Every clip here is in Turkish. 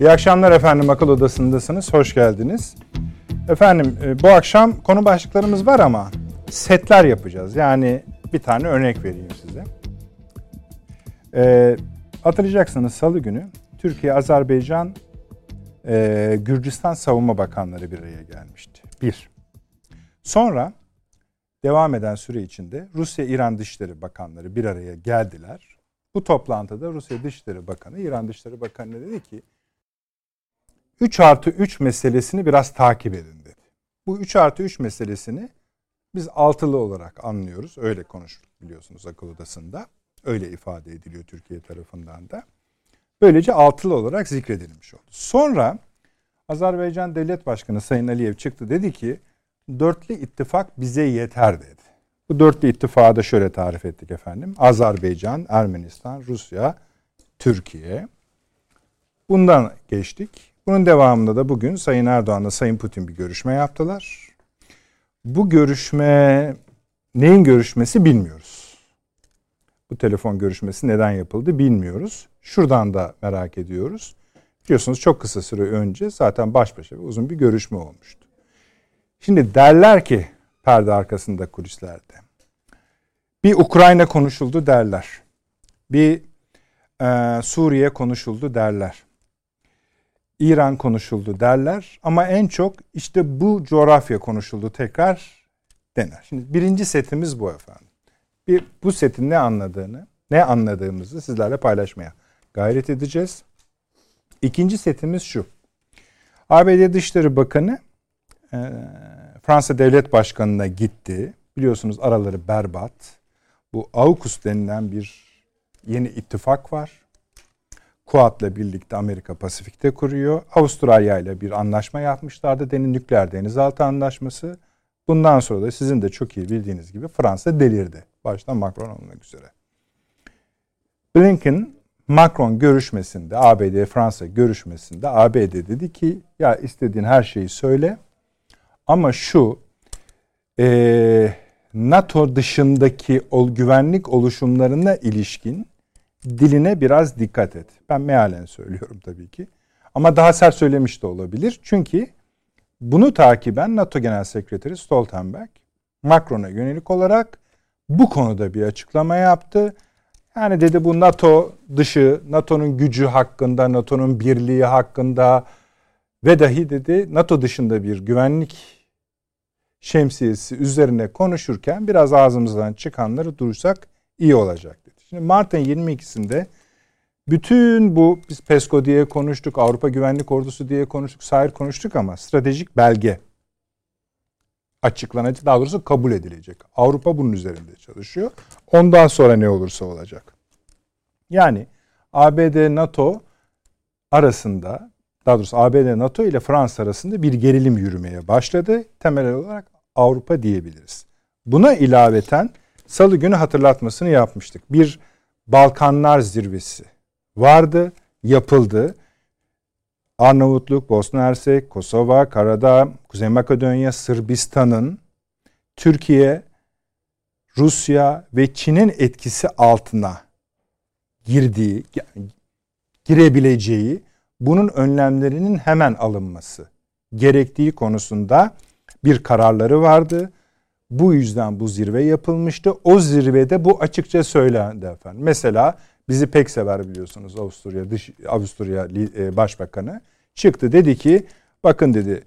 İyi akşamlar efendim akıl odasındasınız. Hoş geldiniz. Efendim e, bu akşam konu başlıklarımız var ama setler yapacağız. Yani bir tane örnek vereyim size. Ee, hatırlayacaksınız salı günü Türkiye, Azerbaycan, e, Gürcistan Savunma Bakanları bir araya gelmişti. Bir. Sonra devam eden süre içinde Rusya, İran Dışişleri Bakanları bir araya geldiler. Bu toplantıda Rusya Dışişleri Bakanı, İran Dışişleri Bakanı dedi ki 3 artı 3 meselesini biraz takip edin dedi. Bu 3 artı 3 meselesini biz altılı olarak anlıyoruz. Öyle konuştuk biliyorsunuz akıl odasında. Öyle ifade ediliyor Türkiye tarafından da. Böylece altılı olarak zikredilmiş oldu. Sonra Azerbaycan Devlet Başkanı Sayın Aliyev çıktı dedi ki dörtlü ittifak bize yeter dedi. Bu dörtlü ittifakı da şöyle tarif ettik efendim. Azerbaycan, Ermenistan, Rusya, Türkiye. Bundan geçtik. Bunun devamında da bugün Sayın Erdoğan'la Sayın Putin bir görüşme yaptılar. Bu görüşme neyin görüşmesi bilmiyoruz. Bu telefon görüşmesi neden yapıldı bilmiyoruz. Şuradan da merak ediyoruz. Biliyorsunuz çok kısa süre önce zaten baş başa bir uzun bir görüşme olmuştu. Şimdi derler ki perde arkasında kulislerde. Bir Ukrayna konuşuldu derler. Bir e, Suriye konuşuldu derler. İran konuşuldu derler ama en çok işte bu coğrafya konuşuldu tekrar dener. Şimdi birinci setimiz bu efendim. Bir, bu setin ne anladığını, ne anladığımızı sizlerle paylaşmaya gayret edeceğiz. İkinci setimiz şu. ABD Dışişleri Bakanı e, Fransa Devlet Başkanı'na gitti. Biliyorsunuz araları berbat. Bu AUKUS denilen bir yeni ittifak var. Kuat'la birlikte Amerika Pasifik'te kuruyor. Avustralya ile bir anlaşma yapmışlardı. Deniz nükleer denizaltı anlaşması. Bundan sonra da sizin de çok iyi bildiğiniz gibi Fransa delirdi. Başta Macron olmak üzere. Blinken Macron görüşmesinde, ABD Fransa görüşmesinde ABD dedi ki ya istediğin her şeyi söyle ama şu e, NATO dışındaki ol, güvenlik oluşumlarına ilişkin diline biraz dikkat et. Ben mealen söylüyorum tabii ki. Ama daha sert söylemiş de olabilir. Çünkü bunu takiben NATO Genel Sekreteri Stoltenberg Macron'a yönelik olarak bu konuda bir açıklama yaptı. Yani dedi bu NATO dışı, NATO'nun gücü hakkında, NATO'nun birliği hakkında ve dahi dedi NATO dışında bir güvenlik şemsiyesi üzerine konuşurken biraz ağzımızdan çıkanları duysak iyi olacak dedi. Şimdi Mart'ın 22'sinde bütün bu biz PESCO diye konuştuk, Avrupa Güvenlik Ordusu diye konuştuk, sahir konuştuk ama stratejik belge açıklanacak, daha doğrusu kabul edilecek. Avrupa bunun üzerinde çalışıyor. Ondan sonra ne olursa olacak. Yani ABD NATO arasında daha doğrusu ABD NATO ile Fransa arasında bir gerilim yürümeye başladı. Temel olarak Avrupa diyebiliriz. Buna ilaveten salı günü hatırlatmasını yapmıştık. Bir Balkanlar zirvesi vardı, yapıldı. Arnavutluk, Bosna Hersek, Kosova, Karadağ, Kuzey Makedonya, Sırbistan'ın Türkiye, Rusya ve Çin'in etkisi altına girdiği, girebileceği, bunun önlemlerinin hemen alınması gerektiği konusunda bir kararları vardı. Bu yüzden bu zirve yapılmıştı. O zirvede bu açıkça söylendi efendim. Mesela bizi pek sever biliyorsunuz Avusturya dış Avusturya e, Başbakanı çıktı dedi ki bakın dedi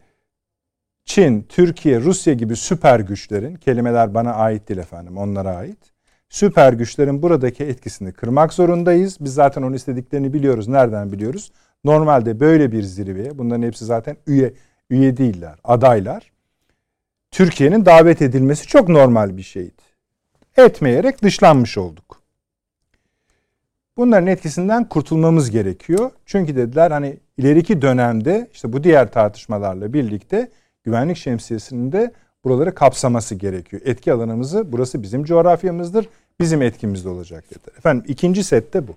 Çin, Türkiye, Rusya gibi süper güçlerin kelimeler bana ait değil efendim onlara ait. Süper güçlerin buradaki etkisini kırmak zorundayız. Biz zaten onun istediklerini biliyoruz. Nereden biliyoruz? Normalde böyle bir zirveye bunların hepsi zaten üye üye değiller, adaylar. Türkiye'nin davet edilmesi çok normal bir şeydi. Etmeyerek dışlanmış olduk. Bunların etkisinden kurtulmamız gerekiyor. Çünkü dediler hani ileriki dönemde işte bu diğer tartışmalarla birlikte güvenlik şemsiyesinin de buraları kapsaması gerekiyor. Etki alanımızı burası bizim coğrafyamızdır. Bizim etkimizde olacak dediler. Efendim ikinci set de bu.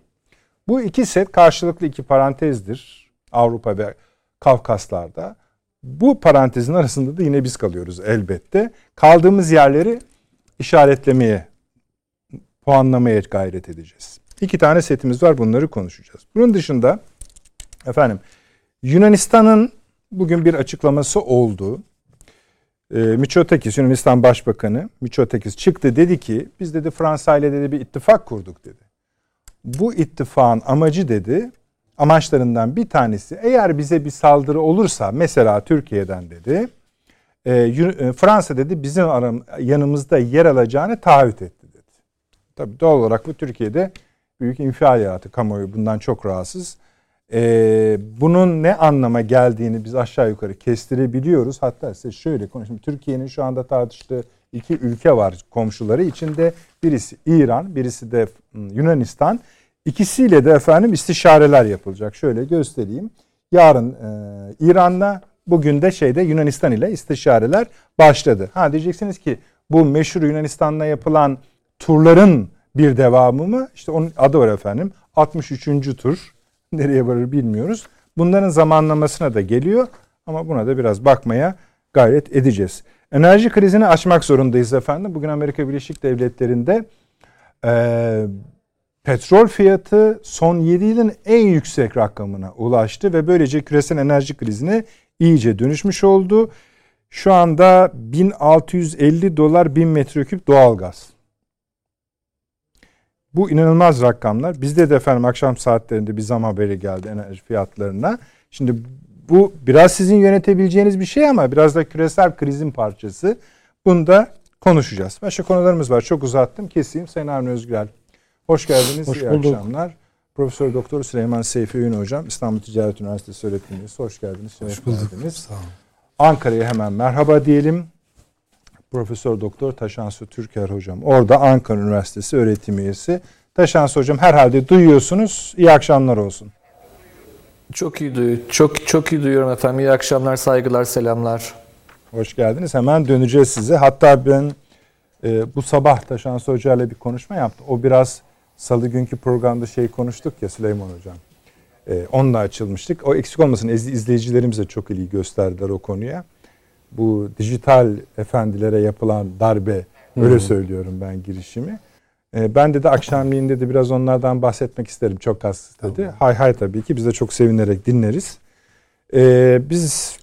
Bu iki set karşılıklı iki parantezdir. Avrupa ve Kafkaslar'da. Bu parantezin arasında da yine biz kalıyoruz elbette. Kaldığımız yerleri işaretlemeye, puanlamaya gayret edeceğiz. İki tane setimiz var bunları konuşacağız. Bunun dışında efendim Yunanistan'ın bugün bir açıklaması oldu. E, Miçotakis Yunanistan Başbakanı Miçotakis çıktı dedi ki biz dedi Fransa ile dedi bir ittifak kurduk dedi. Bu ittifakın amacı dedi amaçlarından bir tanesi eğer bize bir saldırı olursa mesela Türkiye'den dedi e, e, Fransa dedi bizim aram, yanımızda yer alacağını taahhüt etti dedi. Tabii doğal olarak bu Türkiye'de büyük infial yarattı. Kamuoyu bundan çok rahatsız. Ee, bunun ne anlama geldiğini biz aşağı yukarı kestirebiliyoruz. Hatta size şöyle konuşayım. Türkiye'nin şu anda tartıştığı iki ülke var komşuları içinde. Birisi İran, birisi de ıı, Yunanistan. İkisiyle de efendim istişareler yapılacak. Şöyle göstereyim. Yarın e, İran'la bugün de şeyde Yunanistan ile istişareler başladı. Ha diyeceksiniz ki bu meşhur Yunanistan'la yapılan turların bir devamı mı? İşte onun adı var efendim. 63. tur. Nereye varır bilmiyoruz. Bunların zamanlamasına da geliyor ama buna da biraz bakmaya gayret edeceğiz. Enerji krizini aşmak zorundayız efendim. Bugün Amerika Birleşik Devletleri'nde e, petrol fiyatı son 7 yılın en yüksek rakamına ulaştı ve böylece küresel enerji krizine iyice dönüşmüş oldu. Şu anda 1650 dolar 1000 metreküp doğalgaz. Bu inanılmaz rakamlar. Bizde de efendim akşam saatlerinde bir zam haberi geldi enerji fiyatlarına. Şimdi bu biraz sizin yönetebileceğiniz bir şey ama biraz da küresel krizin parçası. Bunu da konuşacağız. Başka konularımız var. Çok uzattım. Keseyim. Sayın Avni Özgürel. Hoş geldiniz. Hoş İyi bulduk. akşamlar. Profesör Doktor Süleyman Seyfi Ün Hocam İstanbul Ticaret Üniversitesi öğretim üyesi. Hoş geldiniz. Hoş bulduk. Geldiniz. Sağ olun. Ankara'ya hemen merhaba diyelim. Profesör Doktor Taşansu Türker hocam. Orada Ankara Üniversitesi öğretim üyesi. Taşansu hocam herhalde duyuyorsunuz. İyi akşamlar olsun. Çok iyi duyuyorum. Çok çok iyi duyuyorum efendim. İyi akşamlar, saygılar, selamlar. Hoş geldiniz. Hemen döneceğiz size. Hatta ben e, bu sabah Taşansu Hoca ile bir konuşma yaptım. O biraz salı günkü programda şey konuştuk ya Süleyman Hocam. E, onunla açılmıştık. O eksik olmasın izleyicilerimiz de çok ilgi gösterdiler o konuya bu dijital efendilere yapılan darbe öyle hmm. söylüyorum ben girişimi. E, ben de de akşamleyin de biraz onlardan bahsetmek isterim çok az dedi. Tamam. Hay hay tabii ki biz de çok sevinerek dinleriz. E, biz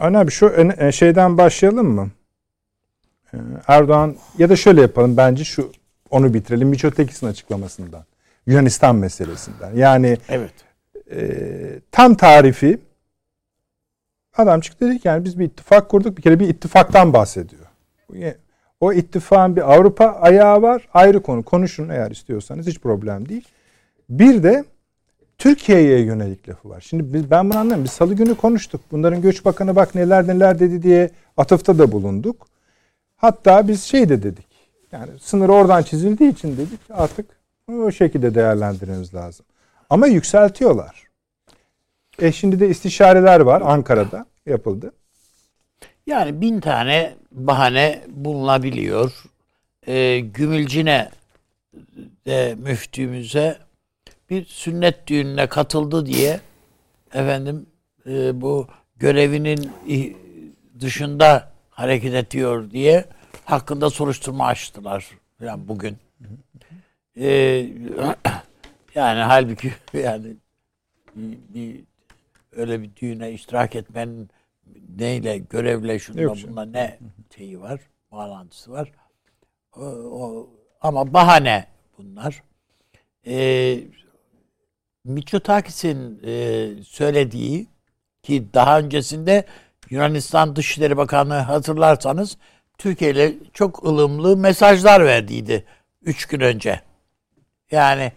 önemli şu e, şeyden başlayalım mı? Erdoğan ya da şöyle yapalım bence şu onu bitirelim. Miçotekis'in açıklamasından. Yunanistan meselesinden. Yani evet. e, tam tarifi Adam çıktı dedi ki yani biz bir ittifak kurduk. Bir kere bir ittifaktan bahsediyor. O ittifakın bir Avrupa ayağı var. Ayrı konu. Konuşun eğer istiyorsanız hiç problem değil. Bir de Türkiye'ye yönelik lafı var. Şimdi biz, ben bunu anlamıyorum. Biz salı günü konuştuk. Bunların göç bakanı bak neler neler dedi diye atıfta da bulunduk. Hatta biz şey de dedik. Yani sınır oradan çizildiği için dedik artık o şekilde değerlendirmemiz lazım. Ama yükseltiyorlar. E şimdi de istişareler var Ankara'da yapıldı. Yani bin tane bahane bulunabiliyor. E, Gümülcine de müftümüze bir sünnet düğününe katıldı diye efendim e, bu görevinin dışında hareket ediyor diye hakkında soruşturma açtılar falan bugün. Ee, yani halbuki yani bir, bir öyle bir düğüne iştirak etmenin neyle, görevle, şunla bununla ne şeyi var, bağlantısı var. O, o, ama bahane bunlar. Ee, Mitsotakis'in e, söylediği ki daha öncesinde Yunanistan Dışişleri Bakanı hatırlarsanız Türkiye ile çok ılımlı mesajlar verdiydi üç gün önce. Yani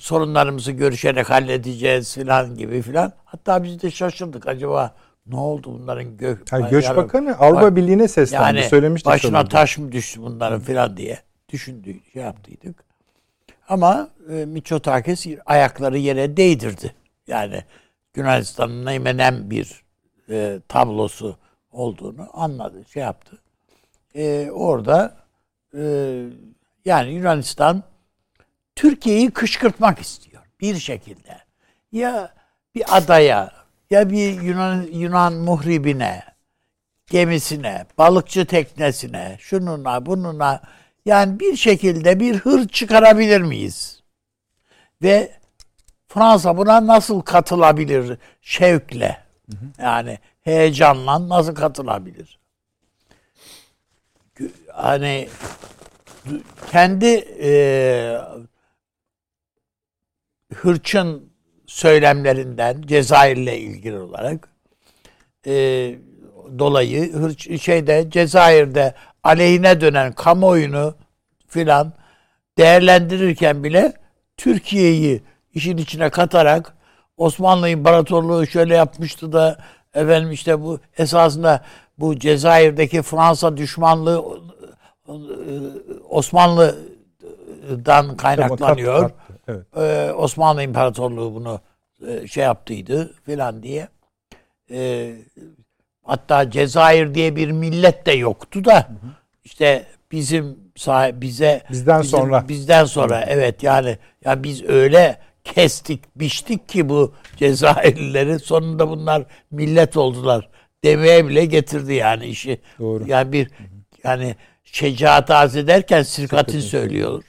sorunlarımızı görüşerek halledeceğiz filan gibi filan. Hatta biz de şaşırdık acaba ne oldu bunların gö yani Göç Bakanı Avrupa Birliği'ne seslendi. Yani Söylemiştik başına sanırım. taş mı düştü bunların filan diye düşündü, şey yaptıydık. Ama e, Mitsotakis ayakları yere değdirdi. Yani Yunanistan'ın Neymenem bir e, tablosu olduğunu anladı, şey yaptı. E, orada e, yani Yunanistan Türkiye'yi kışkırtmak istiyor bir şekilde. Ya bir adaya ya bir Yunan, Yunan muhribine, gemisine, balıkçı teknesine, şununa bununa yani bir şekilde bir hır çıkarabilir miyiz? Ve Fransa buna nasıl katılabilir şevkle? Yani heyecanla nasıl katılabilir? Hani kendi e, hırçın söylemlerinden Cezayir'le ilgili olarak e, dolayı hırç, şeyde Cezayir'de aleyhine dönen kamuoyunu filan değerlendirirken bile Türkiye'yi işin içine katarak Osmanlı İmparatorluğu şöyle yapmıştı da efendim işte bu esasında bu Cezayir'deki Fransa düşmanlığı Osmanlı'dan kaynaklanıyor. Evet. Ee, Osmanlı İmparatorluğu bunu e, şey yaptıydı filan diye. Ee, hatta Cezayir diye bir millet de yoktu da hı hı. işte bizim bize bizden bizim, sonra bizden sonra evet yani ya biz öyle kestik biçtik ki bu Cezayirlileri sonunda bunlar millet oldular demeye bile getirdi yani işi. Doğru. Yani bir yani şecaat arz ederken sirkatin söylüyor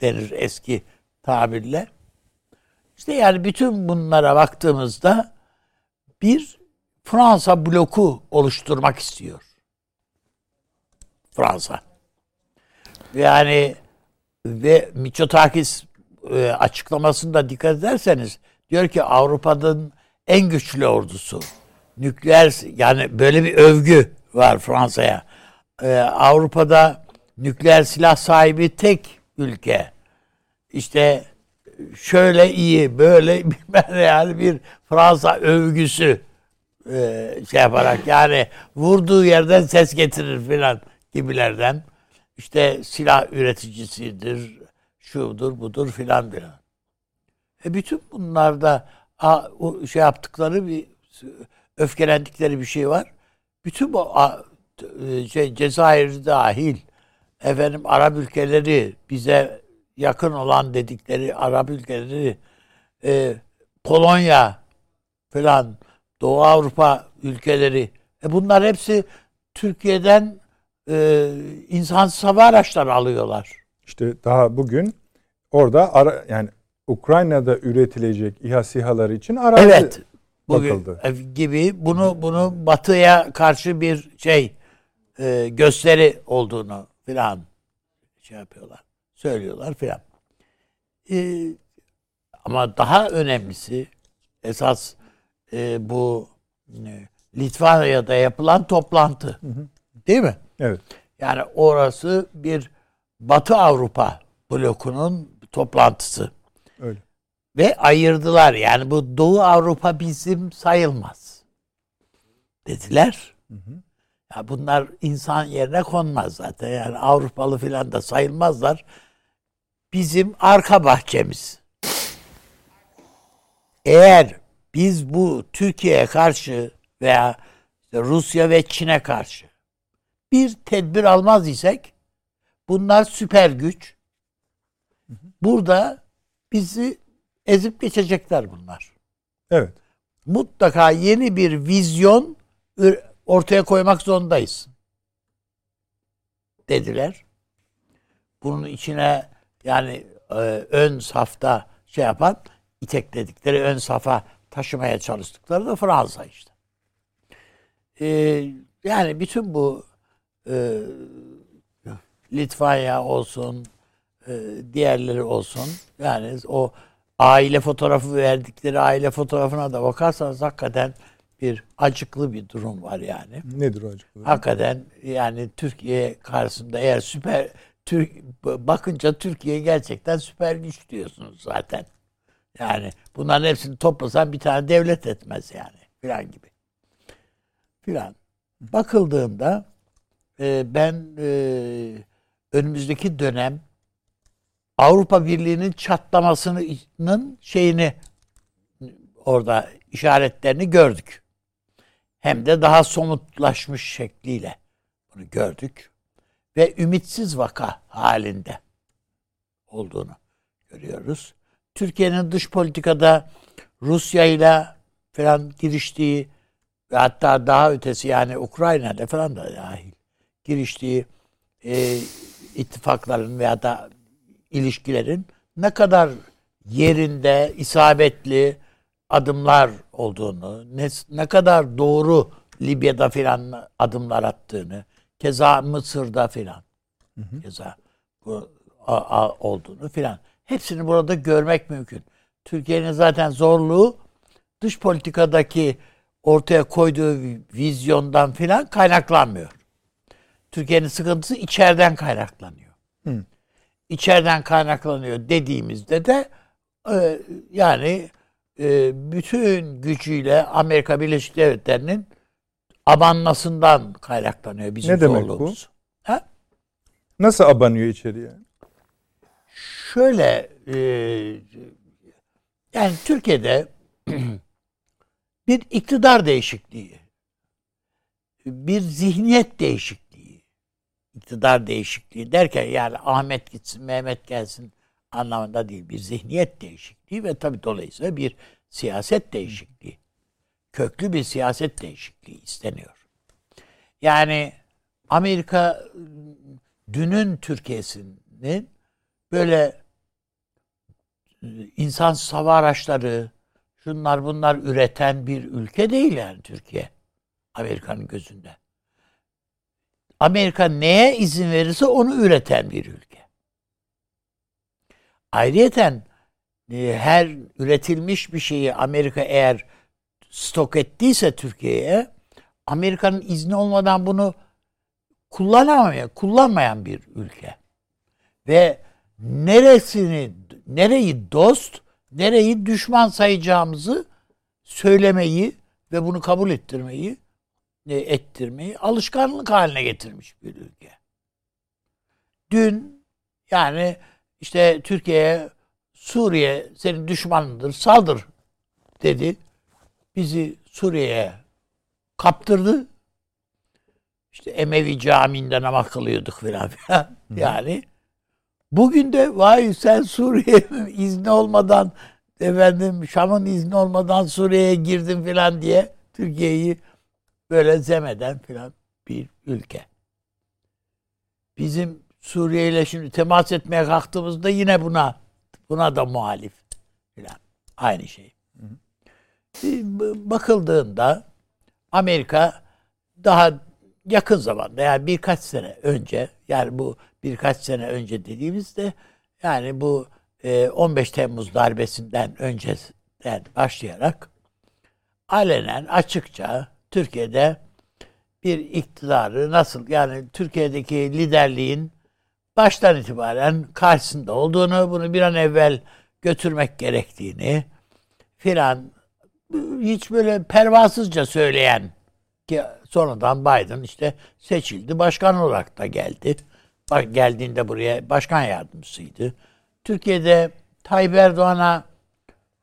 denir eski tabirle. İşte yani bütün bunlara baktığımızda bir Fransa bloku oluşturmak istiyor. Fransa. Yani ve Mitsotakis e, açıklamasında dikkat ederseniz diyor ki Avrupa'nın en güçlü ordusu. Nükleer yani böyle bir övgü var Fransa'ya. Ee, Avrupa'da nükleer silah sahibi tek ülke. İşte şöyle iyi, böyle bilmem yani bir Fransa övgüsü e, şey yaparak yani vurduğu yerden ses getirir filan gibilerden. İşte silah üreticisidir, şudur budur filan filan. E bütün bunlarda a, o şey yaptıkları bir öfkelendikleri bir şey var. Bütün bu şey Cezayir dahil efendim Arap ülkeleri bize yakın olan dedikleri Arap ülkeleri e, Polonya falan Doğu Avrupa ülkeleri e bunlar hepsi Türkiye'den e, insansız hava araçları alıyorlar. İşte daha bugün orada ara, yani Ukrayna'da üretilecek İHA SİHA'ları için arazi evet, bugün, bakıldı. E, gibi bunu bunu batıya karşı bir şey e, gösteri olduğunu filan şey yapıyorlar. Söylüyorlar filan. E, ama daha önemlisi esas e, bu e, Litvanya'da yapılan toplantı. Hı hı. Değil mi? Evet. Yani orası bir Batı Avrupa blokunun toplantısı. Öyle. Ve ayırdılar. Yani bu Doğu Avrupa bizim sayılmaz. Dediler. Hı hı. Ya bunlar insan yerine konmaz zaten. Yani Avrupalı filan da sayılmazlar. Bizim arka bahçemiz. Eğer biz bu Türkiye'ye karşı veya işte Rusya ve Çin'e karşı bir tedbir almaz isek bunlar süper güç. Burada bizi ezip geçecekler bunlar. Evet. Mutlaka yeni bir vizyon ortaya koymak zorundayız. Dediler. Bunun içine yani e, ön safta şey yapan itekledikleri ön safa taşımaya çalıştıkları da Fransa işte. Ee, yani bütün bu e, Litvanya olsun, e, diğerleri olsun. Yani o aile fotoğrafı verdikleri aile fotoğrafına da bakarsanız hakikaten bir acıklı bir durum var yani. Nedir o acıklı? Hakikaten yani Türkiye karşısında eğer süper Türk bakınca Türkiye gerçekten süper güç diyorsunuz zaten. Yani bunların hepsini toplasan bir tane devlet etmez yani filan gibi. Filan. Bakıldığında e, ben e, önümüzdeki dönem Avrupa Birliği'nin çatlamasının şeyini orada işaretlerini gördük. Hem de daha somutlaşmış şekliyle bunu gördük ve ümitsiz vaka halinde olduğunu görüyoruz. Türkiye'nin dış politikada Rusya ile falan giriştiği ve hatta daha ötesi yani Ukrayna ile falan da dahil giriştiği e, ittifakların veya da ilişkilerin ne kadar yerinde isabetli adımlar olduğunu, ne, ne kadar doğru Libya'da filan adımlar attığını, keza Mısır'da filan keza bu a, a, olduğunu filan hepsini burada görmek mümkün. Türkiye'nin zaten zorluğu dış politikadaki ortaya koyduğu vizyondan filan kaynaklanmıyor. Türkiye'nin sıkıntısı içeriden kaynaklanıyor. Hı. İçeriden kaynaklanıyor dediğimizde de e, yani bütün gücüyle Amerika Birleşik Devletleri'nin abanmasından kaynaklanıyor bizim ne demek bu? Ha? Nasıl abanıyor içeriye? Şöyle e, yani Türkiye'de bir iktidar değişikliği, bir zihniyet değişikliği, iktidar değişikliği derken yani Ahmet gitsin, Mehmet gelsin anlamında değil. Bir zihniyet değişikliği ve tabii dolayısıyla bir siyaset değişikliği. Köklü bir siyaset değişikliği isteniyor. Yani Amerika dünün Türkiye'sinin böyle insan hava araçları, şunlar bunlar üreten bir ülke değil yani Türkiye. Amerika'nın gözünde. Amerika neye izin verirse onu üreten bir ülke. Ayrıyeten e, her üretilmiş bir şeyi Amerika eğer stok ettiyse Türkiye'ye Amerika'nın izni olmadan bunu kullanamayan, kullanmayan bir ülke. Ve neresini, nereyi dost, nereyi düşman sayacağımızı söylemeyi ve bunu kabul ettirmeyi, e, ettirmeyi alışkanlık haline getirmiş bir ülke. Dün yani işte Türkiye'ye Suriye senin düşmanındır, saldır dedi. Bizi Suriye'ye kaptırdı. İşte Emevi Camii'nde namaz kılıyorduk filan filan. Yani bugün de vay sen Suriye izni olmadan efendim Şam'ın izni olmadan Suriye'ye girdin filan diye Türkiye'yi böyle zemeden filan bir ülke. Bizim Suriye ile şimdi temas etmeye kalktığımızda yine buna buna da muhalif filan. Aynı şey. Bakıldığında Amerika daha yakın zamanda yani birkaç sene önce yani bu birkaç sene önce dediğimizde yani bu 15 Temmuz darbesinden önceden başlayarak alenen açıkça Türkiye'de bir iktidarı nasıl yani Türkiye'deki liderliğin baştan itibaren karşısında olduğunu, bunu bir an evvel götürmek gerektiğini filan hiç böyle pervasızca söyleyen ki sonradan Biden işte seçildi. Başkan olarak da geldi. Bak geldiğinde buraya başkan yardımcısıydı. Türkiye'de Tayyip Erdoğan'a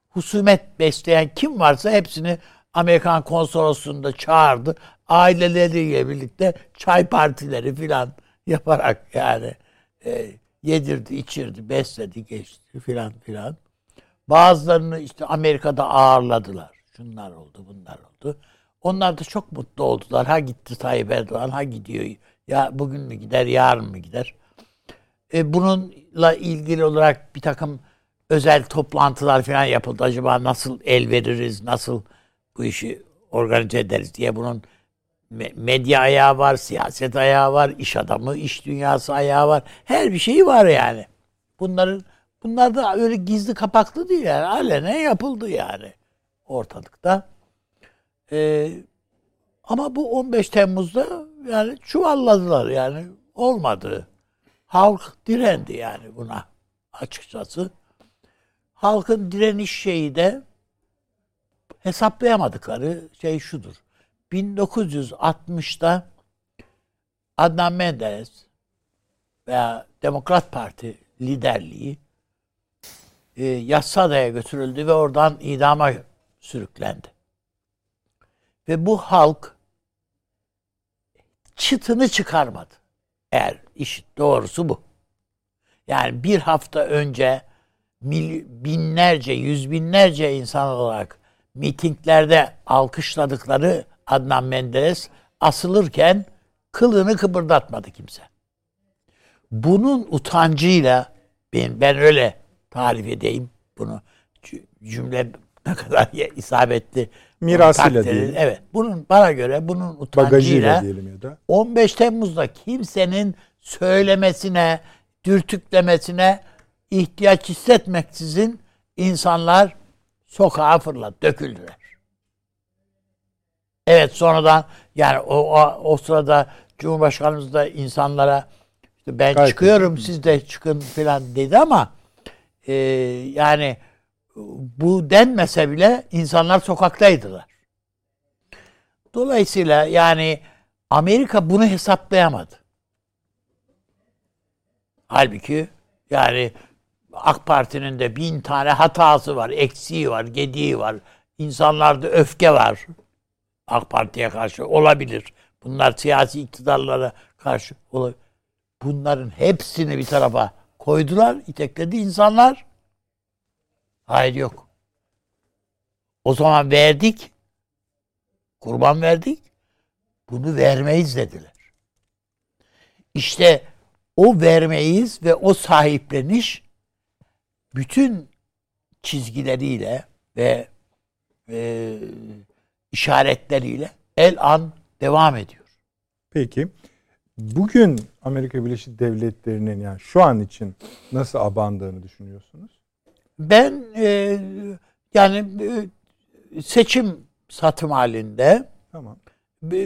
husumet besleyen kim varsa hepsini Amerikan konsolosluğunda çağırdı. Aileleriyle birlikte çay partileri filan yaparak yani e, yedirdi, içirdi, besledi, geçti filan filan. Bazılarını işte Amerika'da ağırladılar. Şunlar oldu, bunlar oldu. Onlar da çok mutlu oldular. Ha gitti Tayyip Erdoğan, ha gidiyor. Ya bugün mü gider, yarın mı gider? E, bununla ilgili olarak bir takım özel toplantılar falan yapıldı. Acaba nasıl el veririz, nasıl bu işi organize ederiz diye bunun medya ayağı var, siyaset ayağı var, iş adamı, iş dünyası ayağı var. Her bir şeyi var yani. Bunların bunlar da öyle gizli kapaklı değil yani. Alenen yapıldı yani ortalıkta. Ee, ama bu 15 Temmuz'da yani çuvalladılar yani olmadı. Halk direndi yani buna açıkçası. Halkın direniş şeyi de hesaplayamadıkları şey şudur. 1960'da Adnan Menderes veya Demokrat Parti liderliği e, Yassada'ya götürüldü ve oradan idama sürüklendi. Ve bu halk çıtını çıkarmadı. Eğer iş doğrusu bu. Yani bir hafta önce binlerce, yüz binlerce insan olarak mitinglerde alkışladıkları Adnan Menderes asılırken kılını kıpırdatmadı kimse. Bunun utancıyla ben, ben öyle tarif edeyim bunu cümle ne kadar isabetli mirasıyla değil. Evet. Bunun bana göre bunun utancıyla diyelim ya da 15 Temmuz'da kimsenin söylemesine, dürtüklemesine ihtiyaç hissetmeksizin insanlar sokağa fırladı, döküldüler. Evet sonradan yani o, o, o sırada Cumhurbaşkanımız da insanlara işte ben Gayet çıkıyorum siz de çıkın falan dedi ama e, yani bu denmese bile insanlar sokaktaydılar. Dolayısıyla yani Amerika bunu hesaplayamadı. Halbuki yani AK Parti'nin de bin tane hatası var, eksiği var, gediği var. İnsanlarda öfke var. AK Parti'ye karşı olabilir. Bunlar siyasi iktidarlara karşı olabilir. Bunların hepsini bir tarafa koydular, itekledi insanlar. Hayır yok. O zaman verdik. Kurban verdik. Bunu vermeyiz dediler. İşte o vermeyiz ve o sahipleniş bütün çizgileriyle ve e, işaretleriyle el an devam ediyor. Peki bugün Amerika Birleşik Devletleri'nin yani şu an için nasıl abandığını düşünüyorsunuz? Ben e, yani e, seçim satım halinde tamam.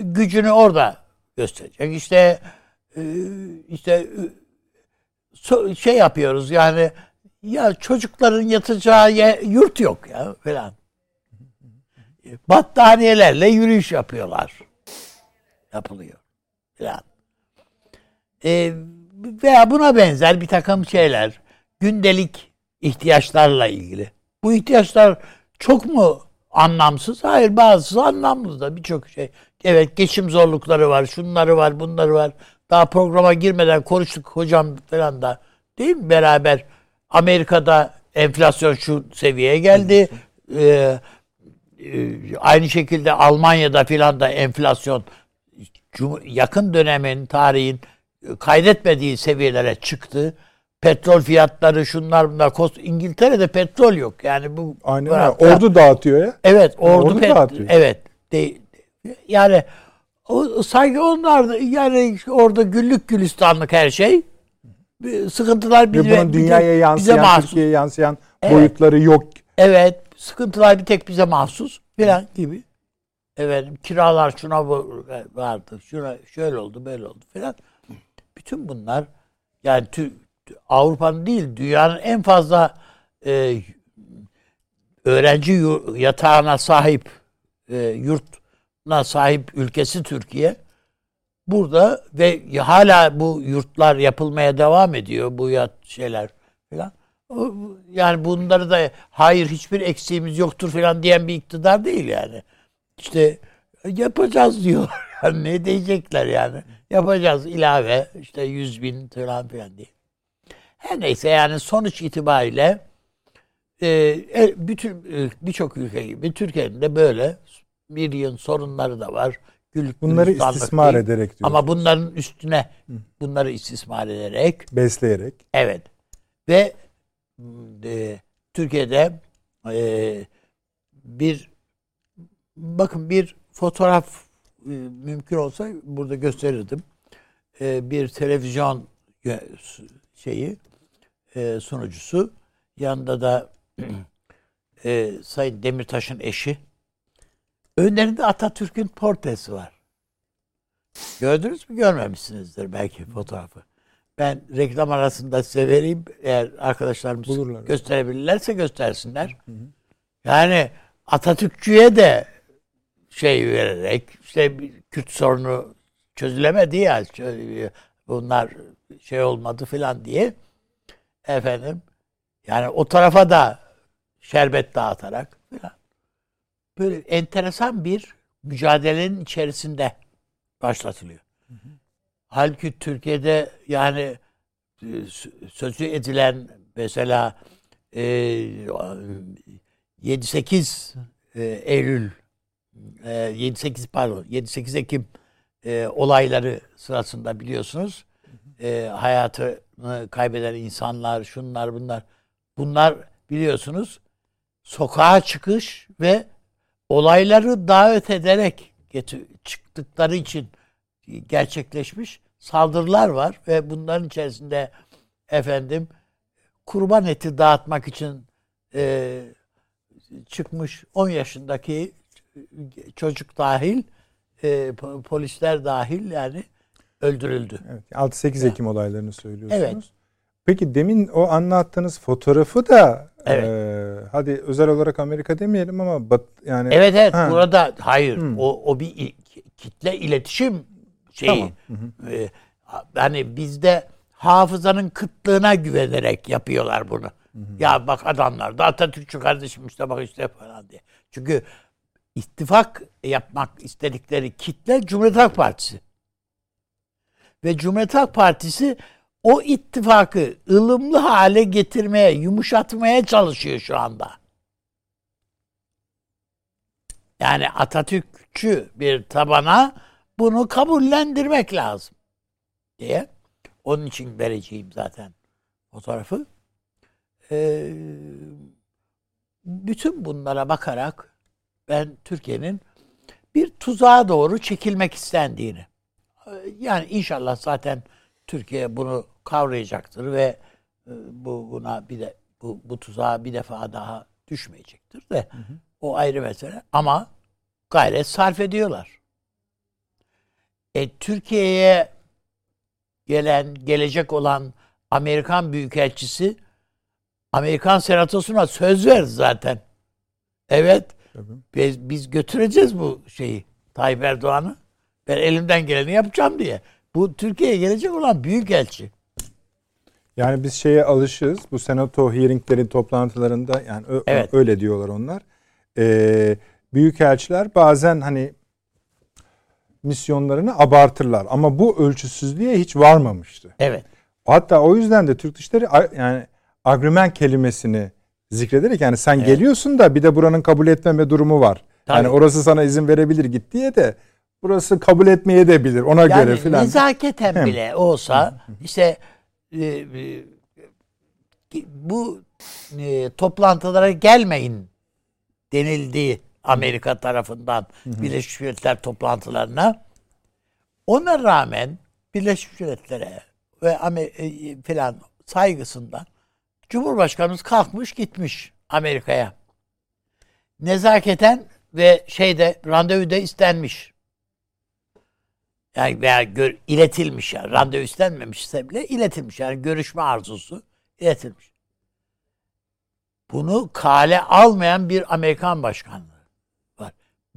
gücünü orada gösterecek. İşte e, işte e, şey yapıyoruz yani ya çocukların yatacağı yurt yok ya falan. Battaniyelerle yürüyüş yapıyorlar. Yapılıyor falan. E, veya buna benzer bir takım şeyler. Gündelik ihtiyaçlarla ilgili. Bu ihtiyaçlar çok mu anlamsız? Hayır bazısı anlamlı da birçok şey. Evet geçim zorlukları var, şunları var, bunları var. Daha programa girmeden konuştuk hocam falan da. Değil mi beraber? Amerika'da enflasyon şu seviyeye geldi. Ee, aynı şekilde Almanya'da filan da enflasyon yakın dönemin tarihin kaydetmediği seviyelere çıktı. Petrol fiyatları şunlar bunlar. İngiltere'de petrol yok. Yani bu Aynen öyle. Ordu dağıtıyor ya. Evet, ordu, ordu pet- dağıtıyor. Evet. De, yani o, sanki onlar da yani orada güllük gülistanlık her şey. Sıkıntılar bize, Ve bunun dünyaya yansıyan, bize. Türkiye'ye yansıyan evet. boyutları yok. Evet. Sıkıntılar bir tek bize mahsus falan gibi. Efendim kiralar şuna vardı, şuna şöyle oldu, böyle oldu falan. Bütün bunlar yani Avrupa'nın değil dünyanın en fazla e, öğrenci yatağına sahip e, yurtuna sahip ülkesi Türkiye. Burada ve hala bu yurtlar yapılmaya devam ediyor bu yat şeyler. Yani bunları da hayır hiçbir eksiğimiz yoktur falan diyen bir iktidar değil yani. İşte yapacağız diyor. Yani ne diyecekler yani. Yapacağız ilave işte yüz bin falan filan diye. Her neyse yani sonuç itibariyle e, e bütün e, birçok ülke gibi Türkiye'nin de böyle bir yıl sorunları da var. Gülük, bunları istismar değil. ederek diyor. Ama bunların üstüne bunları istismar ederek. Besleyerek. Evet. Ve e, Türkiye'de e, bir bakın bir fotoğraf e, mümkün olsa burada gösterirdim. E, bir televizyon şeyi e, sunucusu. Yanında da e, Sayın Demirtaş'ın eşi. Önlerinde Atatürk'ün portresi var. Gördünüz mü? Görmemişsinizdir belki fotoğrafı. Ben reklam arasında size vereyim. Eğer arkadaşlarımız Bulurlar. gösterebilirlerse göstersinler. Hı hı. Yani Atatürkçüye de şey vererek işte Kürt sorunu çözülemedi ya bunlar şey olmadı filan diye efendim yani o tarafa da şerbet dağıtarak filan böyle enteresan bir mücadelenin içerisinde başlatılıyor. Hı hı. Halbuki Türkiye'de yani e, sözü edilen mesela e, 7-8 e, Eylül e, 7-8 pardon 7-8 Ekim olayları sırasında biliyorsunuz. Hayatını kaybeden insanlar şunlar bunlar. Bunlar biliyorsunuz sokağa çıkış ve olayları davet ederek çıktıkları için gerçekleşmiş saldırılar var ve bunların içerisinde efendim kurban eti dağıtmak için e, çıkmış 10 yaşındaki çocuk dahil e, polisler dahil yani öldürüldü. Evet, 6-8 Ekim ya. olaylarını söylüyorsunuz. Evet. Peki demin o anlattığınız fotoğrafı da evet. e, hadi özel olarak Amerika demeyelim ama bat, yani Evet evet ha. burada hayır hmm. o o bir kitle iletişim şeyi. Tamam. Hı hı. E, hani bizde hafızanın kıtlığına güvenerek yapıyorlar bunu. Hı hı. Ya bak adamlar da Atatürkçü kardeşim işte bak işte falan diye. Çünkü ittifak yapmak istedikleri kitle Cumhuriyet Halk Partisi. Ve Cumhuriyet Halk Partisi o ittifakı ılımlı hale getirmeye, yumuşatmaya çalışıyor şu anda. Yani Atatürkçü bir tabana bunu kabullendirmek lazım diye. Onun için vereceğim zaten fotoğrafı. Ee, bütün bunlara bakarak ben Türkiye'nin bir tuzağa doğru çekilmek istendiğini yani inşallah zaten Türkiye bunu kavrayacaktır ve e, bu buna bir de bu, bu tuzağa bir defa daha düşmeyecektir de hı hı. o ayrı mesele ama gayret sarf ediyorlar. E, Türkiye'ye gelen gelecek olan Amerikan Büyükelçisi Amerikan Senatosu'na söz verdi zaten. Evet. Biz, biz götüreceğiz bu şeyi Tayyip Erdoğan'ı. Ben elimden geleni yapacağım diye. Bu Türkiye'ye gelecek olan büyük elçi. Yani biz şeye alışığız. Bu senato hearinglerin toplantılarında yani evet. öyle diyorlar onlar. Ee, büyük elçiler bazen hani misyonlarını abartırlar ama bu ölçüsüzlüğe hiç varmamıştı. Evet. Hatta o yüzden de Türk Dışişleri yani agreement kelimesini zikrederek yani sen evet. geliyorsun da bir de buranın kabul etmeme durumu var. Tabii. Yani orası sana izin verebilir git diye de burası kabul etmeye de bilir ona yani göre filan. Nezaketen Hem. bile olsa işte e, e, bu e, toplantılara gelmeyin denildiği Amerika tarafından Birleşmiş Milletler toplantılarına. Ona rağmen Birleşmiş Milletler'e ve e, filan saygısından Cumhurbaşkanımız kalkmış gitmiş Amerika'ya. Nezaketen ve şeyde randevu da istenmiş. Yani veya gör, iletilmiş yani. Randevu istenmemişse bile iletilmiş. Yani görüşme arzusu iletilmiş. Bunu kale almayan bir Amerikan başkanlığı.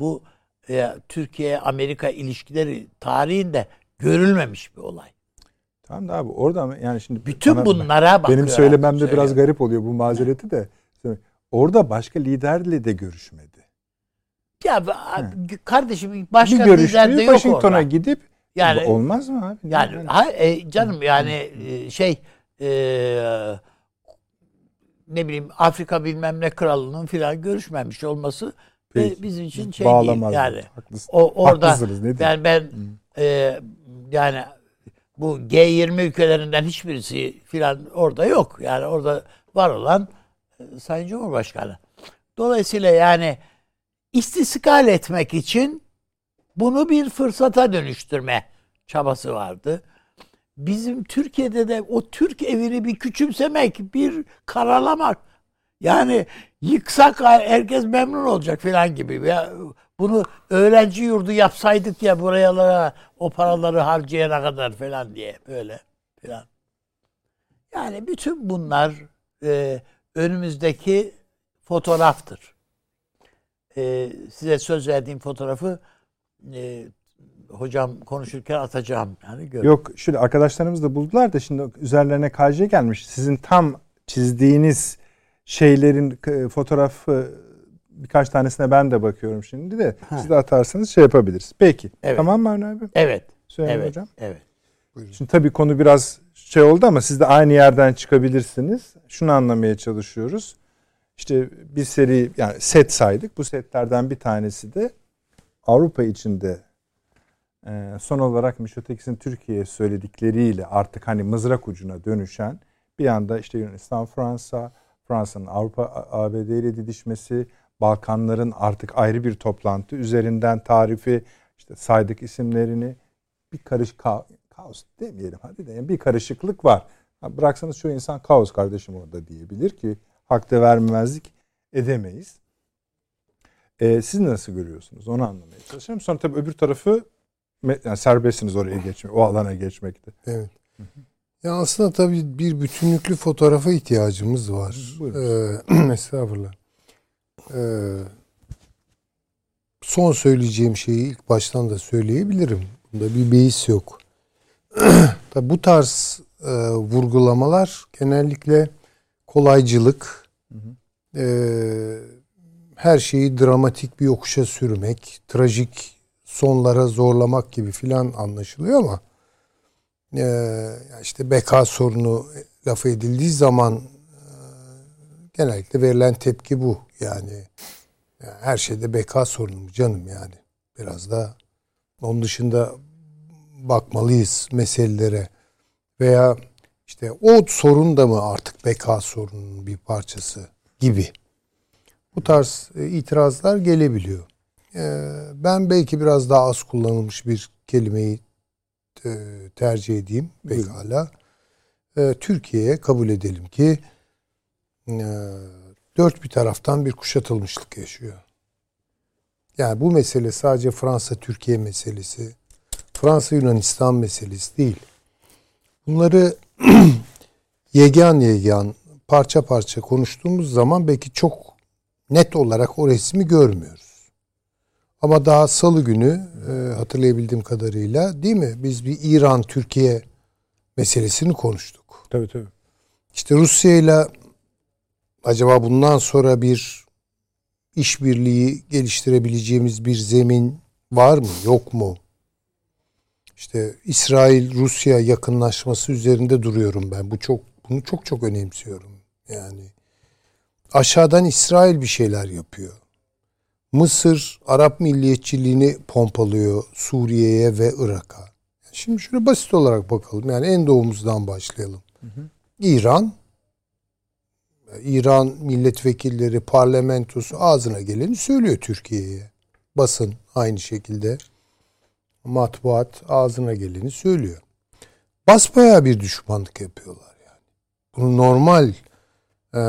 Bu e, Türkiye-Amerika ilişkileri tarihinde görülmemiş bir olay. Tamam da abi orada yani şimdi bütün bana, bunlara bakıyor. Benim söylememde biraz garip oluyor bu mazereti de. Orada başka liderle de görüşmedi. Ya He. kardeşim başka bir lider de yok Washington'a gidip yani olmaz mı abi? Yani, yani. Ha, e, canım yani e, şey e, ne bileyim Afrika bilmem ne kralının filan görüşmemiş olması Peki. bizim için şey Bağlamaz değil. Yani Haklısın. o orada ben ben e, yani bu G20 ülkelerinden hiçbirisi filan orada yok. Yani orada var olan e, Sayın Cumhurbaşkanı. Dolayısıyla yani istiskal etmek için bunu bir fırsata dönüştürme çabası vardı. Bizim Türkiye'de de o Türk evini bir küçümsemek, bir karalamak. Yani yıksak herkes memnun olacak falan gibi. Ya bunu öğrenci yurdu yapsaydık ya buralara o paraları harcayana kadar falan diye böyle falan. Yani bütün bunlar e, önümüzdeki fotoğraftır. E, size söz verdiğim fotoğrafı e, hocam konuşurken atacağım. Yani gör. Yok şöyle arkadaşlarımız da buldular da şimdi üzerlerine KJ gelmiş. Sizin tam çizdiğiniz şeylerin e, fotoğrafı birkaç tanesine ben de bakıyorum şimdi de. Ha. Siz de atarsanız şey yapabiliriz. Peki. Evet. Tamam mı Avni abi? Evet. Söyle evet. hocam. Evet. Buyurun. Şimdi tabii konu biraz şey oldu ama siz de aynı yerden çıkabilirsiniz. Şunu anlamaya çalışıyoruz. İşte bir seri yani set saydık. Bu setlerden bir tanesi de Avrupa içinde e, son olarak Mişotekis'in Türkiye'ye söyledikleriyle artık hani mızrak ucuna dönüşen bir anda işte Yunanistan, Fransa, Fransa'nın Avrupa ABD ile didişmesi, Balkanların artık ayrı bir toplantı üzerinden tarifi, işte saydık isimlerini bir karış ka kaos demeyelim hadi de bir karışıklık var. Bıraksanız şu insan kaos kardeşim orada diyebilir ki hakta vermemezlik edemeyiz. Ee, siz nasıl görüyorsunuz? Onu anlamaya çalışıyorum. Sonra tabii öbür tarafı yani serbestsiniz oraya geçmek, o alana geçmekte. Evet. Ya aslında tabii bir bütünlüklü fotoğrafa ihtiyacımız var. Ee, estağfurullah. Ee, son söyleyeceğim şeyi ilk baştan da söyleyebilirim. Bunda bir beis yok. tabii bu tarz e, vurgulamalar genellikle kolaycılık, hı hı. E, her şeyi dramatik bir yokuşa sürmek, trajik sonlara zorlamak gibi filan anlaşılıyor ama e, işte beka sorunu lafı edildiği zaman e, genellikle verilen tepki bu. Yani, yani her şeyde beka sorunu canım yani. Biraz da onun dışında bakmalıyız meselelere. Veya işte o sorun da mı artık beka sorunun bir parçası gibi. Bu tarz e, itirazlar gelebiliyor. E, ben belki biraz daha az kullanılmış bir kelimeyi tercih edeyim pekala. Türkiye'ye kabul edelim ki dört bir taraftan bir kuşatılmışlık yaşıyor. Yani bu mesele sadece Fransa-Türkiye meselesi, Fransa-Yunanistan meselesi değil. Bunları yegan yegan parça parça konuştuğumuz zaman belki çok net olarak o resmi görmüyoruz. Ama daha salı günü e, hatırlayabildiğim kadarıyla değil mi? Biz bir İran-Türkiye meselesini konuştuk. Tabii tabii. İşte Rusya ile acaba bundan sonra bir işbirliği geliştirebileceğimiz bir zemin var mı, yok mu? işte İsrail-Rusya yakınlaşması üzerinde duruyorum ben. Bu çok bunu çok çok önemsiyorum. Yani aşağıdan İsrail bir şeyler yapıyor. Mısır Arap milliyetçiliğini pompalıyor Suriye'ye ve Irak'a. Şimdi şöyle basit olarak bakalım. Yani en doğumuzdan başlayalım. Hı hı. İran İran milletvekilleri, parlamentosu ağzına geleni söylüyor Türkiye'ye. Basın aynı şekilde matbuat ağzına geleni söylüyor. Basbaya bir düşmanlık yapıyorlar yani. Bunu normal e,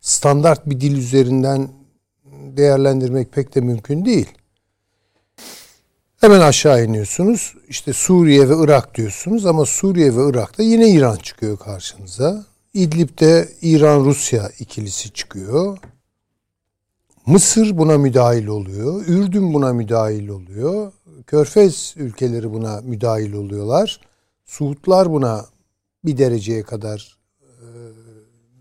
standart bir dil üzerinden değerlendirmek pek de mümkün değil. Hemen aşağı iniyorsunuz. İşte Suriye ve Irak diyorsunuz ama Suriye ve Irak'ta yine İran çıkıyor karşınıza. İdlib'de İran-Rusya ikilisi çıkıyor. Mısır buna müdahil oluyor. Ürdün buna müdahil oluyor. Körfez ülkeleri buna müdahil oluyorlar. Suudlar buna bir dereceye kadar e,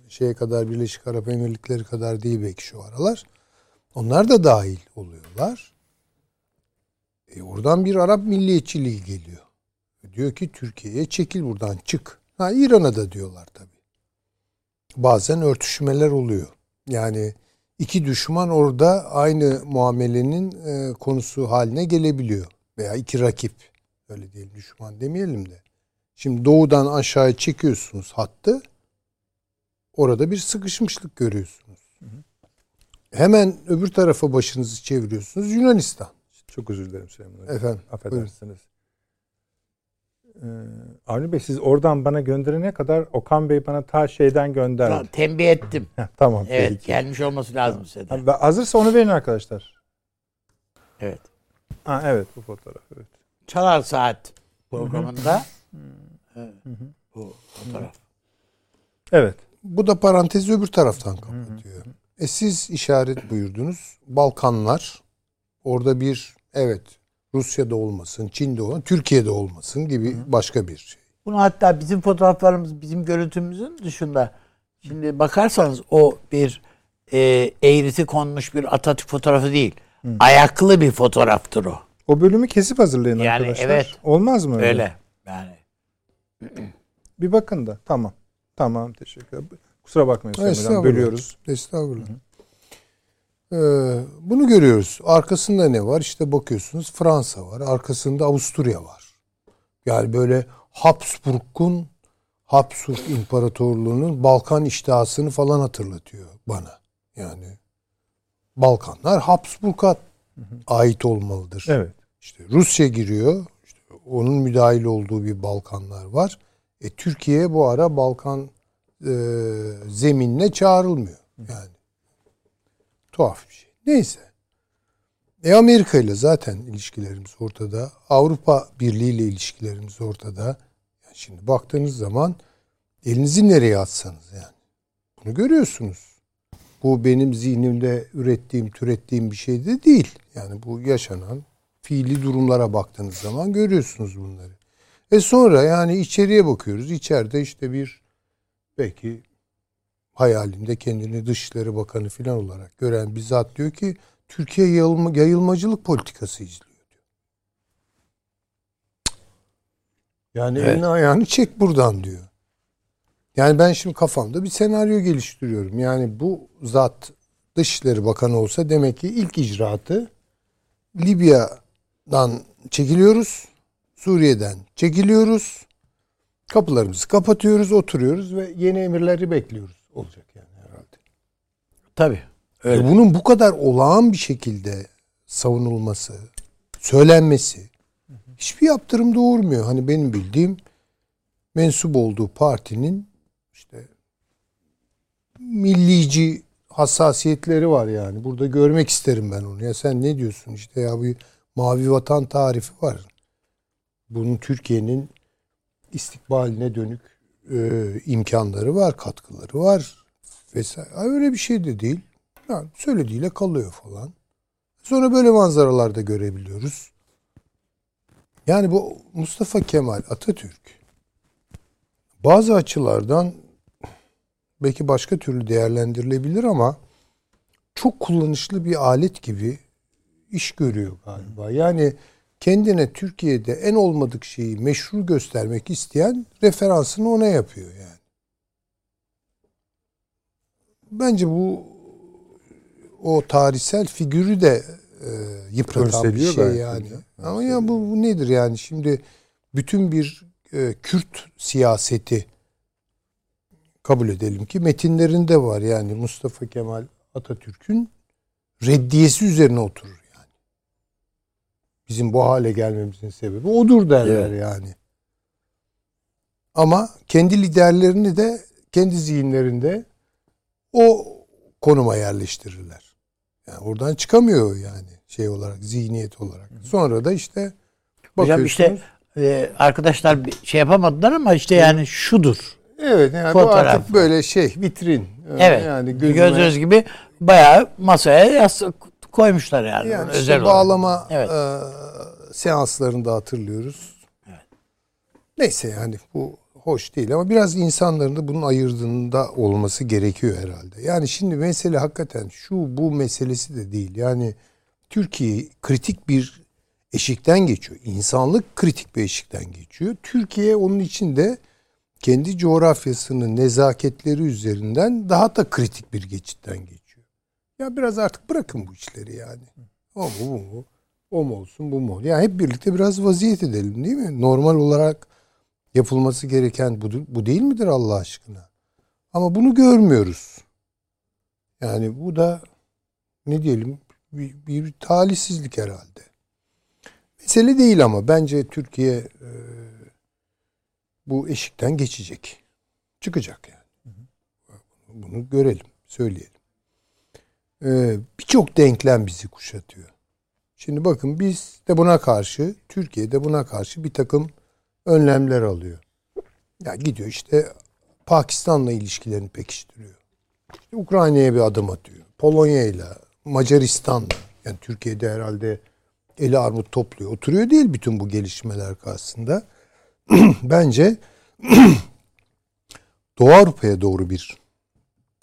şeye kadar Birleşik Arap Emirlikleri kadar değil belki şu aralar. Onlar da dahil oluyorlar. E oradan bir Arap milliyetçiliği geliyor. Diyor ki Türkiye'ye çekil buradan çık. Ha İran'a da diyorlar tabii. Bazen örtüşmeler oluyor. Yani iki düşman orada aynı muamelenin e, konusu haline gelebiliyor. Veya iki rakip. Öyle değil düşman demeyelim de. Şimdi doğudan aşağıya çekiyorsunuz hattı. Orada bir sıkışmışlık görüyorsunuz. Hemen öbür tarafa başınızı çeviriyorsunuz. Yunanistan. Çok özür dilerim Süleyman Efendim. Affedersiniz. Ee, Avni Bey siz oradan bana gönderene kadar Okan Bey bana ta şeyden gönderdi. Tamam, tembih ettim. tamam. Evet peki. gelmiş olması lazım size de. Hazırsa onu verin arkadaşlar. Evet. Ha, evet bu fotoğraf. Evet. Çalar Saat programında evet, bu fotoğraf. Evet. Bu da parantezi öbür taraftan kapatıyor. E siz işaret buyurdunuz. Balkanlar orada bir evet Rusya'da olmasın, Çin'de olmasın, Türkiye'de olmasın gibi Hı. başka bir şey. Bunu hatta bizim fotoğraflarımız, bizim görüntümüzün dışında şimdi bakarsanız o bir e, eğrisi konmuş bir Atatürk fotoğrafı değil. Hı. Ayaklı bir fotoğraftır o. O bölümü kesip hazırlayın yani arkadaşlar. Evet. Olmaz mı öyle? Öyle. Yani. bir bakın da. Tamam. Tamam teşekkür ederim. Kusura bakmayın Estağfurullah. Bölüyoruz. Estağfurullah. Hı. Ee, bunu görüyoruz. Arkasında ne var? İşte bakıyorsunuz Fransa var. Arkasında Avusturya var. Yani böyle Habsburg'un Habsburg İmparatorluğu'nun Balkan iştihasını falan hatırlatıyor bana. Yani Balkanlar Habsburg'a ait olmalıdır. Evet. İşte Rusya giriyor. İşte onun müdahil olduğu bir Balkanlar var. E, Türkiye bu ara Balkan e, zeminine çağrılmıyor. Yani tuhaf bir şey. Neyse. E Amerika ile zaten ilişkilerimiz ortada. Avrupa Birliği ile ilişkilerimiz ortada. Yani şimdi baktığınız zaman elinizi nereye atsanız yani. Bunu görüyorsunuz. Bu benim zihnimde ürettiğim, türettiğim bir şey de değil. Yani bu yaşanan fiili durumlara baktığınız zaman görüyorsunuz bunları. E sonra yani içeriye bakıyoruz. İçeride işte bir belki hayalinde kendini Dışişleri Bakanı falan olarak gören bir zat diyor ki Türkiye yayılma, yayılmacılık politikası izliyor diyor. Yani Evet. elini ayağını çek buradan diyor. Yani ben şimdi kafamda bir senaryo geliştiriyorum. Yani bu zat Dışişleri Bakanı olsa demek ki ilk icraatı Libya'dan çekiliyoruz. Suriye'den çekiliyoruz. Kapılarımızı kapatıyoruz, oturuyoruz ve yeni emirleri bekliyoruz. Olacak yani herhalde. Tabii. Öyle. E bunun bu kadar olağan bir şekilde savunulması, söylenmesi hiçbir yaptırım doğurmuyor. Hani benim bildiğim mensup olduğu partinin işte millici hassasiyetleri var yani. Burada görmek isterim ben onu. Ya sen ne diyorsun işte ya bir mavi vatan tarifi var. Bunun Türkiye'nin istikbaline dönük e, imkanları var, katkıları var vesaire. Öyle bir şey de değil. Yani söylediğiyle kalıyor falan. Sonra böyle manzaralar da görebiliyoruz. Yani bu Mustafa Kemal Atatürk bazı açılardan belki başka türlü değerlendirilebilir ama çok kullanışlı bir alet gibi iş görüyor galiba. Yani kendine Türkiye'de en olmadık şeyi meşru göstermek isteyen referansını ona yapıyor yani. Bence bu o tarihsel figürü de e, yıpratan bir şey yani. güzel. Ama ya bu, bu nedir yani şimdi bütün bir e, Kürt siyaseti kabul edelim ki metinlerinde var yani Mustafa Kemal Atatürk'ün reddiyesi üzerine oturur. Bizim bu hale gelmemizin sebebi odur derler Evet. yani. Ama kendi liderlerini de kendi zihinlerinde o konuma yerleştirirler. Yani oradan çıkamıyor yani şey olarak, zihniyet olarak. Sonra da işte Hocam işte bakıyorsunuz. e, arkadaşlar şey yapamadılar ama işte yani şudur. Evet yani bu Fotoğraf. artık böyle şey vitrin. Evet. Yani gözüme, Gördüğünüz gibi bayağı masaya yastık koymuşlar yani. yani işte özel bağlama Evet. e, seanslarında hatırlıyoruz. Neyse yani bu hoş değil ama biraz insanların da bunun ayırdığında olması gerekiyor herhalde. Yani şimdi mesele hakikaten şu bu meselesi de değil. Yani Türkiye kritik bir eşikten geçiyor. İnsanlık kritik bir eşikten geçiyor. Türkiye onun içinde kendi coğrafyasının nezaketleri üzerinden daha da kritik bir geçitten geçiyor. Ya biraz artık bırakın bu işleri yani. O mu bu mu? O mu olsun bu mu? olsun? Yani hep birlikte biraz vaziyet edelim değil mi? Normal olarak yapılması gereken bu, bu değil midir Allah aşkına? Ama bunu görmüyoruz. Yani bu da ne diyelim bir, bir talihsizlik herhalde. Mesele değil ama bence Türkiye e, bu eşikten geçecek. Çıkacak yani. Bunu görelim, söyleyelim. E, Birçok denklem bizi kuşatıyor. Şimdi bakın biz de buna karşı, Türkiye de buna karşı bir takım önlemler alıyor. Ya gidiyor işte Pakistan'la ilişkilerini pekiştiriyor. İşte Ukrayna'ya bir adım atıyor. Polonya'yla, Macaristan'la. Yani Türkiye'de herhalde eli armut topluyor. Oturuyor değil bütün bu gelişmeler karşısında. Bence Doğu Avrupa'ya doğru bir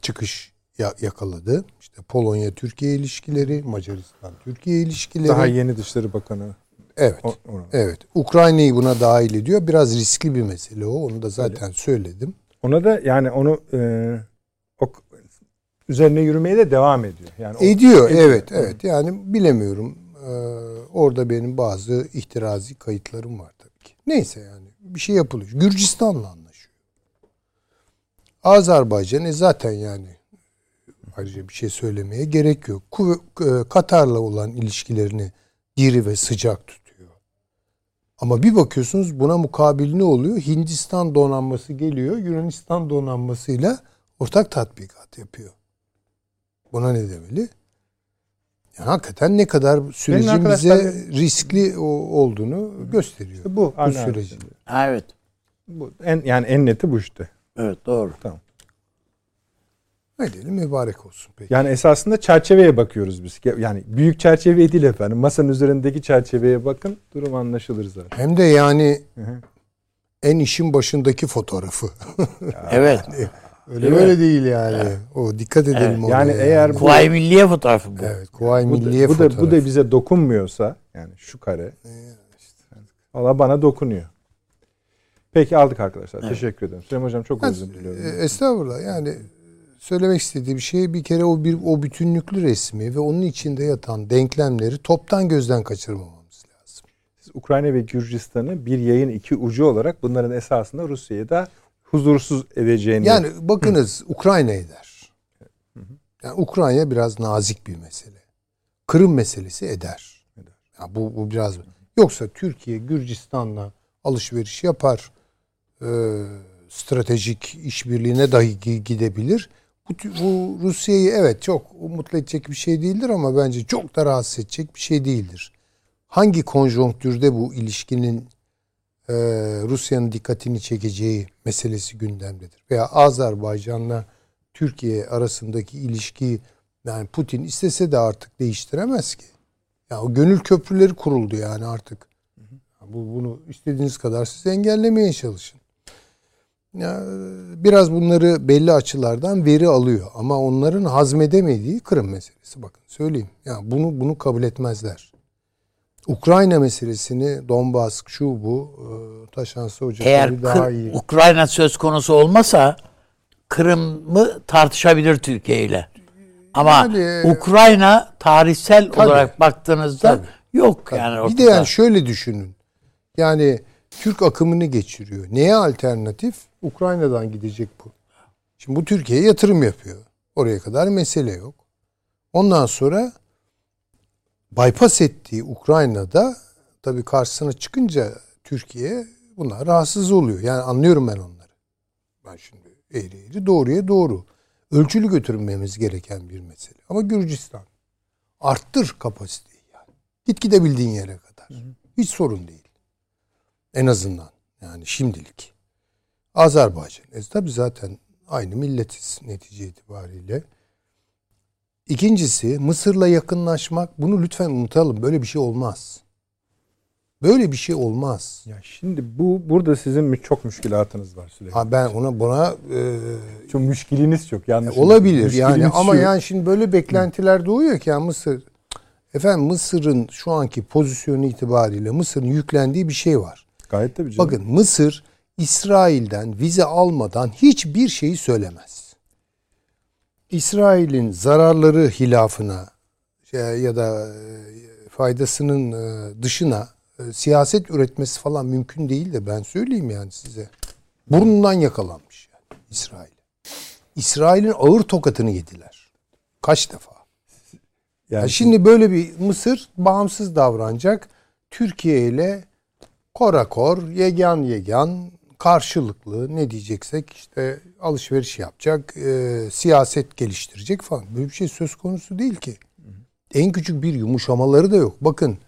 çıkış ya- yakaladı. İşte Polonya-Türkiye ilişkileri, Macaristan-Türkiye ilişkileri. Daha yeni Dışişleri Bakanı. evet. O-. Evet. Ukrayna'yı buna dahil ediyor. Biraz riskli bir mesele o. Onu da zaten söyledim. Ona da yani onu e, o, üzerine yürümeye de devam ediyor. Yani o- Ediyor. ediyor. Evet, evet. Yani bilemiyorum. Ee, orada benim bazı ihtirazi kayıtlarım var tabii ki. Neyse yani bir şey yapılıyor. Gürcistan'la anlaşıyor. Azerbaycan e zaten yani ayrıca bir şey söylemeye gerek yok. Kuv- e, Katar'la olan ilişkilerini diri ve sıcak tutuyor. Ama bir bakıyorsunuz buna mukabil ne oluyor? Hindistan donanması geliyor. Yunanistan donanmasıyla ortak tatbikat yapıyor. Buna ne demeli? Yani hakikaten ne kadar sürecin arkadaşlar- bize riskli olduğunu gösteriyor. İşte bu. bu Aynen. süreci. Ha, evet. Bu en yani en neti bu işte. Evet doğru. Ne diyelim mübarek olsun peki. Yani esasında çerçeveye bakıyoruz biz. Yani büyük çerçeve değil efendim. Masanın üzerindeki çerçeveye bakın. Durum anlaşılır zaten. Hem de yani Hı hı. en işin başındaki fotoğrafı. Evet. Öyle Değil mi? böyle değil yani. O dikkat edelim Evet. Yani eğer bu- Kuvayi Milliye fotoğrafı bu. evet, Kuvayi Milliye bu da, fotoğrafı. bu da bize dokunmuyorsa yani şu kare valla bana dokunuyor. Peki aldık arkadaşlar. Evet. Teşekkür ederim. Süleyman Hocam çok özür diliyorum. e, Estağfurullah. Yani söylemek istediğim şey bir kere o bir o bütünlüklü resmi ve onun içinde yatan denklemleri toptan gözden kaçırmamamız lazım. Siz Ukrayna ve Gürcistan'ı bir yayın iki ucu olarak bunların esasında Rusya'yı da huzursuz edeceğini Yani bakınız Ukrayna eder. Yani Ukrayna biraz nazik bir mesele. Kırım meselesi eder. Ya bu, bu biraz yoksa Türkiye Gürcistan'la alışveriş yapar. Ee, stratejik işbirliğine dahi gi- gidebilir. Bu, bu Rusya'yı evet çok mutlu edecek bir şey değildir ama bence çok da rahatsız edecek bir şey değildir. Hangi konjonktürde bu ilişkinin e, Rusya'nın dikkatini çekeceği meselesi gündemdedir. Veya Azerbaycan'la Türkiye arasındaki ilişki yani Putin istese de artık değiştiremez ki. Ya o gönül köprüleri kuruldu yani artık. Bu bunu istediğiniz kadar siz engellemeye çalışın. Ya, biraz bunları belli açılardan veri alıyor ama onların hazmedemediği Kırım meselesi bakın söyleyeyim. Ya bunu bunu kabul etmezler. Ukrayna meselesini Donbas şu bu e, Taşansı Hoca Eğer tabii daha iyi. Ukrayna söz konusu olmasa Kırım'ı tartışabilir Türkiye ile. Ama Yani- Ukrayna tarihsel Tabii. olarak baktığınızda Tabii. yok yani bir ortada. de yani şöyle düşünün. Yani Türk akımını geçiriyor. Neye alternatif? Ukrayna'dan gidecek bu. Şimdi bu Türkiye'ye yatırım yapıyor. Oraya kadar mesele yok. Ondan sonra bypass ettiği Ukrayna'da tabii karşısına çıkınca Türkiye buna rahatsız oluyor. Yani anlıyorum ben onları. Ben şimdi eğri eğri doğruya doğru. Ölçülü götürmemiz gereken bir mesele. Ama Gürcistan arttır kapasiteyi yani. Git gidebildiğin yere kadar. Hiç sorun değil. En azından yani şimdilik. Azerbaycan. E tabi zaten aynı milletiz netice itibariyle. İkincisi Mısır'la yakınlaşmak. Bunu lütfen unutalım. Böyle bir şey olmaz. Böyle bir şey olmaz. Ya şimdi bu burada sizin çok müşkilatınız var Süleyman. Ha ben ona buna e, Çok müşkiliniz çok yanlış. olabilir Müşkiliniz yani ama şu, yani şimdi böyle beklentiler doğuyor ki ya Mısır efendim Mısır'ın şu anki pozisyonu itibariyle Mısır'ın yüklendiği bir şey var. Gayet tabii canım. Bakın Mısır İsrail'den vize almadan hiçbir şeyi söylemez. İsrail'in zararları hilafına şey, ya da e, faydasının e, dışına e, siyaset üretmesi falan mümkün değil de ben söyleyeyim yani size. Burnundan yakalanmış yani İsrail. İsrail'in ağır tokatını yediler. Kaç defa? yani Ya şimdi böyle bir Mısır bağımsız davranacak. Türkiye ile korakor, yegan yegan, karşılıklı ne diyeceksek işte alışveriş yapacak, e, siyaset geliştirecek falan. Böyle bir şey söz konusu değil ki. En küçük bir yumuşamaları da yok. Bakın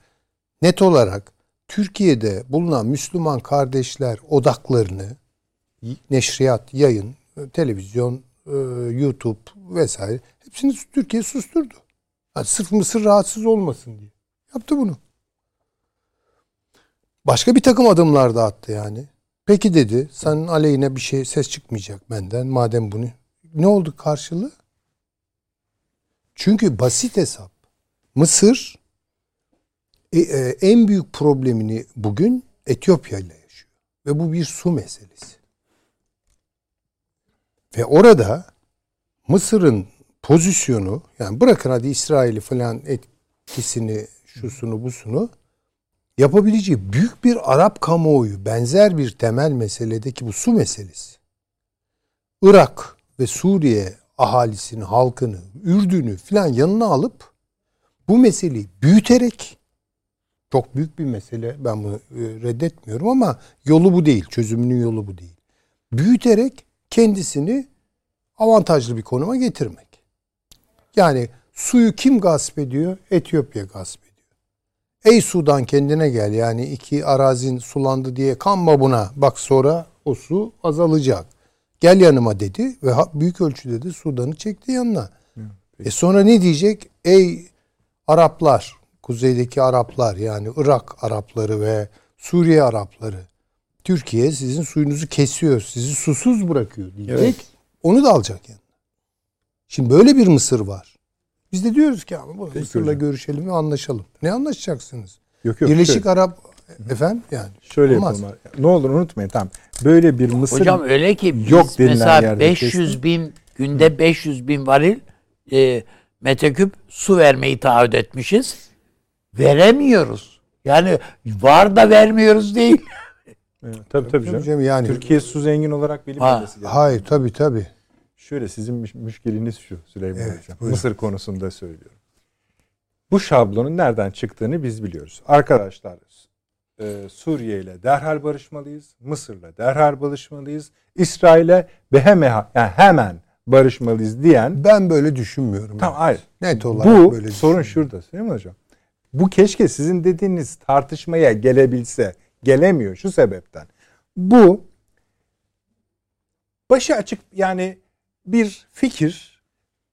net olarak Türkiye'de bulunan Müslüman kardeşler odaklarını neşriyat, yayın, e, televizyon, e, YouTube vesaire hepsini Türkiye susturdu. Yani sırf Mısır rahatsız olmasın diye. Yaptı bunu. Başka bir takım adımlar da attı yani. Peki dedi, senin aleyhine bir şey ses çıkmayacak benden madem bunu. Ne oldu karşılığı? Çünkü basit hesap. Mısır e, e, en büyük problemini bugün Etiyopya ile yaşıyor. Ve bu bir su meselesi. Ve orada Mısır'ın pozisyonu yani bırakın hadi İsrail'i falan etkisini şusunu busunu yapabileceği büyük bir Arap kamuoyu benzer bir temel meseledeki bu su meselesi. Irak ve Suriye ahalisini, halkını, Ürdün'ü filan yanına alıp bu meseleyi büyüterek çok büyük bir mesele ben bunu e, reddetmiyorum ama yolu bu değil. Çözümünün yolu bu değil. Büyüterek kendisini avantajlı bir konuma getirmek. Yani suyu kim gasp ediyor? Etiyopya gasp ediyor. Ey Sudan kendine gel yani iki arazin sulandı diye kanma buna. Bak sonra o su azalacak. Gel yanıma dedi ve büyük ölçüde de Sudan'ı çekti yanına. e sonra ne diyecek? Ey Araplar, kuzeydeki Araplar yani Irak Arapları ve Suriye Arapları. Türkiye sizin suyunuzu kesiyor, sizi susuz bırakıyor diyecek. Evet. Onu da alacak yani. Şimdi böyle bir Mısır var. Biz de diyoruz ki ama bu Mısır'la görüşelim ve anlaşalım. Ne anlaşacaksınız? Yok yok. Birleşik şöyle. Arap efendim yani. Şöyle olmaz. yapalım. Ne olur unutmayın tamam. Böyle bir Mısır Hocam öyle ki biz yok mesela 500 kesin. bin günde 500 bin varil e, metreküp su vermeyi taahhüt etmişiz. Veremiyoruz. Yani var da vermiyoruz değil. Evet, tabii tabii canım. Yani Türkiye su zengin olarak bilinmesi Hayır tabii tabii. Şöyle sizin müşkiliniz şu Süleyman evet, Hocam. Buyurun. Mısır konusunda söylüyorum. Bu şablonun nereden çıktığını biz biliyoruz. Arkadaşlar e, Suriye ile derhal barışmalıyız. Mısır'la derhal barışmalıyız. İsrail'e behemeha yani hemen barışmalıyız diyen ben böyle düşünmüyorum. Tamam hayır. Net olarak Bu böyle sorun şurada Süleyman Hocam. Bu keşke sizin dediğiniz tartışmaya gelebilse. Gelemiyor şu sebepten. Bu başı açık yani bir fikir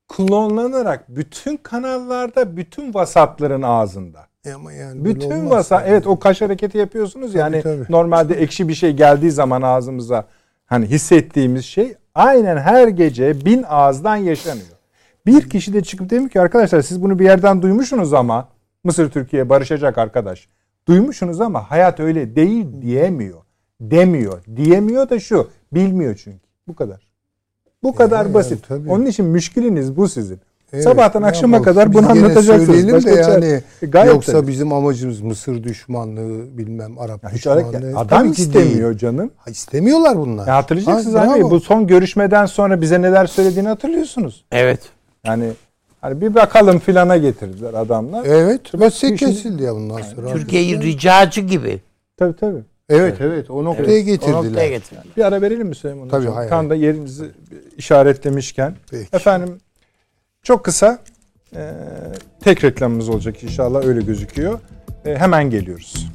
klonlanarak bütün kanallarda bütün vasatların ağzında. E ama yani bütün vasat yani. evet o kaş hareketi yapıyorsunuz tabii, yani tabii. normalde ekşi bir şey geldiği zaman ağzımıza hani hissettiğimiz şey aynen her gece bin ağızdan yaşanıyor. Bir kişi de çıkıp demiş ki arkadaşlar siz bunu bir yerden duymuşsunuz ama Mısır Türkiye barışacak arkadaş. Duymuşsunuz ama hayat öyle değil diyemiyor. Demiyor. Diyemiyor da şu. Bilmiyor çünkü. Bu kadar. Bu kadar yani, basit. Tabii. Onun için müşkiliniz bu sizin. Evet, Sabahtan akşama kadar bunu anlatacaksınız. Başka de yani Gayet yoksa tabii. bizim amacımız Mısır düşmanlığı bilmem Arap ya düşmanlığı. Adam tabii istemiyor değil. canım. Ha, istemiyorlar bunlar. Ya hatırlayacaksınız ha, abi bu son görüşmeden sonra bize neler söylediğini hatırlıyorsunuz. Evet. Yani hani bir bakalım filana getirdiler adamlar. Evet. Mesele kesildi ya bundan sonra. Türkiye'yi ricacı gibi. Tabii tabii. Evet evet o noktaya evet, getirdiler. O noktaya getirdiler. Bir ara verelim mi Süleyman Tabii hayır. Kan da yerinizi işaretlemişken. Peki. Efendim çok kısa e, tek reklamımız olacak inşallah öyle gözüküyor. E, hemen geliyoruz.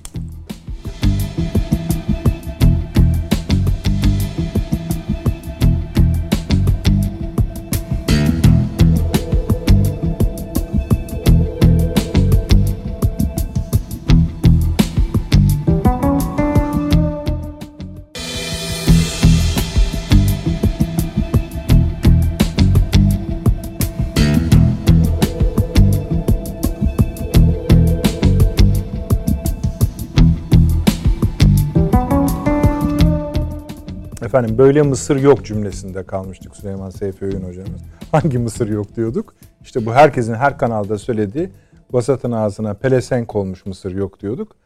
Efendim böyle Mısır yok cümlesinde kalmıştık Süleyman Seyfi Öğün hocamız. Hangi Mısır yok diyorduk. İşte bu herkesin her kanalda söylediği vasatın ağzına pelesenk olmuş Mısır yok diyorduk.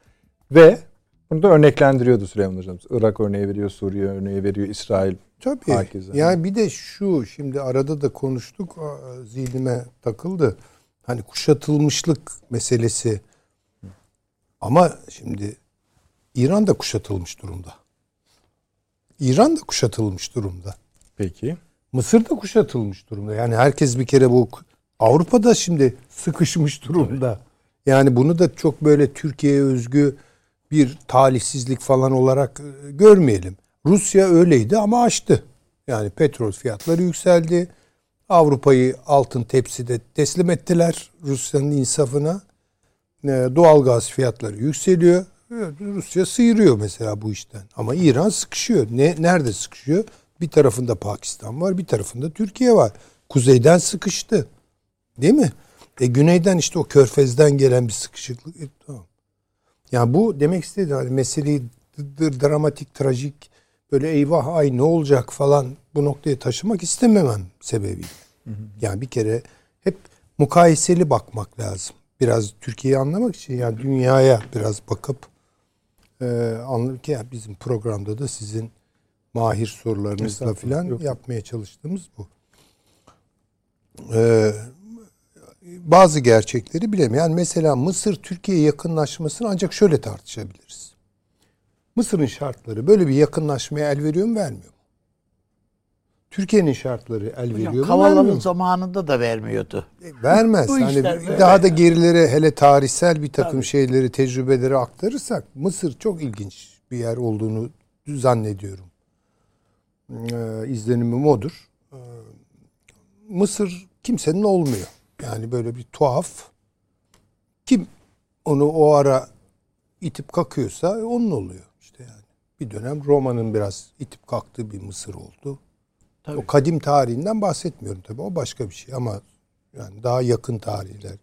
Ve bunu da örneklendiriyordu Süleyman hocamız. Irak örneği veriyor, Suriye örneği veriyor, İsrail. Tabii. Herkese. Yani bir de şu şimdi arada da konuştuk zihnime takıldı. Hani kuşatılmışlık meselesi. Ama şimdi İran da kuşatılmış durumda. İran da kuşatılmış durumda. Peki. Mısır da kuşatılmış durumda. Yani herkes bir kere bu Avrupa'da şimdi sıkışmış durumda. Yani bunu da çok böyle Türkiye'ye özgü bir talihsizlik falan olarak e, görmeyelim. Rusya öyleydi ama açtı. Yani petrol fiyatları yükseldi. Avrupa'yı altın tepside teslim ettiler Rusya'nın insafına. E, doğal gaz fiyatları yükseliyor. Rusya sıyırıyor mesela bu işten. Ama İran sıkışıyor. Ne nerede sıkışıyor? Bir tarafında Pakistan var, bir tarafında Türkiye var. Kuzeyden sıkıştı. Değil mi? E güneyden işte o körfezden gelen bir sıkışıklık. E, tamam. Yani bu demek istedi hani meseleyi dramatik, trajik böyle eyvah ay ne olacak falan bu noktaya taşımak istememem. Hı hı. Yani bir kere hep mukayeseli bakmak lazım. Biraz Türkiye'yi anlamak için yani dünyaya biraz bakıp e, anlar ki ya bizim programda da sizin mahir sorularınızla filan yapmaya çalıştığımız bu. Ee, bazı gerçekleri bilemiyorum. Yani mesela Mısır Türkiye yakınlaşmasını ancak şöyle tartışabiliriz. Mısır'ın şartları böyle bir yakınlaşmaya el veriyor mu vermiyor mu? Türkiye'nin şartları el veriyor Kavala'nın zamanında da vermiyordu. Vermez. Bu hani daha da gerilere hele tarihsel bir takım şeyleri, tecrübeleri aktarırsak Mısır çok ilginç bir yer olduğunu zannediyorum. Ee, izlenimim odur. Ee, Mısır kimsenin olmuyor. Yani böyle bir tuhaf. Kim onu o ara itip kakıyorsa onun oluyor işte yani. Bir dönem Roma'nın biraz itip kalktığı bir Mısır oldu. Tabii. O kadim tarihinden bahsetmiyorum tabii. O başka bir şey ama yani daha yakın tarihler.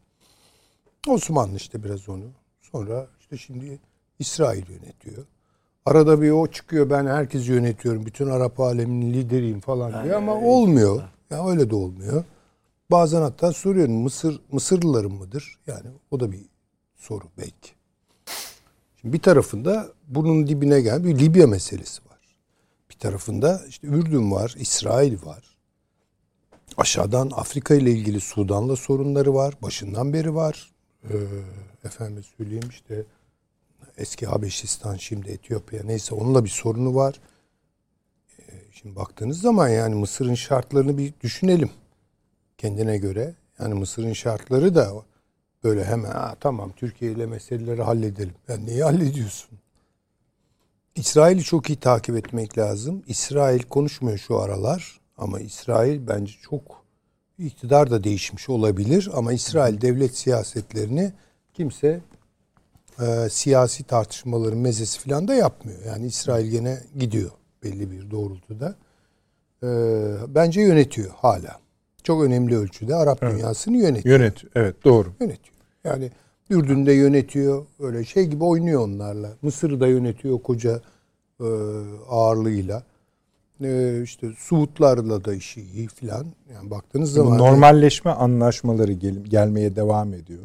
Osmanlı işte biraz onu. Sonra işte şimdi İsrail yönetiyor. Arada bir o çıkıyor ben herkesi yönetiyorum. Bütün Arap aleminin lideriyim falan diyor ama olmuyor. Ya öyle de olmuyor. Bazen hatta soruyorum Mısır Mısırlıların mıdır? Yani o da bir soru belki. Şimdi bir tarafında bunun dibine gelen bir Libya meselesi var. Tarafında işte Ürdün var, İsrail var. Aşağıdan Afrika ile ilgili Sudan'la sorunları var. Başından beri var. Ee, efendim söyleyeyim işte eski Habeşistan şimdi Etiyopya neyse onunla bir sorunu var. Ee, şimdi baktığınız zaman yani Mısır'ın şartlarını bir düşünelim kendine göre. Yani Mısır'ın şartları da böyle hemen tamam Türkiye ile meseleleri halledelim. Yani neyi hallediyorsun? İsrail'i çok iyi takip etmek lazım. İsrail konuşmuyor şu aralar ama İsrail bence çok iktidar da değişmiş olabilir ama İsrail devlet siyasetlerini kimse e, siyasi tartışmaların mezesi falan da yapmıyor. Yani İsrail gene gidiyor belli bir doğrultuda. E, bence yönetiyor hala. Çok önemli ölçüde Arap dünyasını yönetiyor Yönet. Evet doğru. yönetiyor. Yani Ürdün'de yönetiyor. Öyle şey gibi oynuyor onlarla. Mısır'ı da yönetiyor koca e, ağırlığıyla. E, işte Suudlarla da işi iyi filan. Yani baktığınız zaman normalleşme anlaşmaları gel- gelmeye devam ediyor.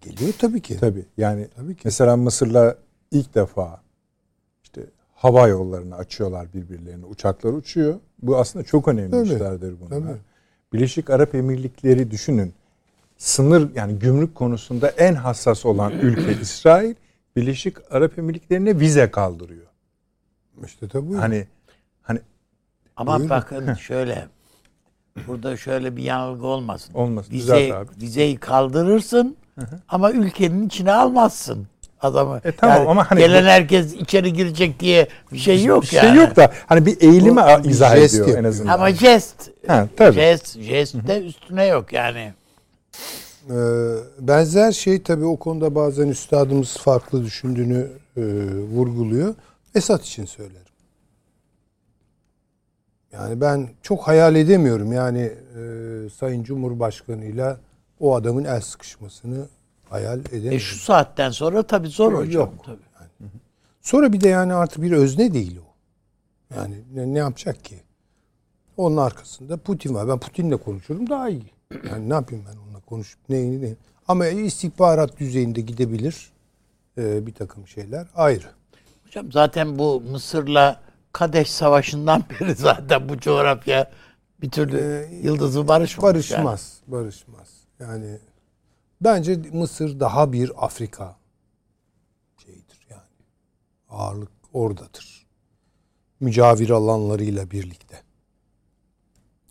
geliyor tabii ki. Tabii. Yani Tabii ki. mesela Mısır'la ilk defa işte hava yollarını açıyorlar birbirlerine. Uçaklar uçuyor. Bu aslında çok önemli Tabii, işlerdir bunlar. tabii. Birleşik Arap Emirlikleri düşünün. Sınır yani gümrük konusunda en hassas olan ülke İsrail. Birleşik Arap Emirlikleri'ne vize kaldırıyor. İşte tabii. Hani hani Ama Buyurun. bakın şöyle. Burada şöyle bir yanılgı olmasın. olmasın. Vize, abi. vizeyi kaldırırsın ama ülkenin içine almazsın adamı. E tamam ama hani gelen bu- herkes içeri girecek diye bir şey yok bir şey yani. yok da hani bir eğilimi Bu bir izah jest ediyor en azından. Ama jest. ha, tabii. Jest, jest de üstüne yok yani. Ee, benzer şey tabii o konuda bazen üstadımız farklı düşündüğünü e, vurguluyor. Esat için söylerim. Yani ben çok hayal edemiyorum yani e, Sayın Cumhurbaşkanı'yla o adamın el sıkışmasını hayal edemiyorum. E şu saatten sonra tabii zor hocam. yok. Tabii. Sonra bir de yani artık bir özne değil o. Yani ne, ne yapacak ki? Onun arkasında Putin var. Ben Putin'le konuşurum daha iyi. Yani ne yapayım ben onunla konuşup neyini ne? Ama istihbarat düzeyinde gidebilir e, bir takım şeyler ayrı. Hocam zaten bu Mısır'la Kadeş Savaşı'ndan beri zaten bu coğrafya bir türlü Ee, yıldızı barışmamış. yani. Barışmaz, barışmaz. Yani bence Mısır daha bir Afrika şeyidir yani. Ağırlık oradadır. Mücavir alanlarıyla birlikte.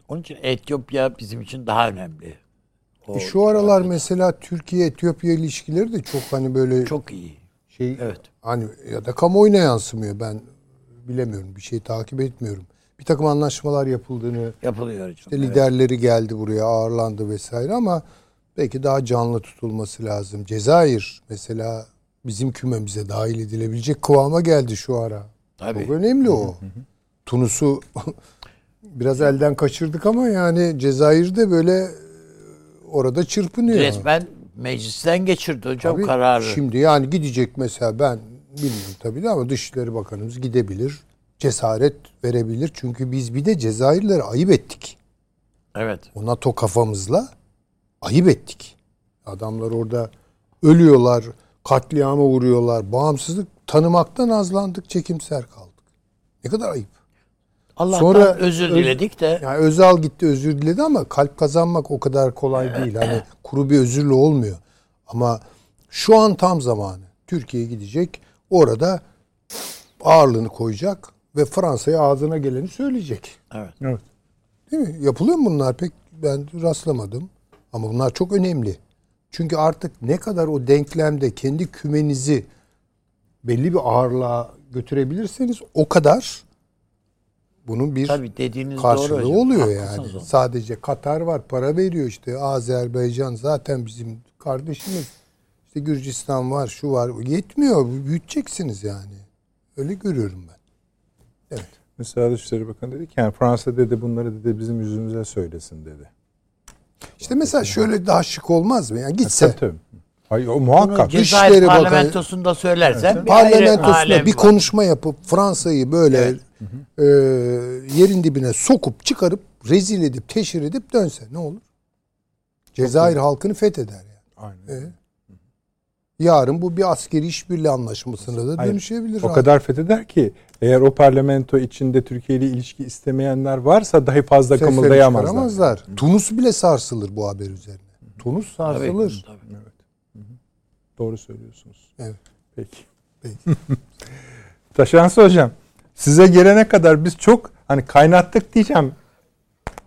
Onun için Etiyopya bizim için daha önemli. E şu aralar mesela Türkiye Etiyopya ilişkileri de çok hani böyle çok iyi. şey Evet. hani ya da kamuoyuna yansımıyor. Ben bilemiyorum. Bir şey takip etmiyorum. Bir takım anlaşmalar yapıldığını, Yapılıyor hocam. işte evet. liderleri geldi buraya, ağırlandı vesaire ama belki daha canlı tutulması lazım. Cezayir mesela bizim kümemize dahil edilebilecek kıvama geldi şu ara. Tabii. Çok önemli o. Tunus'u biraz elden kaçırdık ama yani Cezayir'de böyle orada çırpınıyor. Resmen meclisten geçirdi hocam Tabii kararı. Şimdi yani gidecek mesela ben bilmiyorum tabii de ama Dışişleri Bakanımız gidebilir. Cesaret verebilir. Çünkü biz bir de Cezayirlere ayıp ettik. Evet. O NATO kafamızla ayıp ettik. Adamlar orada ölüyorlar, katliama uğruyorlar. Bağımsızlık tanımaktan azlandık, çekimser kaldık. Ne kadar ayıp. Allah'tan Sonra özür öz- diledik de Yani Özal gitti özür diledi ama kalp kazanmak o kadar kolay değil. Hani kuru bir özürle olmuyor. Ama şu an tam zamanı. Türkiye gidecek. Orada ağırlığını koyacak ve Fransa'ya ağzına geleni söyleyecek. evet. Evet. Değil mi? Yapılıyor mu bunlar? Pek ben rastlamadım. Ama bunlar çok önemli. Çünkü artık ne kadar o denklemde kendi kümenizi belli bir ağırlığa götürebilirseniz o kadar bunun bir Tabii dediğiniz doğru karşılığı hocam. oluyor Haklısınız yani. onda. Sadece Katar var, para veriyor işte. Azerbaycan zaten bizim kardeşimiz. İşte Gürcistan var, şu var. Yetmiyor. Büyüteceksiniz yani. Öyle görüyorum ben. Evet. Mesela Dışişleri Bakanı dedi ki yani Fransa dedi bunları dedi bizim yüzümüze söylesin dedi. İşte mesela şöyle daha şık olmaz mı? Yani gitse Tabii tabii. Hayır o Bunu muhakkak. Cezayir Dışişleri Bakanı- parlamentosunda söylersen bir ayrı parlamentosunda bir var. konuşma yapıp Fransa'yı böyle e, yerin dibine sokup çıkarıp rezil edip teşhir edip dönse ne olur? Cezayir halkını fetheder yani. Aynen. E? Yarın bu bir askeri işbirliği anlaşmasına da Hayır, dönüşebilir. O abi. kadar fetheder ki eğer o parlamento içinde Türkiye ile ilişki istemeyenler varsa dahi fazla Sesleri kımıldayamazlar. çıkaramazlar. Tunus bile sarsılır bu haber üzerine. Tunus Tabii, sarsılır. tabii. Doğru söylüyorsunuz. Evet. Peki. Peki. Taşansı hocam size gelene kadar biz çok hani kaynattık diyeceğim.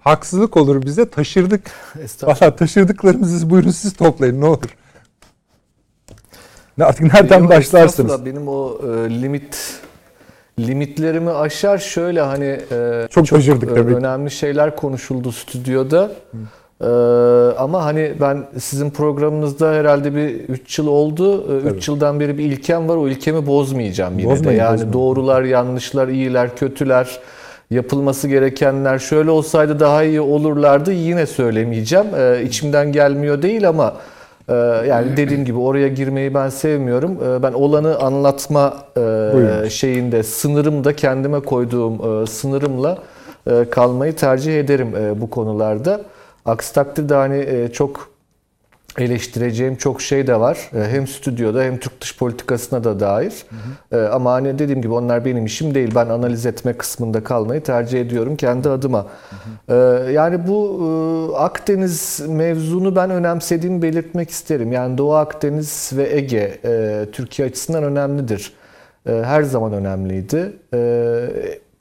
Haksızlık olur bize taşırdık. Valla taşırdıklarımızı buyurun siz toplayın ne olur. Ne- Artık nereden Benim başlarsınız? Benim o e, limit limitlerimi aşar şöyle hani e, Çok taşırdık e, tabii önemli şeyler konuşuldu stüdyoda. E, ama hani ben sizin programınızda herhalde bir 3 yıl oldu. 3 yıldan beri bir ilkem var. O ilkemi bozmayacağım yine Bozmayın, de. Yani bozmayın. doğrular, yanlışlar, iyiler, kötüler, yapılması gerekenler şöyle olsaydı daha iyi olurlardı yine söylemeyeceğim. E, içimden gelmiyor değil ama e, yani dediğim gibi oraya girmeyi ben sevmiyorum. E, ben olanı anlatma e, Buyurun. şeyinde sınırımda kendime koyduğum e, sınırımla e, kalmayı tercih ederim e, bu konularda. Aksi takdirde hani e, çok eleştireceğim çok şey de var. E, Hem stüdyoda hem Türk dış politikasına da dair. E, Ama hani dediğim gibi onlar benim işim değil. Ben analiz etme kısmında kalmayı tercih ediyorum kendi adıma. E, Yani bu Akdeniz mevzunu ben önemsediğimi belirtmek isterim. Yani Doğu Akdeniz ve Ege Türkiye açısından önemlidir. Her zaman önemliydi.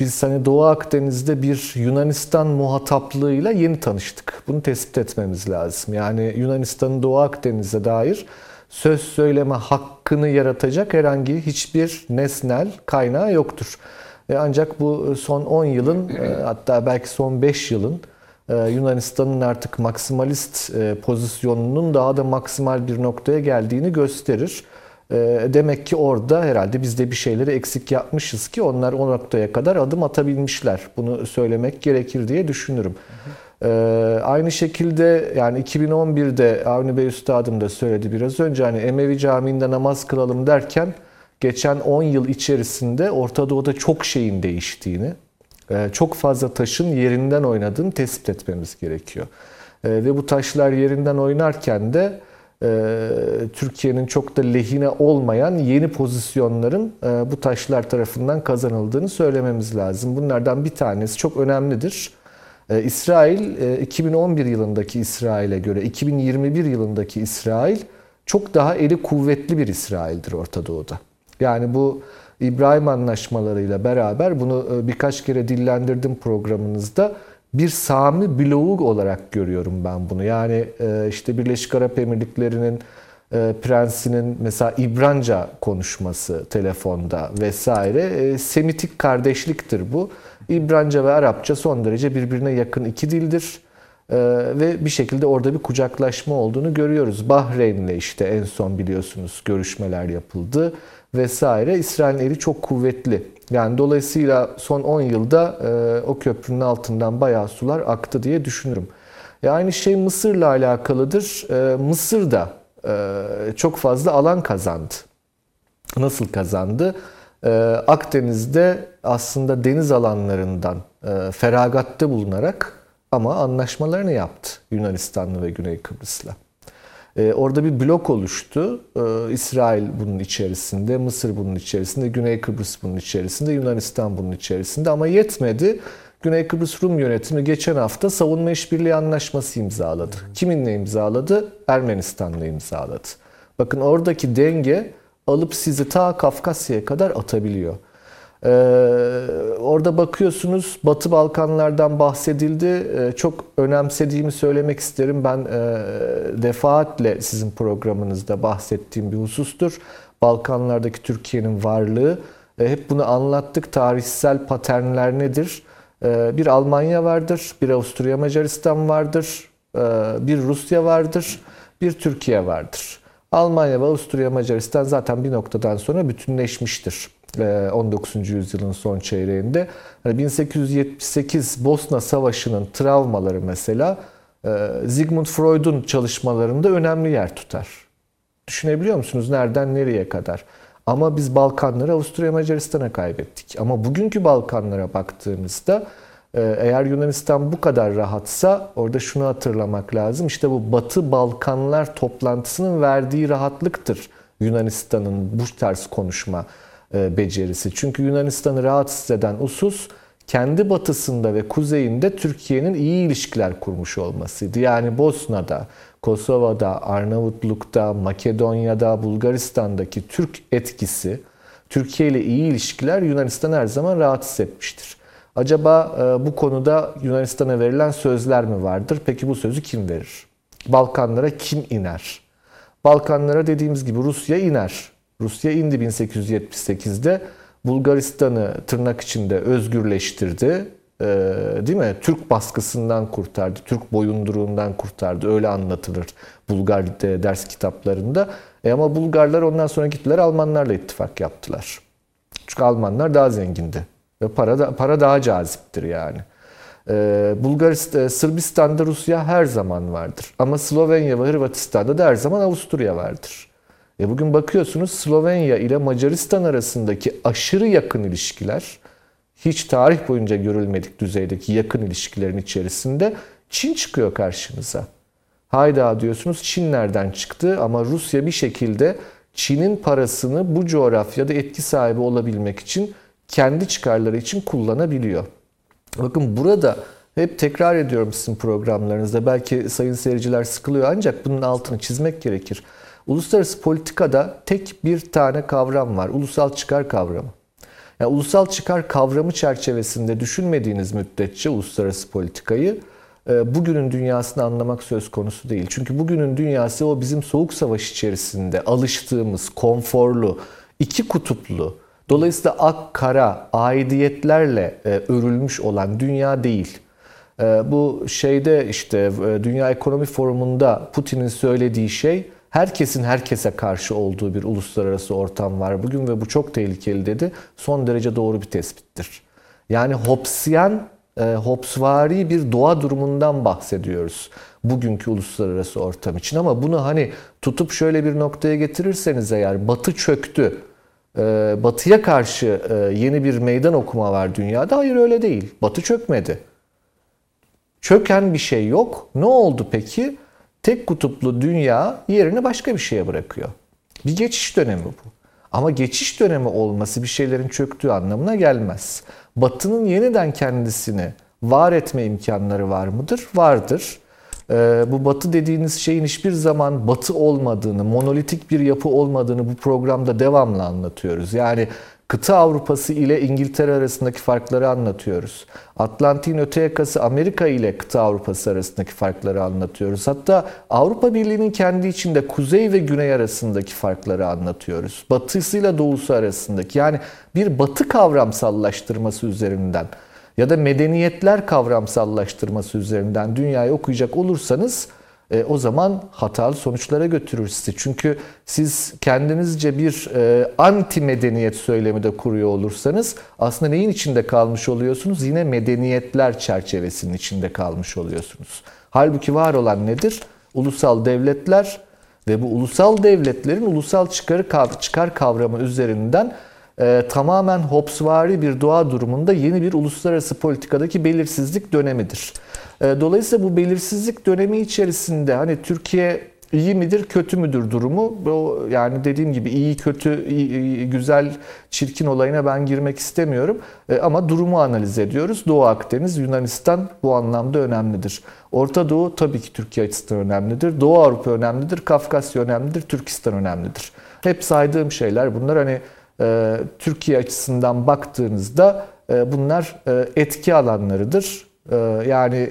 Biz hani Doğu Akdeniz'de bir Yunanistan muhataplığıyla yeni tanıştık. Bunu tespit etmemiz lazım. Yani Yunanistan'ın Doğu Akdeniz'e dair söz söyleme hakkını yaratacak herhangi hiçbir nesnel kaynağı yoktur. E, Ancak bu son 10 yılın e, hatta belki son 5 yılın e, Yunanistan'ın artık maksimalist pozisyonunun daha da maksimal bir noktaya geldiğini gösterir. E, Demek ki orada herhalde biz de bir şeyleri eksik yapmışız ki onlar o noktaya kadar adım atabilmişler. Bunu söylemek gerekir diye düşünürüm. E, Aynı şekilde yani 2011'de Avni Bey Üstadım da söyledi biraz önce hani Emevi Camii'nde namaz kılalım derken geçen 10 yıl içerisinde Orta Doğu'da çok şeyin değiştiğini, e, çok fazla taşın yerinden oynadığını tespit etmemiz gerekiyor. E, Ve bu taşlar yerinden oynarken de Türkiye'nin çok da lehine olmayan yeni pozisyonların e, bu taşlar tarafından kazanıldığını söylememiz lazım. Bunlardan bir tanesi çok önemlidir. E, İsrail e, 2011 yılındaki İsrail'e göre 2021 yılındaki İsrail çok daha eli kuvvetli bir İsrail'dir Orta Doğu'da. Yani bu İbrahim anlaşmalarıyla beraber bunu e, birkaç kere dillendirdim programınızda. Bir Sami bloğu olarak görüyorum ben bunu. Yani e, işte Birleşik Arap Emirlikleri'nin e, prensinin mesela İbranca konuşması telefonda vesaire e, Semitik kardeşliktir bu. İbranca ve Arapça son derece birbirine yakın iki dildir. Ve bir şekilde orada bir kucaklaşma olduğunu görüyoruz. Bahreyn'le işte en son biliyorsunuz görüşmeler yapıldı vesaire. İsrail'in eli çok kuvvetli. Yani dolayısıyla son 10 yılda e, o köprünün altından bayağı sular aktı diye düşünürüm. E, aynı şey Mısır'la alakalıdır. E, Mısır da e, çok fazla alan kazandı. Nasıl kazandı? Ee, Akdeniz'de aslında deniz alanlarından e, feragatte bulunarak ama anlaşmalarını yaptı Yunanistanlı ve Güney Kıbrıs'la. E, orada bir blok oluştu. E, İsrail bunun içerisinde, Mısır bunun içerisinde, Güney Kıbrıs bunun içerisinde, Yunanistan bunun içerisinde ama yetmedi. Güney Kıbrıs Rum yönetimi geçen hafta savunma işbirliği anlaşması imzaladı. Kiminle imzaladı? Ermenistan'la imzaladı. Bakın oradaki denge alıp sizi ta Kafkasya'ya kadar atabiliyor. Ee, orada bakıyorsunuz Batı Balkanlardan bahsedildi. Ee, çok önemsediğimi söylemek isterim. Ben e, defaatle sizin programınızda bahsettiğim bir husustur. Balkanlardaki Türkiye'nin varlığı. E, hep bunu anlattık. Tarihsel paternler nedir? E, bir Almanya vardır, bir Avusturya Macaristan vardır, e, bir Rusya vardır, bir Türkiye vardır. Almanya ve Avusturya Macaristan zaten bir noktadan sonra bütünleşmiştir. 19. Ee, yüzyılın son çeyreğinde. 1878 hani Bosna Savaşı'nın travmaları mesela e, Sigmund Freud'un çalışmalarında önemli yer tutar. Düşünebiliyor musunuz nereden nereye kadar? Ama biz Balkanları Avusturya Macaristan'a kaybettik. Ama bugünkü Balkanlara baktığımızda e, eğer Yunanistan bu kadar rahatsa orada şunu hatırlamak lazım. İşte bu Batı Balkanlar toplantısının verdiği rahatlıktır Yunanistan'ın bu tarz konuşma e, becerisi. Çünkü Yunanistan'ı rahatsız eden usus kendi batısında ve kuzeyinde Türkiye'nin iyi ilişkiler kurmuş olmasıydı. Yani Bosna'da, Kosova'da, Arnavutluk'ta, Makedonya'da, Bulgaristan'daki Türk etkisi, Türkiye ile iyi ilişkiler Yunanistan her zaman rahatsız etmiştir. Acaba e, bu konuda Yunanistan'a verilen sözler mi vardır? Peki bu sözü kim verir? Balkanlara kim iner? Balkanlara dediğimiz gibi Rusya iner. Rusya indi 1878'de. Bulgaristan'ı tırnak içinde özgürleştirdi. Ee, değil mi? Türk baskısından kurtardı, Türk boyunduruğundan kurtardı. Öyle anlatılır Bulgar ders kitaplarında. E ama Bulgarlar ondan sonra gittiler Almanlarla ittifak yaptılar. Çünkü Almanlar daha zengindi. Ve para, da, para daha caziptir yani. Ee, Bulgaristan, Sırbistan'da Rusya her zaman vardır. Ama Slovenya ve Hırvatistan'da da her zaman Avusturya vardır. E bugün bakıyorsunuz Slovenya ile Macaristan arasındaki aşırı yakın ilişkiler hiç tarih boyunca görülmedik düzeydeki yakın ilişkilerin içerisinde Çin çıkıyor karşınıza. Hayda diyorsunuz Çin nereden çıktı ama Rusya bir şekilde Çin'in parasını bu coğrafyada etki sahibi olabilmek için kendi çıkarları için kullanabiliyor. Bakın burada hep tekrar ediyorum sizin programlarınızda. Belki sayın seyirciler sıkılıyor ancak bunun altını çizmek gerekir. Uluslararası politikada tek bir tane kavram var. Ulusal çıkar kavramı. Yani ulusal çıkar kavramı çerçevesinde düşünmediğiniz müddetçe uluslararası politikayı e, bugünün dünyasını anlamak söz konusu değil. Çünkü bugünün dünyası o bizim soğuk savaş içerisinde alıştığımız konforlu, iki kutuplu, dolayısıyla ak kara aidiyetlerle e, örülmüş olan dünya değil. E, bu şeyde işte Dünya Ekonomi Forumu'nda Putin'in söylediği şey herkesin herkese karşı olduğu bir uluslararası ortam var bugün ve bu çok tehlikeli dedi. Son derece doğru bir tespittir. Yani Hobbesian, e, Hobbesvari bir doğa durumundan bahsediyoruz bugünkü uluslararası ortam için ama bunu hani tutup şöyle bir noktaya getirirseniz eğer Batı çöktü, e, Batı'ya karşı e, yeni bir meydan okuma var dünyada. Hayır öyle değil. Batı çökmedi. Çöken bir şey yok. Ne oldu peki? Tek kutuplu dünya yerini başka bir şeye bırakıyor. Bir geçiş dönemi bu. Ama geçiş dönemi olması bir şeylerin çöktüğü anlamına gelmez. Batı'nın yeniden kendisini var etme imkanları var mıdır? Vardır. Ee, bu batı dediğiniz şeyin hiçbir zaman batı olmadığını, monolitik bir yapı olmadığını bu programda devamlı anlatıyoruz. Yani kıta Avrupası ile İngiltere arasındaki farkları anlatıyoruz. Atlantik'in öte yakası Amerika ile kıta Avrupası arasındaki farkları anlatıyoruz. Hatta Avrupa Birliği'nin kendi içinde kuzey ve güney arasındaki farkları anlatıyoruz. Batısıyla doğusu arasındaki yani bir batı kavramsallaştırması üzerinden ya da medeniyetler kavramsallaştırması üzerinden dünyayı okuyacak olursanız e, o zaman hatalı sonuçlara götürür sizi. Çünkü siz kendinizce bir e, anti medeniyet söylemi de kuruyor olursanız aslında neyin içinde kalmış oluyorsunuz? Yine medeniyetler çerçevesinin içinde kalmış oluyorsunuz. Halbuki var olan nedir? Ulusal devletler ve bu ulusal devletlerin ulusal çıkarı çıkar kavramı üzerinden e, tamamen Hobbesvari bir doğa durumunda yeni bir uluslararası politikadaki belirsizlik dönemidir. E, dolayısıyla bu belirsizlik dönemi içerisinde hani Türkiye iyi midir, kötü müdür durumu? Bu yani dediğim gibi iyi, kötü, iyi, güzel, çirkin olayına ben girmek istemiyorum. E, ama durumu analiz ediyoruz. Doğu Akdeniz, Yunanistan bu anlamda önemlidir. Orta Doğu tabii ki Türkiye açısından önemlidir. Doğu Avrupa önemlidir, Kafkasya önemlidir, Türkistan önemlidir. Hep saydığım şeyler bunlar hani e, Türkiye açısından baktığınızda e, bunlar e, etki alanlarıdır. Yani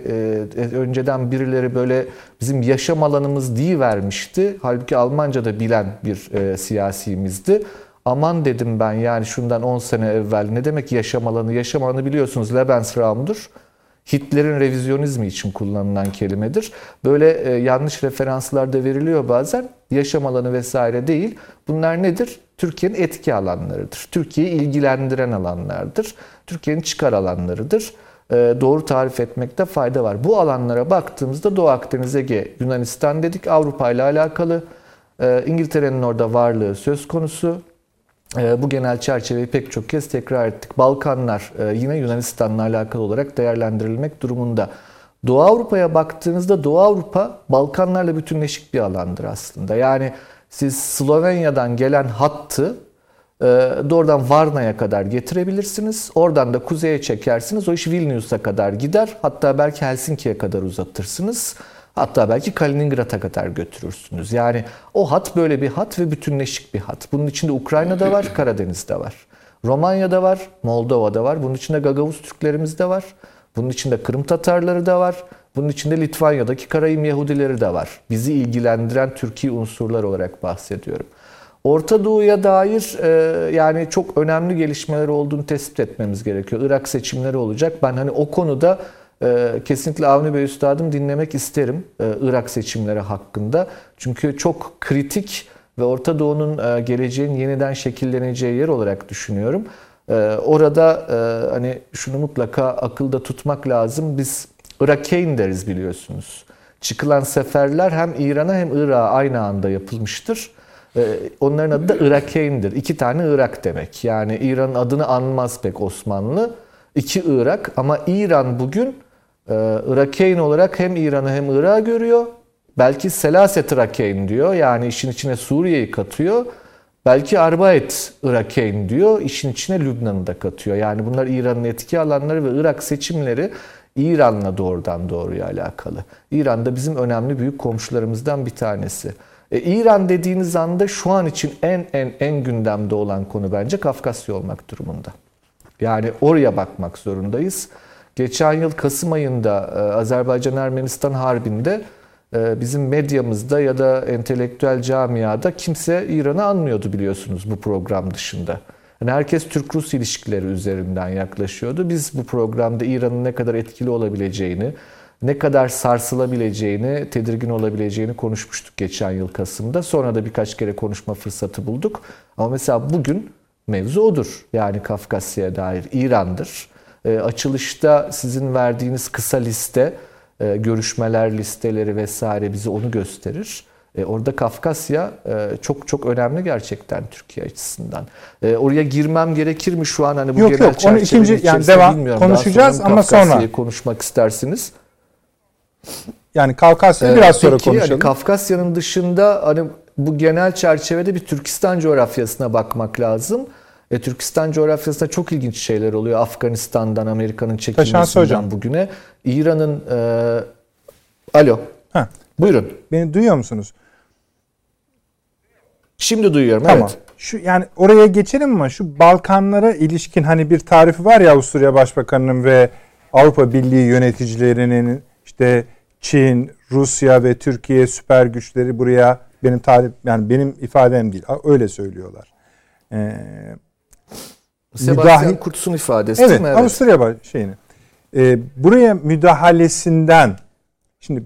önceden birileri böyle bizim yaşam alanımız diye vermişti. Halbuki Almanca da bilen bir e. Aman dedim ben yani şundan 10 sene evvel ne demek yaşam alanı? Yaşam alanı biliyorsunuz Lebensraum'dur. Hitler'in revizyonizmi için kullanılan kelimedir. Böyle yanlış referanslar da veriliyor bazen. Yaşam alanı vesaire değil. Bunlar nedir? Türkiye'nin etki alanlarıdır. Türkiye'yi ilgilendiren alanlardır. Türkiye'nin çıkar alanlarıdır. E, doğru tarif etmekte fayda var. Bu alanlara baktığımızda Doğu Akdeniz, Ege, Yunanistan dedik. Avrupa ile alakalı. E, İngiltere'nin orada varlığı söz konusu. Ee, bu genel çerçeveyi pek çok kez tekrar ettik. Balkanlar e, yine Yunanistan'la alakalı olarak değerlendirilmek durumunda. Doğu Avrupa'ya baktığınızda Doğu Avrupa Balkanlarla bütünleşik bir alandır aslında. Yani siz Slovenya'dan gelen hattı e, doğrudan Varna'ya kadar getirebilirsiniz. Oradan da kuzeye çekersiniz. O iş Vilnius'a kadar gider. Hatta belki Helsinki'ye kadar uzatırsınız. Hatta belki Kaliningrad'a kadar götürürsünüz. Yani o hat böyle bir hat ve bütünleşik bir hat. Bunun içinde Ukrayna'da var, Karadeniz'de var. Romanya'da var, Moldova'da var. Bunun içinde Gagavuz Türklerimiz de var. Bunun içinde Kırım Tatarları da var. Bunun içinde Litvanya'daki Karayim Yahudileri de var. Bizi ilgilendiren Türkiye unsurlar olarak bahsediyorum. Orta Doğu'ya dair e, yani çok önemli gelişmeler olduğunu tespit etmemiz gerekiyor. Irak seçimleri olacak. Ben hani o konuda e, kesinlikle Avni Bey Üstadım dinlemek isterim e, Irak seçimleri hakkında. Çünkü çok kritik ve Orta Doğu'nun e, geleceğin yeniden şekilleneceği yer olarak düşünüyorum. E, orada e, hani şunu mutlaka akılda tutmak lazım. Biz Irakayn deriz biliyorsunuz. Çıkılan seferler hem İran'a hem Irak'a aynı anda yapılmıştır. Ee, onların adı da Irakayn'dir. İki tane Irak demek. Yani İran'ın adını anmaz pek Osmanlı. İki Irak ama İran bugün e, Irakayn olarak hem İran'ı hem Irak'ı görüyor. Belki Selaset Irakayn diyor. Yani işin içine Suriye'yi katıyor. Belki Arbayet Irakayn diyor. İşin içine Lübnan'ı da katıyor. Yani bunlar İran'ın etki alanları ve Irak seçimleri İran'la doğrudan doğruya alakalı. İran da bizim önemli büyük komşularımızdan bir tanesi. E, İran dediğiniz anda şu an için en en en gündemde olan konu bence Kafkasya olmak durumunda. Yani oraya bakmak zorundayız. Geçen yıl Kasım ayında e, Azerbaycan-Ermenistan Harbi'nde e, bizim medyamızda ya da entelektüel camiada kimse İran'ı anmıyordu biliyorsunuz bu program dışında. Yani herkes Türk-Rus ilişkileri üzerinden yaklaşıyordu. Biz bu programda İran'ın ne kadar etkili olabileceğini, ne kadar sarsılabileceğini, tedirgin olabileceğini konuşmuştuk geçen yıl Kasım'da. Sonra da birkaç kere konuşma fırsatı bulduk. Ama mesela bugün mevzu odur. Yani Kafkasya'ya dair İran'dır. E, açılışta sizin verdiğiniz kısa liste, e, görüşmeler listeleri vesaire bize onu gösterir. E, orada Kafkasya e, çok çok önemli gerçekten Türkiye açısından. E, oraya girmem gerekir mi şu an hani bu yok, genel yok, onu ikinci yani devam bilmiyorum. konuşacağız ama sonra konuşmak istersiniz. Yani Kafkasya'yı biraz sonra Peki, konuşalım. Hani Kafkasya'nın dışında hani bu genel çerçevede bir Türkistan coğrafyasına bakmak lazım. E, Türkistan coğrafyasında çok ilginç şeyler oluyor. Afganistan'dan, Amerika'nın çekilmesinden bugüne. İran'ın... E, alo. Heh. Buyurun. Beni duyuyor musunuz? Şimdi duyuyorum. Tamam. Evet. Şu yani oraya geçelim ama şu Balkanlara ilişkin hani bir tarifi var ya Avusturya Başbakanı'nın ve Avrupa Birliği yöneticilerinin işte Çin, Rusya ve Türkiye süper güçleri buraya benim tarif yani benim ifadem değil. Öyle söylüyorlar. Ee, Sebastian müdahil... Kurtz'un ifadesi evet, değil mi? Evet. Avusturya şeyini. Ee, buraya müdahalesinden şimdi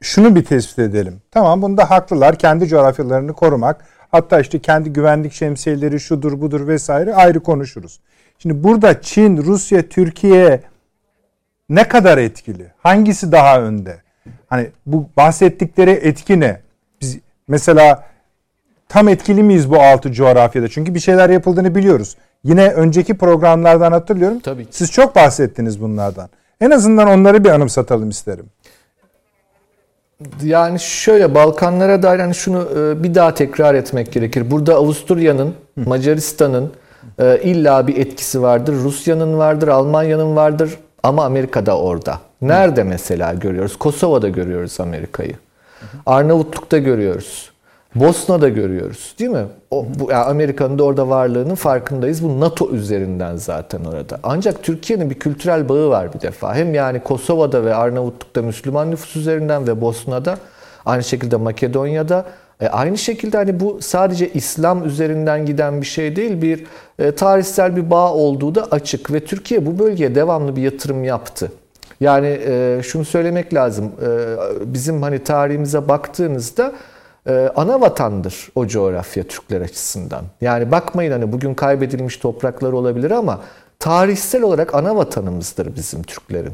şunu bir tespit edelim. Tamam bunda haklılar. Kendi coğrafyalarını korumak. Hatta işte kendi güvenlik şemsiyeleri şudur budur vesaire ayrı konuşuruz. Şimdi burada Çin, Rusya, Türkiye ne kadar etkili? Hangisi daha önde? Hani bu bahsettikleri etki ne? Biz mesela tam etkili miyiz bu altı coğrafyada? Çünkü bir şeyler yapıldığını biliyoruz. Yine önceki programlardan hatırlıyorum. Tabii. Siz çok bahsettiniz bunlardan. En azından onları bir anımsatalım isterim. Yani şöyle Balkanlara dair hani şunu e, bir daha tekrar etmek gerekir. Burada Avusturya'nın, Macaristan'ın e, illa bir etkisi vardır. Rusya'nın vardır, Almanya'nın vardır ama Amerika da orada. Nerede mesela görüyoruz? Kosova'da görüyoruz Amerika'yı. Arnavutluk'ta görüyoruz. Bosna'da görüyoruz değil mi? O, bu, yani Amerika'nın da orada varlığının farkındayız. Bu NATO üzerinden zaten orada. Ancak Türkiye'nin bir kültürel bağı var bir defa. Hem yani Kosova'da ve Arnavutluk'ta Müslüman nüfus üzerinden ve Bosna'da aynı şekilde Makedonya'da e, aynı şekilde hani bu sadece İslam üzerinden giden bir şey değil, bir e, tarihsel bir bağ olduğu da açık ve Türkiye bu bölgeye devamlı bir yatırım yaptı. Yani e, şunu söylemek lazım, e, bizim hani tarihimize baktığınızda e, ana vatandır o coğrafya Türkler açısından. Yani bakmayın hani bugün kaybedilmiş topraklar olabilir ama tarihsel olarak ana vatanımızdır bizim Türklerin.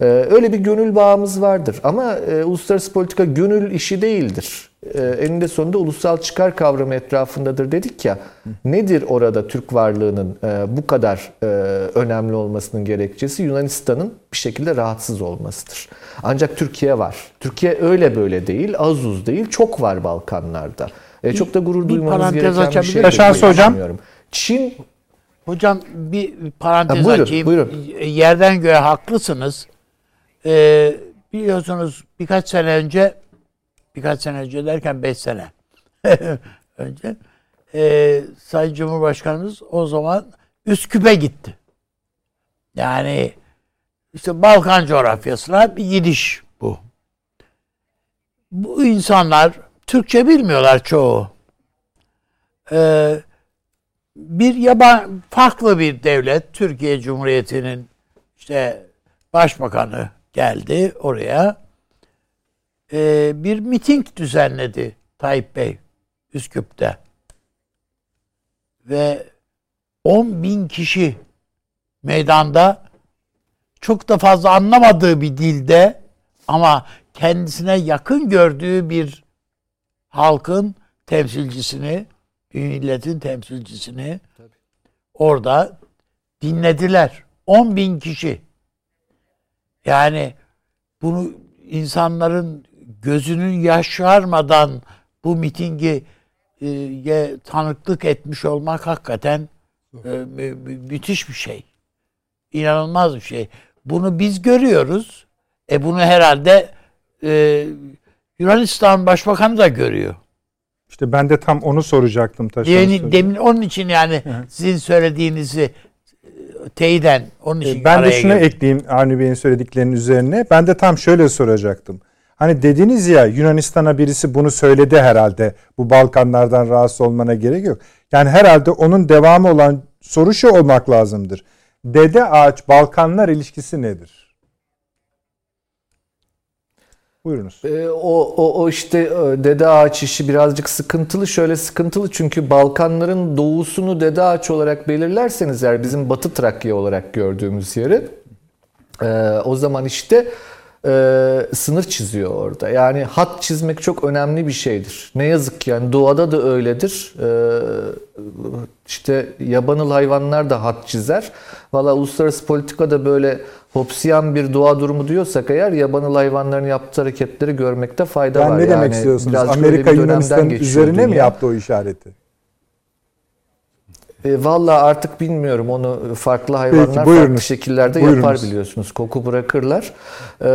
Ee, öyle bir gönül bağımız vardır ama e, uluslararası politika gönül işi değildir. E, eninde sonunda ulusal çıkar kavramı etrafındadır dedik ya. Nedir orada Türk varlığının e, bu kadar e, önemli olmasının gerekçesi? Yunanistan'ın bir şekilde rahatsız olmasıdır. Ancak Türkiye var. Türkiye öyle böyle değil, az uz değil, çok var Balkanlarda. E, çok da gurur bir duymanız gereken bir şey. miyim? Şansı hocam. Çin Hocam bir parantez Ha, buyurun, açayım. buyurun. Yerden göğe haklısınız. Ee, biliyorsunuz birkaç sene önce birkaç sene önce derken 5 sene önce e, Sayın Cumhurbaşkanımız o zaman Üsküp'e gitti. Yani işte Balkan coğrafyasına bir gidiş bu. Bu insanlar Türkçe bilmiyorlar çoğu. Ee, bir yaban farklı bir devlet Türkiye Cumhuriyeti'nin işte başbakanı geldi oraya Ee, bir miting düzenledi Tayyip Bey Üsküp'te ve 10 bin kişi meydanda çok da fazla anlamadığı bir dilde ama kendisine yakın gördüğü bir halkın temsilcisini, bir milletin temsilcisini orada dinlediler. 10 bin kişi. Yani bunu insanların gözünün yaşarmadan bu mitingi e, tanıklık etmiş olmak hakikaten e, mü- mü- müthiş bir şey. İnanılmaz bir şey. Bunu biz görüyoruz. E bunu herhalde e, Yunanistan Başbakanı da görüyor. İşte ben de tam onu soracaktım Taşan Hocam. demin onun için yani sizin söylediğinizi e, teyiden onun için E, Ben de şunu girdim. ekleyeyim Avni Bey'in söylediklerinin üzerine. Ben de tam şöyle soracaktım. Hani dediniz ya Yunanistan'a birisi bunu söyledi herhalde. Bu Balkanlardan rahatsız olmana gerek yok. Yani herhalde onun devamı olan soru şu olmak lazımdır. Dede ağaç Balkanlar ilişkisi nedir? Buyurunuz. E, o, o, o işte e, dede ağaç işi birazcık sıkıntılı. Şöyle sıkıntılı çünkü Balkanların doğusunu dede ağaç olarak belirlerseniz eğer bizim Batı Trakya olarak gördüğümüz yeri e, o zaman işte e, sınır çiziyor orada. Yani hat çizmek çok önemli bir şeydir. Ne yazık ki yani doğada da öyledir. E, işte yabanıl hayvanlar da hat çizer. Valla uluslararası politikada böyle hopsiyan bir doğa durumu diyorsak eğer yabanıl hayvanların yaptığı hareketleri görmekte fayda Ben var. ne demek Yani istiyorsunuz? birazcık öyle Amerika Yunanistan'ın üzerine mi dünya. yaptı o işareti? E, Valla artık bilmiyorum onu farklı hayvanlar Peki, farklı şekillerde Buyurunuz. yapar biliyorsunuz. Koku bırakırlar. E,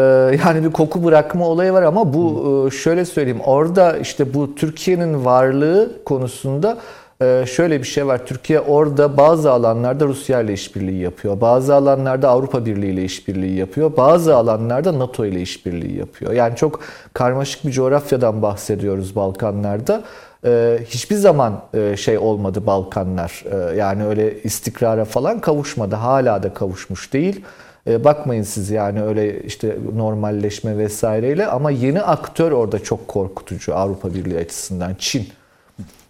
yani bir koku bırakma olayı var ama bu e, şöyle söyleyeyim. Orada işte bu Türkiye'nin varlığı konusunda e, şöyle bir şey var. Türkiye orada bazı alanlarda Rusya ile işbirliği yapıyor. Bazı alanlarda Avrupa Birliği ile işbirliği yapıyor. Bazı alanlarda NATO ile işbirliği yapıyor. Yani çok karmaşık bir coğrafyadan bahsediyoruz Balkanlarda. Ee, hiçbir zaman e, şey olmadı Balkanlar. Ee, yani öyle istikrara falan kavuşmadı. Hala da kavuşmuş değil. Ee, bakmayın siz yani öyle işte normalleşme vesaireyle ama yeni aktör orada çok korkutucu Avrupa Birliği açısından Çin.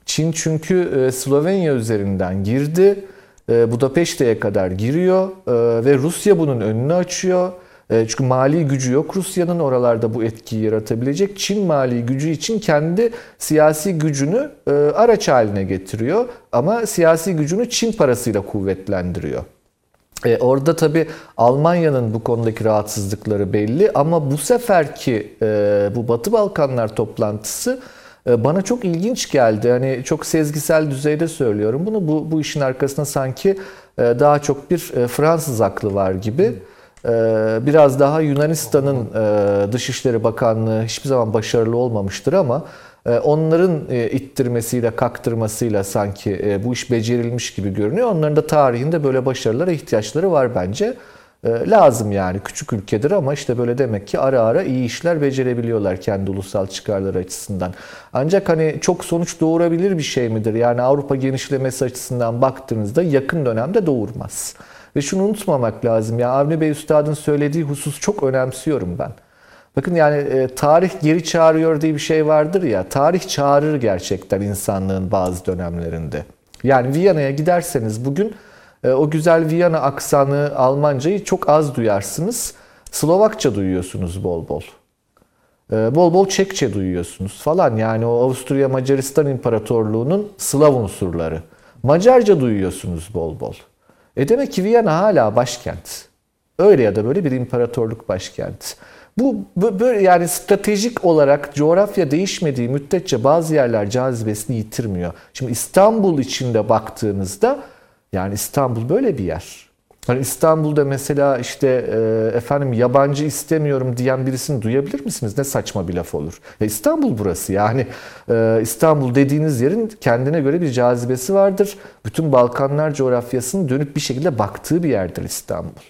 Çin çünkü e, Slovenya üzerinden girdi. E, Budapeşte'ye kadar giriyor ve Rusya bunun önünü açıyor. E, Çünkü mali gücü yok Rusya'nın oralarda bu etkiyi yaratabilecek. Çin mali gücü için kendi siyasi gücünü e, araç haline getiriyor ama siyasi gücünü Çin parasıyla kuvvetlendiriyor. E, orada tabii Almanya'nın bu konudaki rahatsızlıkları belli ama bu seferki e, bu Batı Balkanlar toplantısı bana çok ilginç geldi. Hani çok sezgisel düzeyde söylüyorum bunu. Bu, bu işin arkasında sanki daha çok bir Fransız aklı var gibi. E, biraz daha Yunanistan'ın e, Dışişleri Bakanlığı hiçbir zaman başarılı olmamıştır ama e, onların e, ittirmesiyle, kaktırmasıyla sanki bu iş becerilmiş gibi görünüyor. Onların da tarihinde böyle başarılara ihtiyaçları var bence. Lazım yani küçük ülkedir ama işte böyle demek ki ara ara iyi işler becerebiliyorlar kendi ulusal çıkarları açısından. Ancak hani çok sonuç doğurabilir bir şey midir? Yani Avrupa genişlemesi açısından baktığınızda yakın dönemde doğurmaz. Ve şunu unutmamak lazım. Ya Avni Bey Üstad'ın söylediği husus çok önemsiyorum ben. Bakın yani e, tarih geri çağırıyor diye bir şey vardır ya. Tarih çağırır gerçekten insanlığın bazı dönemlerinde. Yani Viyana'ya giderseniz bugün e, o güzel Viyana aksanı Almancayı çok az duyarsınız. Slovakça duyuyorsunuz bol bol. E, bol bol Çekçe duyuyorsunuz falan. Yani o Avusturya Macaristan İmparatorluğu'nun Slav unsurları. Macarca duyuyorsunuz bol bol. E demek ki Viyana hala başkent. Öyle ya da böyle bir imparatorluk başkenti. Bu böyle yani stratejik olarak coğrafya değişmediği müddetçe bazı yerler cazibesini yitirmiyor. Şimdi İstanbul içinde baktığınızda yani İstanbul böyle bir yer. Hani İstanbul'da mesela işte e, efendim yabancı istemiyorum diyen birisini duyabilir misiniz? Ne saçma bir laf olur. Ya İstanbul burası yani e, İstanbul dediğiniz yerin kendine göre bir cazibesi vardır. Bütün Balkanlar coğrafyasının dönüp bir şekilde baktığı bir yerdir İstanbul.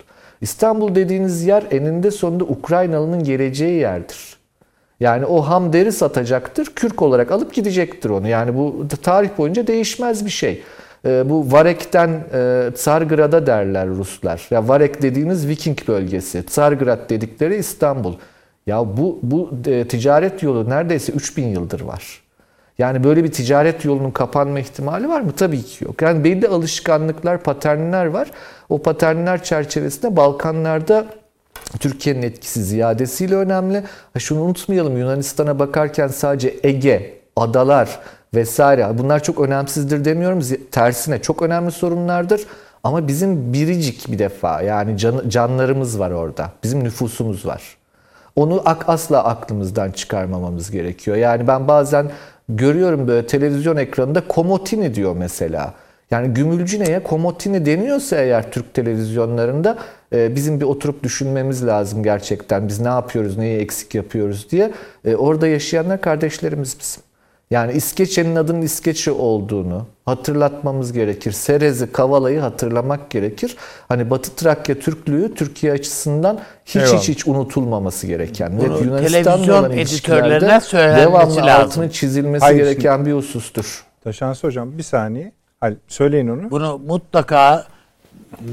İstanbul dediğiniz yer eninde sonunda Ukraynalı'nın geleceği yerdir. Yani o ham deri satacaktır, kürk olarak alıp gidecektir onu. Yani bu tarih boyunca değişmez bir şey. Ee, bu Varek'ten e, Tsargrad'a derler Ruslar. Ya Varek dediğiniz Viking bölgesi, Tsargrad dedikleri İstanbul. Ya bu bu e, ticaret yolu neredeyse 3000 yıldır var. Yani böyle bir ticaret yolunun kapanma ihtimali var mı? Tabii ki yok. Yani belli alışkanlıklar, paternler var. O paternler çerçevesinde Balkanlarda Türkiye'nin etkisi ziyadesiyle önemli. Ha şunu unutmayalım Yunanistan'a bakarken sadece Ege, adalar vesaire bunlar çok önemsizdir demiyorum. Tersine çok önemli sorunlardır. Ama bizim biricik bir defa yani can, canlarımız var orada. Bizim nüfusumuz var. Onu asla aklımızdan çıkarmamamız gerekiyor. Yani ben bazen görüyorum böyle televizyon ekranında Komotini diyor mesela. Yani Gümülcine'ye Komotini deniyorsa eğer Türk televizyonlarında e, bizim bir oturup düşünmemiz lazım gerçekten. Biz ne yapıyoruz, neyi eksik yapıyoruz diye. E, orada yaşayanlar kardeşlerimiz bizim. Yani İskeçe'nin adının İskeçe olduğunu hatırlatmamız gerekir. Serez'i, Kavala'yı hatırlamak gerekir. Hani Batı Trakya Türklüğü Türkiye açısından hiç Eyvallah. hiç hiç unutulmaması gereken. Televizyon editörlerine söylenmesi devamlı lazım. altının çizilmesi Hayır, gereken şimdi, bir husustur. Taşans Hocam bir saniye. Söyleyin onu. Bunu mutlaka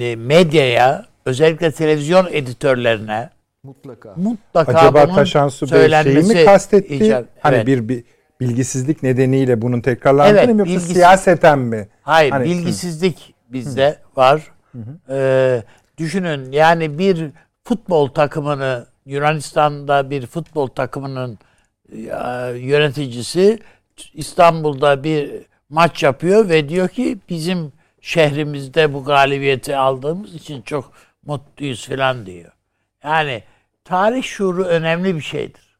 e, medyaya özellikle televizyon editörlerine mutlaka mutlaka Acaba bunun Taşansu Bey şeyi mi kastetti? Icab, hani evet. bir, bir bilgisizlik nedeniyle bunun tekrarlandığını evet, mı yoksa bilgisiz... siyaseten mi? Hayır, hani, bilgisizlik hı. bizde hı. var. Hı hı. Ee, düşünün yani bir futbol takımını Yunanistan'da bir futbol takımının yöneticisi İstanbul'da bir maç yapıyor ve diyor ki bizim şehrimizde bu galibiyeti aldığımız için çok mutluyuz falan diyor. Yani tarih şuuru önemli bir şeydir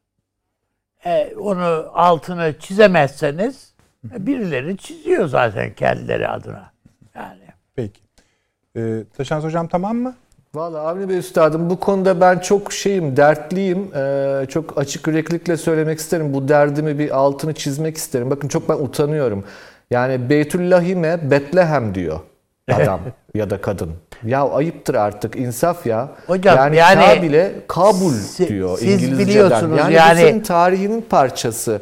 e, onu altını çizemezseniz birileri çiziyor zaten kendileri adına. Yani. Peki. Ee, Taşans Hocam tamam mı? Valla Avni Bey Üstadım bu konuda ben çok şeyim, dertliyim. Ee, çok açık yüreklilikle söylemek isterim. Bu derdimi bir altını çizmek isterim. Bakın çok ben utanıyorum. Yani Beytüllahime Betlehem diyor adam ya da kadın. Ya ayıptır artık insaf ya. Hocam yani, yani bile Kabul diyor siz İngilizceden. biliyorsunuz yani, yani senin tarihinin parçası.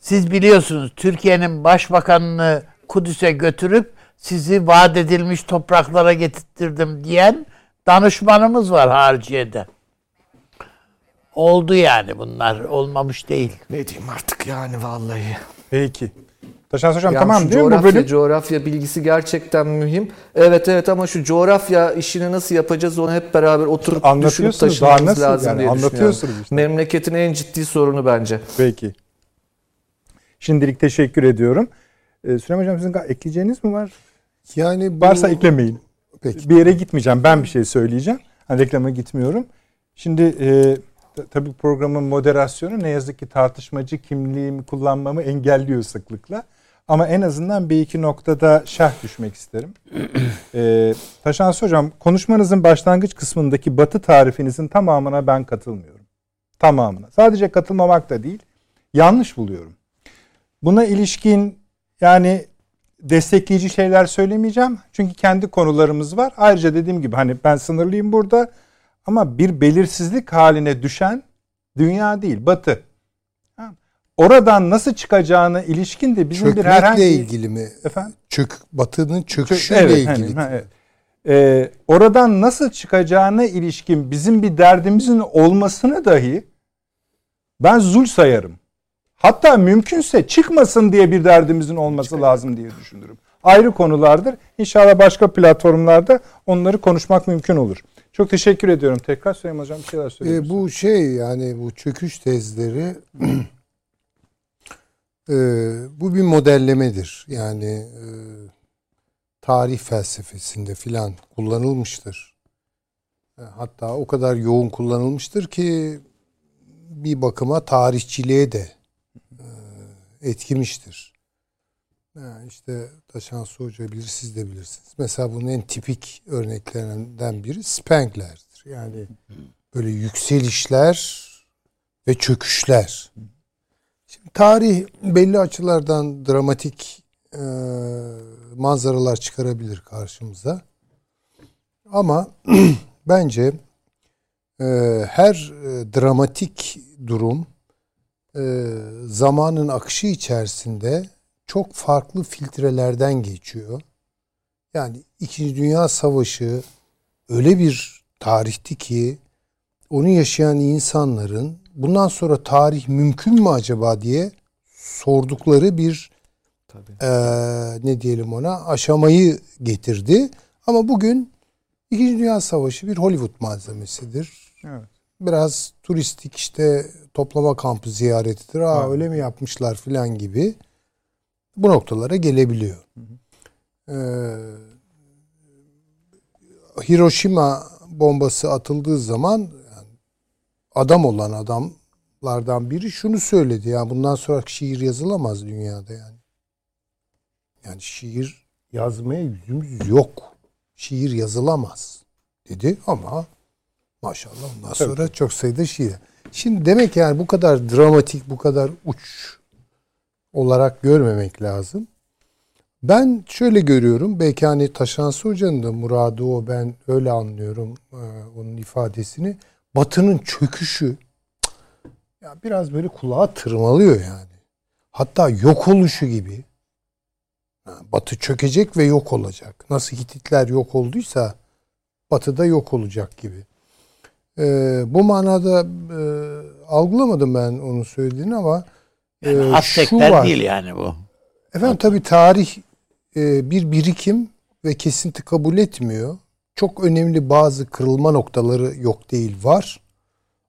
Siz biliyorsunuz Türkiye'nin başbakanını Kudüs'e götürüp sizi vaat edilmiş topraklara getirttirdim diyen danışmanımız var hariciyede. Oldu yani bunlar. Olmamış değil. Ne diyeyim artık yani vallahi. Peki. Taşans Hocam yani tamam değil mi bu bölüm? Coğrafya bilgisi gerçekten mühim. Evet evet ama şu coğrafya işini nasıl yapacağız onu hep beraber oturup düşünüp taşımamız lazım yani, diye anlatıyorsunuz işte. Memleketin en ciddi sorunu bence. Peki. Şimdilik teşekkür ediyorum. Ee, Süleyman Hocam sizin ekleyeceğiniz mi var? Yani bu, Varsa eklemeyin. Peki. Bir yere gitmeyeceğim. Ben bir şey söyleyeceğim. Hani reklama gitmiyorum. Şimdi e, tabii programın moderasyonu ne yazık ki tartışmacı kimliğimi kullanmamı engelliyor sıklıkla. Ama en azından bir iki noktada şerh düşmek isterim. ee, Taşansı Hocam konuşmanızın başlangıç kısmındaki batı tarifinizin tamamına ben katılmıyorum. Tamamına. Sadece katılmamak da değil. Yanlış buluyorum. Buna ilişkin yani destekleyici şeyler söylemeyeceğim. Çünkü kendi konularımız var. Ayrıca dediğim gibi hani ben sınırlıyım burada. Ama bir belirsizlik haline düşen dünya değil, batı. Oradan nasıl çıkacağına ilişkin de bizim Çökmekle bir herhangi ilgili mi? Efendim? Çök, batının çöküşüyle evet, ilgili. Hani, ha, evet. Ee, oradan nasıl çıkacağına ilişkin bizim bir derdimizin olmasını dahi ben zul sayarım. Hatta mümkünse çıkmasın diye bir derdimizin olması lazım diye düşünürüm. Ayrı konulardır. İnşallah başka platformlarda onları konuşmak mümkün olur. Çok teşekkür ediyorum. Tekrar Süleyman Hocam bir şeyler söyleyeyim. E, bu şey yani bu çöküş tezleri e, bu bir modellemedir. Yani e, tarih felsefesinde filan kullanılmıştır. E, hatta o kadar yoğun kullanılmıştır ki bir bakıma tarihçiliğe de e, etkimiştir. Yani işte Taşansı Hoca bilir, siz de bilirsiniz. Mesela bunun en tipik örneklerinden biri Spengler'dir. Yani böyle yükselişler ve çöküşler. Şimdi tarih belli açılardan dramatik e, manzaralar çıkarabilir karşımıza. Ama bence e, her e, dramatik durum e, zamanın akışı içerisinde çok farklı filtrelerden geçiyor. Yani İkinci Dünya Savaşı öyle bir tarihti ki onu yaşayan insanların bundan sonra tarih mümkün mü acaba diye sordukları bir e, ne diyelim ona aşamayı getirdi. Ama bugün İkinci Dünya Savaşı bir Hollywood malzemesidir. Evet. Biraz turistik işte toplama kampı ziyaretidir. Aa öyle mi yapmışlar filan gibi bu noktalara gelebiliyor. Ee, Hiroşima bombası atıldığı zaman adam olan adamlardan biri şunu söyledi. Ya bundan sonra şiir yazılamaz dünyada yani. Yani şiir yazmaya yüzümüz yok. Şiir yazılamaz dedi ama maşallah ondan sonra çok sayıda şiir. Şimdi demek yani bu kadar dramatik, bu kadar uç olarak görmemek lazım. Ben şöyle görüyorum. Belki hani Taşansı Hoca'nın da muradı o. Ben öyle anlıyorum e, onun ifadesini. Batının çöküşü ya biraz böyle kulağa tırmalıyor yani. Hatta yok oluşu gibi. Batı çökecek ve yok olacak. Nasıl Hititler yok olduysa Batı da yok olacak gibi. Ee, bu manada e, algılamadım ben onun söylediğini ama yani e, Aztekler değil yani bu. Efendim tabi tarih e, bir birikim ve kesinti kabul etmiyor. Çok önemli bazı kırılma noktaları yok değil var.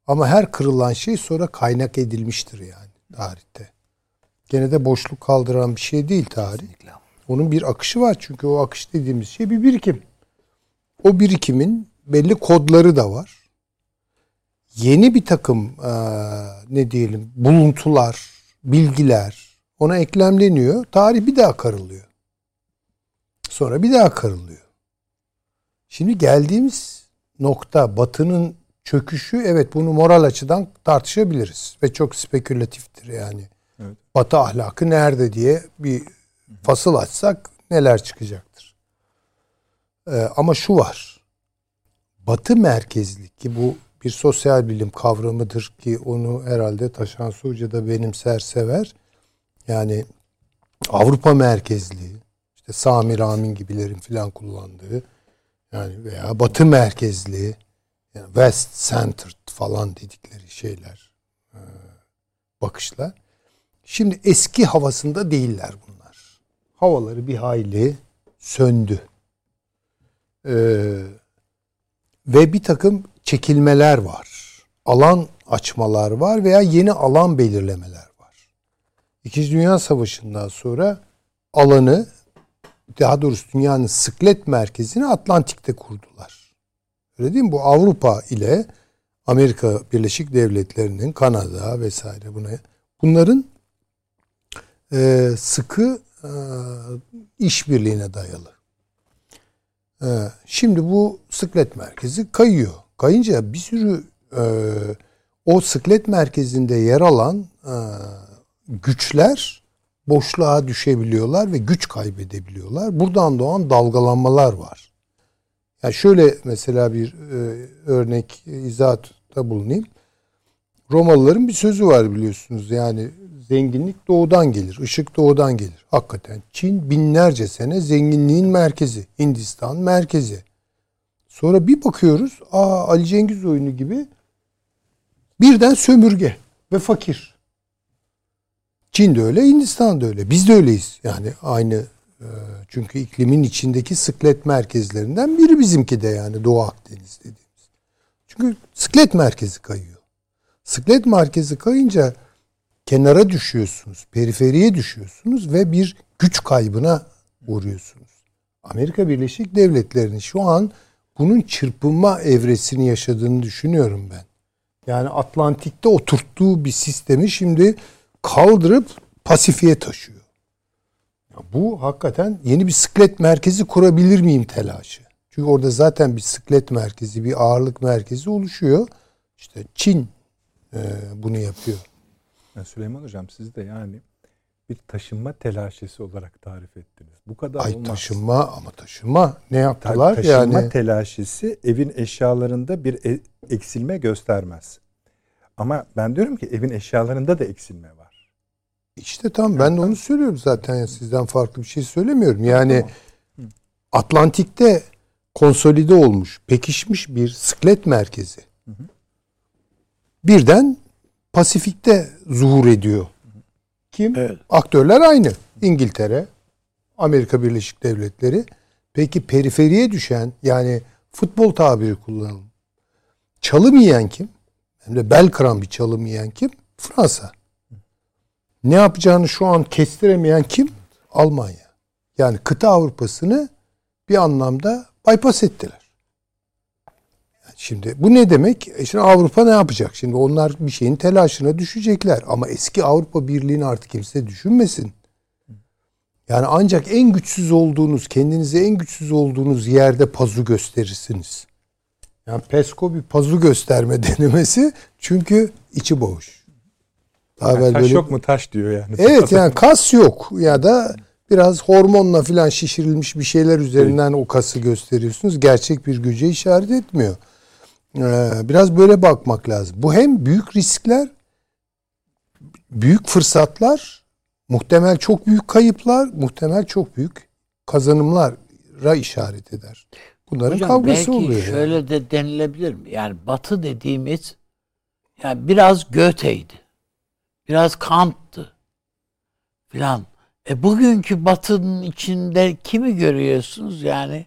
Ama her kırılan şey sonra kaynak edilmiştir yani tarihte. Gene de boşluk kaldıran bir şey değil tarih. Onun bir akışı var çünkü o akış dediğimiz şey bir birikim. O birikimin belli kodları da var. Yeni bir takım e, ne diyelim buluntular, bilgiler ona eklemleniyor. Tarih bir daha karılıyor. Sonra bir daha karılıyor. Şimdi geldiğimiz nokta batının çöküşü evet bunu moral açıdan tartışabiliriz ve çok spekülatiftir yani. Evet. Batı ahlakı nerede diye bir fasıl açsak neler çıkacaktır. Ee, ama şu var. Batı merkezli ki bu bir sosyal bilim kavramıdır ki onu herhalde Taşan Hoca da benimser sever. Yani Avrupa merkezli işte Sami Ramin gibilerin filan kullandığı yani veya Batı merkezli yani West Centered falan dedikleri şeyler bakışlar. Şimdi eski havasında değiller bunlar. Havaları bir hayli söndü. Ee, ve bir takım çekilmeler var. Alan açmalar var veya yeni alan belirlemeler var. İkinci Dünya Savaşı'ndan sonra alanı daha doğrusu dünyanın sıklet merkezini Atlantik'te kurdular. Öyle değil mi? Bu Avrupa ile Amerika Birleşik Devletleri'nin, Kanada vesaire buna bunların e, sıkı e, işbirliğine dayalı. E, şimdi bu sıklet merkezi kayıyor. Kayınca bir sürü e, o sıklet merkezinde yer alan e, güçler boşluğa düşebiliyorlar ve güç kaybedebiliyorlar. Buradan doğan dalgalanmalar var. Yani şöyle mesela bir e, örnek e, izahatta bulunayım. Romalıların bir sözü var biliyorsunuz. Yani zenginlik doğudan gelir, ışık doğudan gelir. Hakikaten Çin binlerce sene zenginliğin merkezi, Hindistan merkezi. Sonra bir bakıyoruz, aa Ali Cengiz oyunu gibi birden sömürge ve fakir. Çin de öyle, Hindistan da öyle. Biz de öyleyiz. Yani aynı e, çünkü iklimin içindeki sıklet merkezlerinden biri bizimki de yani Doğu Akdeniz dediğimiz. Çünkü sıklet merkezi kayıyor. Sıklet merkezi kayınca kenara düşüyorsunuz, periferiye düşüyorsunuz ve bir güç kaybına uğruyorsunuz. Amerika Birleşik Devletleri'nin şu an bunun çırpınma evresini yaşadığını düşünüyorum ben. Yani Atlantik'te oturttuğu bir sistemi şimdi kaldırıp Pasifik'e taşıyor. Ya bu hakikaten yeni bir sıklet merkezi kurabilir miyim telaşı. Çünkü orada zaten bir sıklet merkezi, bir ağırlık merkezi oluşuyor. İşte Çin e, bunu yapıyor. Ya Süleyman Hocam siz de yani bir taşınma telaşesi olarak tarif ettiniz. Bu kadar Ay olmaz. taşınma ama taşınma ne Ta- yaptılar taşınma yani? telaşesi evin eşyalarında bir e- eksilme göstermez. Ama ben diyorum ki evin eşyalarında da eksilme var. İşte tam ben de onu söylüyorum zaten ya sizden farklı bir şey söylemiyorum. Yani Atlantik'te konsolide olmuş, pekişmiş bir sıklet merkezi. Birden Pasifik'te zuhur ediyor. Kim? Evet. Aktörler aynı. İngiltere, Amerika Birleşik Devletleri. Peki periferiye düşen yani futbol tabiri kullanalım. Çalım yiyen kim? Hem de bel kıran bir çalım yiyen kim? Fransa. Ne yapacağını şu an kestiremeyen kim? Almanya. Yani kıta Avrupa'sını bir anlamda bypass ettiler. Şimdi bu ne demek? E Şimdi Avrupa ne yapacak? Şimdi onlar bir şeyin telaşına düşecekler. Ama eski Avrupa Birliği'ni artık kimse düşünmesin. Yani ancak en güçsüz olduğunuz, kendinize en güçsüz olduğunuz yerde pazu gösterirsiniz. Yani PESCO bir pazu gösterme denemesi çünkü içi boş. Daha Yani taş böyle- yok mu taş diyor yani. Evet yani kas yok ya da biraz hormonla filan şişirilmiş bir şeyler üzerinden o kası gösteriyorsunuz. Gerçek bir güce işaret etmiyor. Ee, biraz böyle bakmak lazım. Bu hem büyük riskler, büyük fırsatlar, muhtemel çok büyük kayıplar, muhtemel çok büyük kazanımlara işaret eder. Bunların Hocam kavgası belki oluyor. yani. şöyle de denilebilir mi? Yani batı dediğimiz yani biraz Goethe'ydi. Biraz Kant'tı. Filan. E bugünkü batının içinde kimi görüyorsunuz yani?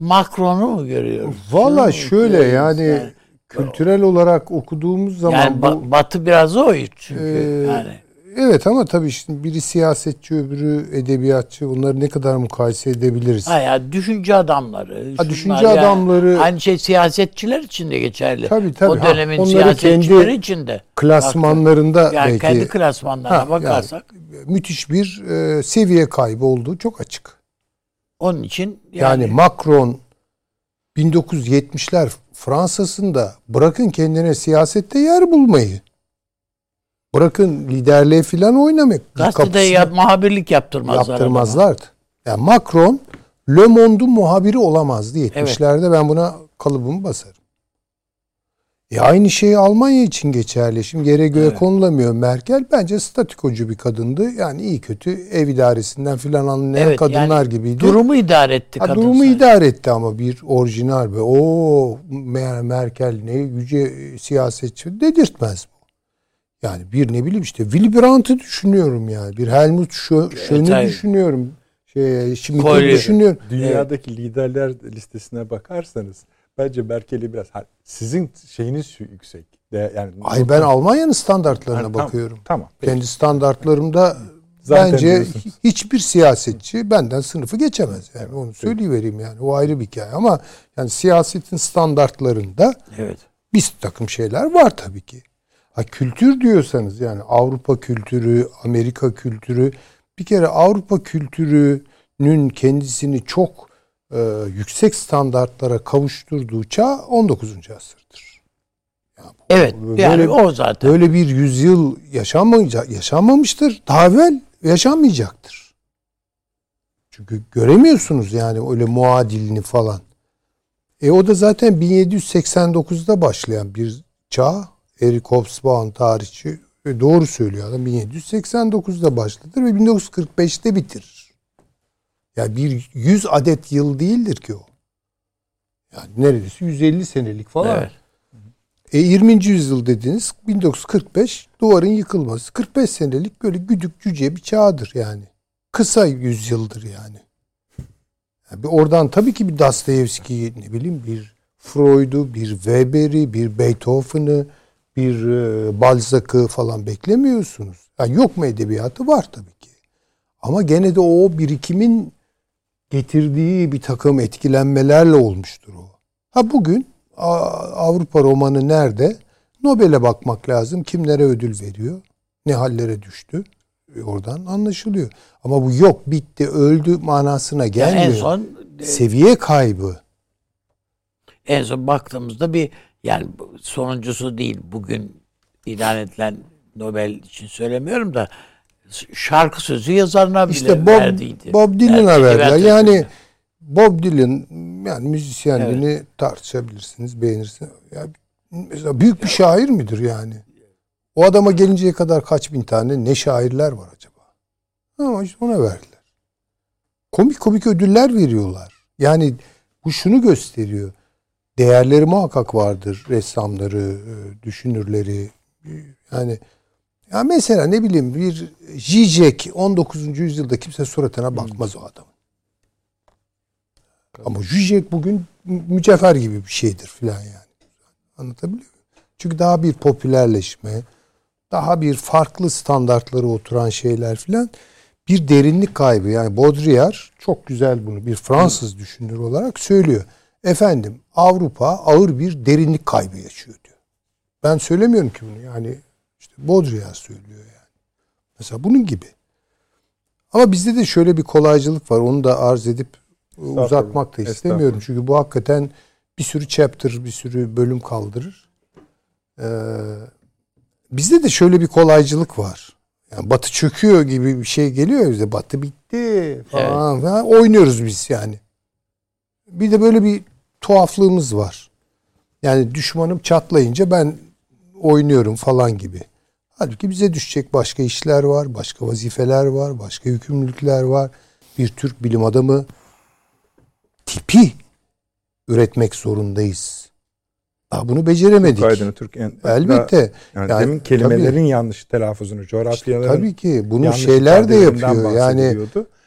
Macron'u mu görüyoruz? Valla şöyle görüyoruz yani kültürel olarak okuduğumuz zaman yani bu ba- batı biraz o çünkü Ee, yani. Evet ama tabii şimdi biri siyasetçi öbürü edebiyatçı. Bunları ne kadar mukayese edebiliriz? Ha ya düşünce adamları. Ha, düşünce yani. adamları- Aynı şey siyasetçiler için de geçerli. Tabii, tabii. O Ha, dönemin onları siyasetçileri kendi için de. Klasmanlarında Yani belki kendi klasmanlarına Ha, bakarsak müthiş bir e, seviye kaybı olduğu çok açık. onun için Yani, yani, Macron 1970'ler Fransa'sında bırakın kendine siyasette yer bulmayı. Bırakın liderliğe filan oynamak. gazetede yap, muhabirlik yaptırmazlar. yaptırmazlardı. Yani Macron Le Monde'un muhabiri olamazdı 70'lerde ben buna kalıbımı basarım. E aynı şey Almanya için geçerli. Şimdi yere göğe Evet. konulamıyor Merkel. Bence statikocu bir kadındı. Yani iyi kötü ev idaresinden filan anlayan Evet, kadınlar yani gibiydi. Durumu idare etti Ha, kadın. durumu sadece. idare etti ama bir orijinal ve o Merkel ne yüce siyasetçi dedirtmez bu. Yani bir ne bileyim işte Willy Brandt'ı düşünüyorum yani. Bir Helmut Schö- Schön'ü düşünüyorum. Şey, şimdi düşünüyorum. Dünyadaki liderler listesine bakarsanız bence Merkel'i biraz sizin şeyiniz yüksek. De, yani Ay ben Almanya'nın standartlarına Yani bakıyorum. Tamam. peki. Kendi standartlarımda Zaten Bence diyorsunuz. hiçbir siyasetçi benden sınıfı geçemez. Yani onu söyleyivereyim yani. O ayrı bir hikaye ama yani siyasetin standartlarında Evet. bir takım şeyler var tabii ki. Ha, kültür diyorsanız yani Avrupa kültürü, Amerika kültürü bir kere Avrupa kültürünün kendisini çok e, yüksek standartlara kavuşturduğu çağ 19. asırdır. Evet. Böyle- Yani o zaten. Böyle bir yüzyıl yaşanmayacak, yaşanmamıştır. Daha evvel yaşanmayacaktır. Çünkü göremiyorsunuz yani öyle muadilini falan. E o da zaten 1789'da başlayan bir çağ. Eric Hobsbawm tarihçi e, doğru söylüyor adam 1789'da başlatır ve 1945'te bitirir. Yani bir 100 adet yıl değildir ki o. Yani neredeyse 150 senelik falan. Evet. E 20. yüzyıl dediniz 1945 duvarın yıkılması 45 senelik böyle güdük cüce bir çağdır yani. Kısa yüzyıldır yani. yani bir oradan tabii ki bir Dostoyevski'yi ne bileyim bir Freud'u, bir Weber'i, bir Beethoven'ı, bir e, Balzac'ı falan beklemiyorsunuz. Yani yok mu edebiyatı? Var tabii ki. Ama gene de o birikimin getirdiği bir takım etkilenmelerle olmuştur o. Ha bugün Avrupa romanı nerede? Nobel'e bakmak lazım. Kimlere ödül veriyor? Ne hallere düştü? E, Oradan anlaşılıyor. Ama bu yok bitti öldü manasına Yani gelmiyor. en son Seviye kaybı. en son baktığımızda bir yani sonuncusu değil bugün ilan edilen Nobel için söylemiyorum da şarkı sözü yazarına bile İşte Bob, verdiydi. Bob Dylan'a Yani verdiler. evet, Yani Bob Dylan yani müzisyenliğini tartışabilirsiniz, beğenirsiniz. Ya, mesela büyük bir şair midir yani? O adama gelinceye kadar kaç bin tane ne şairler var acaba? Ama işte ona verdiler. Komik komik ödüller veriyorlar. Yani bu şunu gösteriyor. Değerleri muhakkak vardır. Ressamları, e, düşünürleri. Yani ya mesela ne bileyim bir Zizek 19. yüzyılda kimse suratına bakmaz o adamın. Ama Zizek bugün mü- mücevher gibi bir şeydir filan yani. Anlatabiliyor muyum? Çünkü daha bir popülerleşme, daha bir farklı standartlara oturan şeyler filan bir derinlik kaybı. Yani Baudrillard çok güzel bunu bir Fransız düşünür olarak söylüyor. Efendim Avrupa ağır bir derinlik kaybı yaşıyor diyor. Ben söylemiyorum ki bunu yani işte Baudrillard söylüyor yani. Mesela bunun gibi. Ama bizde de şöyle bir kolaycılık var. Onu da arz edip e, uzatmak da istemiyorum. Çünkü bu hakikaten bir sürü chapter, bir sürü bölüm kaldırır. Ee, bizde de şöyle bir kolaycılık var. Yani batı çöküyor gibi bir şey geliyor bize. Batı bitti falan, falan. Oynuyoruz biz yani. Bir de böyle bir tuhaflığımız var. Yani düşmanım çatlayınca ben oynuyorum falan gibi. Halbuki bize düşecek başka işler var, başka vazifeler var, başka yükümlülükler var. Bir Türk bilim adamı tipi üretmek zorundayız. Daha bunu beceremedik. Aydın'ı Türk en, Elbette. Yani, Yani demin kelimelerin yanlış telaffuzunu, coğrafyaların Tabii ki bunu şeyler de yapıyor. Yani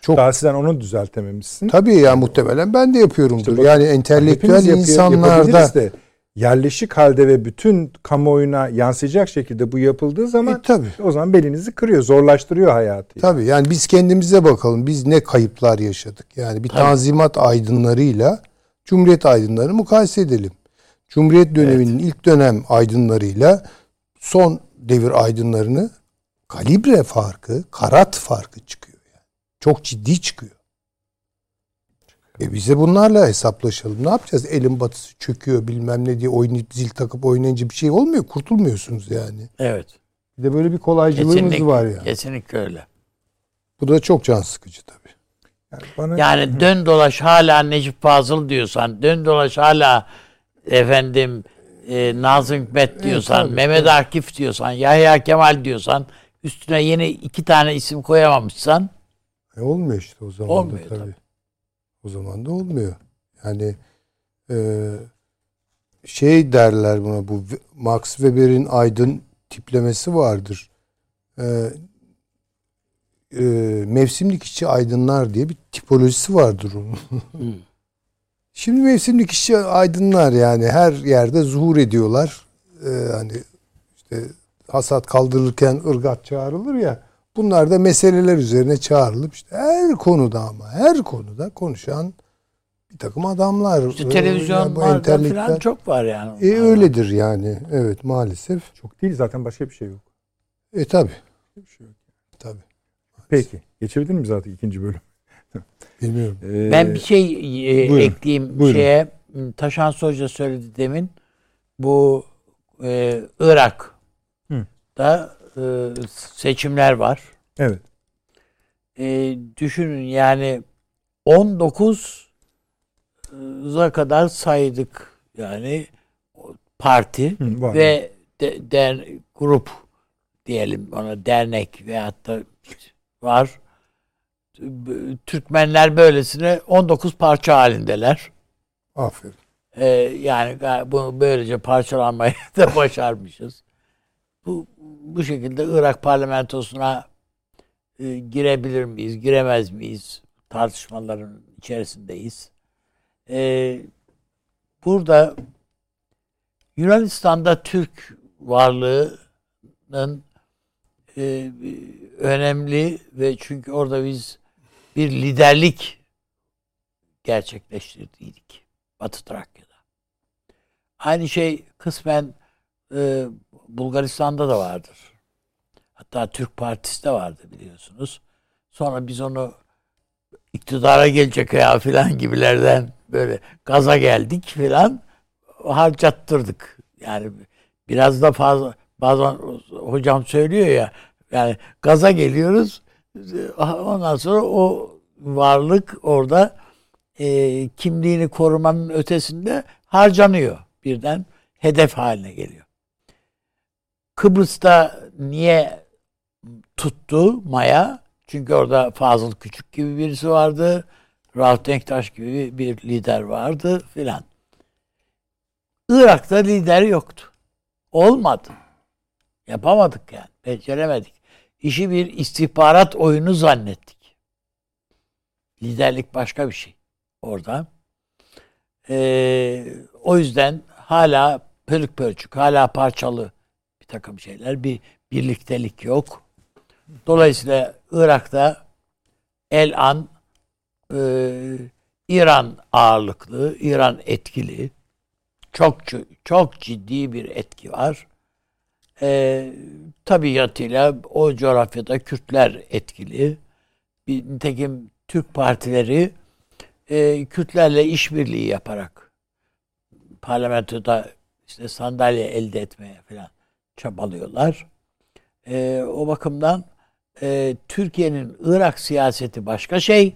çok Daha sen onu düzeltememişsin. tabii ya muhtemelen ben de yapıyorumdur. İşte bak- yani entelektüel yapıyor- insanlarda de yerleşik halde ve bütün kamuoyuna yansıyacak şekilde bu yapıldığı zaman E, tabii. o zaman belinizi kırıyor, zorlaştırıyor hayatı. Tabii yani biz kendimize bakalım. Biz ne kayıplar yaşadık. Yani bir tanzimat aydınlarıyla Cumhuriyet aydınlarını mukayese edelim. Cumhuriyet döneminin ilk dönem aydınlarıyla son devir aydınlarını kalibre farkı, karat farkı çıkıyor. Yani. Çok ciddi çıkıyor. E bize bunlarla hesaplaşalım. Ne yapacağız? Elin batısı çöküyor bilmem ne diye oynayıp zil takıp oynayınca bir şey olmuyor. Kurtulmuyorsunuz yani. Evet. Bir de böyle bir kolaycılığımız Kesinlikle, var yani. kesinlikle öyle. Bu da çok can sıkıcı tabii. Yani bana Yani dön dolaş hala Necip Fazıl diyorsan, dön dolaş hala efendim e, Nazım Hikmet diyorsan, tabii, Mehmet Akif diyorsan, Yahya Kemal diyorsan, üstüne yeni iki tane isim koyamamışsan E olmuyor işte o zaman Olmuyor da tabii. tabii. O zaman da olmuyor. Yani e, şey derler buna bu Max Weber'in aydın tiplemesi vardır. E, e, mevsimlik işçi aydınlar diye bir tipolojisi vardır onun. Şimdi mevsimlik işçi aydınlar yani her yerde zuhur ediyorlar. E, hani işte hasat kaldırılırken ırgat çağrılır ya. Bunlar da meseleler üzerine çağrılıp işte her konuda ama her konuda konuşan bir takım adamlar. İşte Ee, televizyonlarda yani bu falan çok var yani. E, öyledir yani. Evet maalesef. Çok değil zaten başka bir şey yok. E tabi. Bir şey yok. Tabi. Peki. Geçebilir miyiz artık ikinci bölüm? Bilmiyorum. Ee, Ben bir şey e, buyurun, ekleyeyim buyurun. şeye. Taşan Hoca söyledi demin. Bu e, Irak'ta e, seçimler var. Evet. E, düşünün yani 19'a kadar saydık yani parti Hı, var. ve de, der, grup diyelim ona dernek veyahut da var. Türkmenler böylesine 19 parça halindeler. Aferin. Ee, yani ga- bu böylece parçalanmayı da başarmışız. Bu bu şekilde Irak parlamentosuna e, girebilir miyiz, giremez miyiz tartışmaların içerisindeyiz. Ee, burada Yunanistan'da Türk varlığının e, önemli ve çünkü orada biz bir liderlik gerçekleştirdik Batı Trakya'da. Aynı şey kısmen e, Bulgaristan'da da vardır. Hatta Türk Partisi de vardı biliyorsunuz. Sonra biz onu iktidara gelecek ya filan gibilerden böyle gaza geldik filan harcattırdık. Yani biraz da fazla bazen hocam söylüyor ya yani gaza geliyoruz ondan sonra o varlık orada e, kimliğini korumanın ötesinde harcanıyor birden hedef haline geliyor. Kıbrıs'ta niye tuttu Maya? Çünkü orada Fazıl Küçük gibi birisi vardı. Rauf Denktaş gibi bir lider vardı filan. Irak'ta lider yoktu. Olmadı. Yapamadık yani. Beceremedik. İşi bir istihbarat oyunu zannettik. Liderlik başka bir şey orada. Ee, o yüzden hala pörük pörçük, hala parçalı bir takım şeyler. Bir birliktelik yok. Dolayısıyla Irak'ta el an e, İran ağırlıklı, İran etkili. Çok çok ciddi bir etki var. E, tabiatıyla o coğrafyada Kürtler etkili. Bir, nitekim Türk partileri e, Kürtlerle işbirliği yaparak parlamentoda işte sandalye elde etmeye falan çabalıyorlar. E, o bakımdan e, Türkiye'nin Irak siyaseti başka şey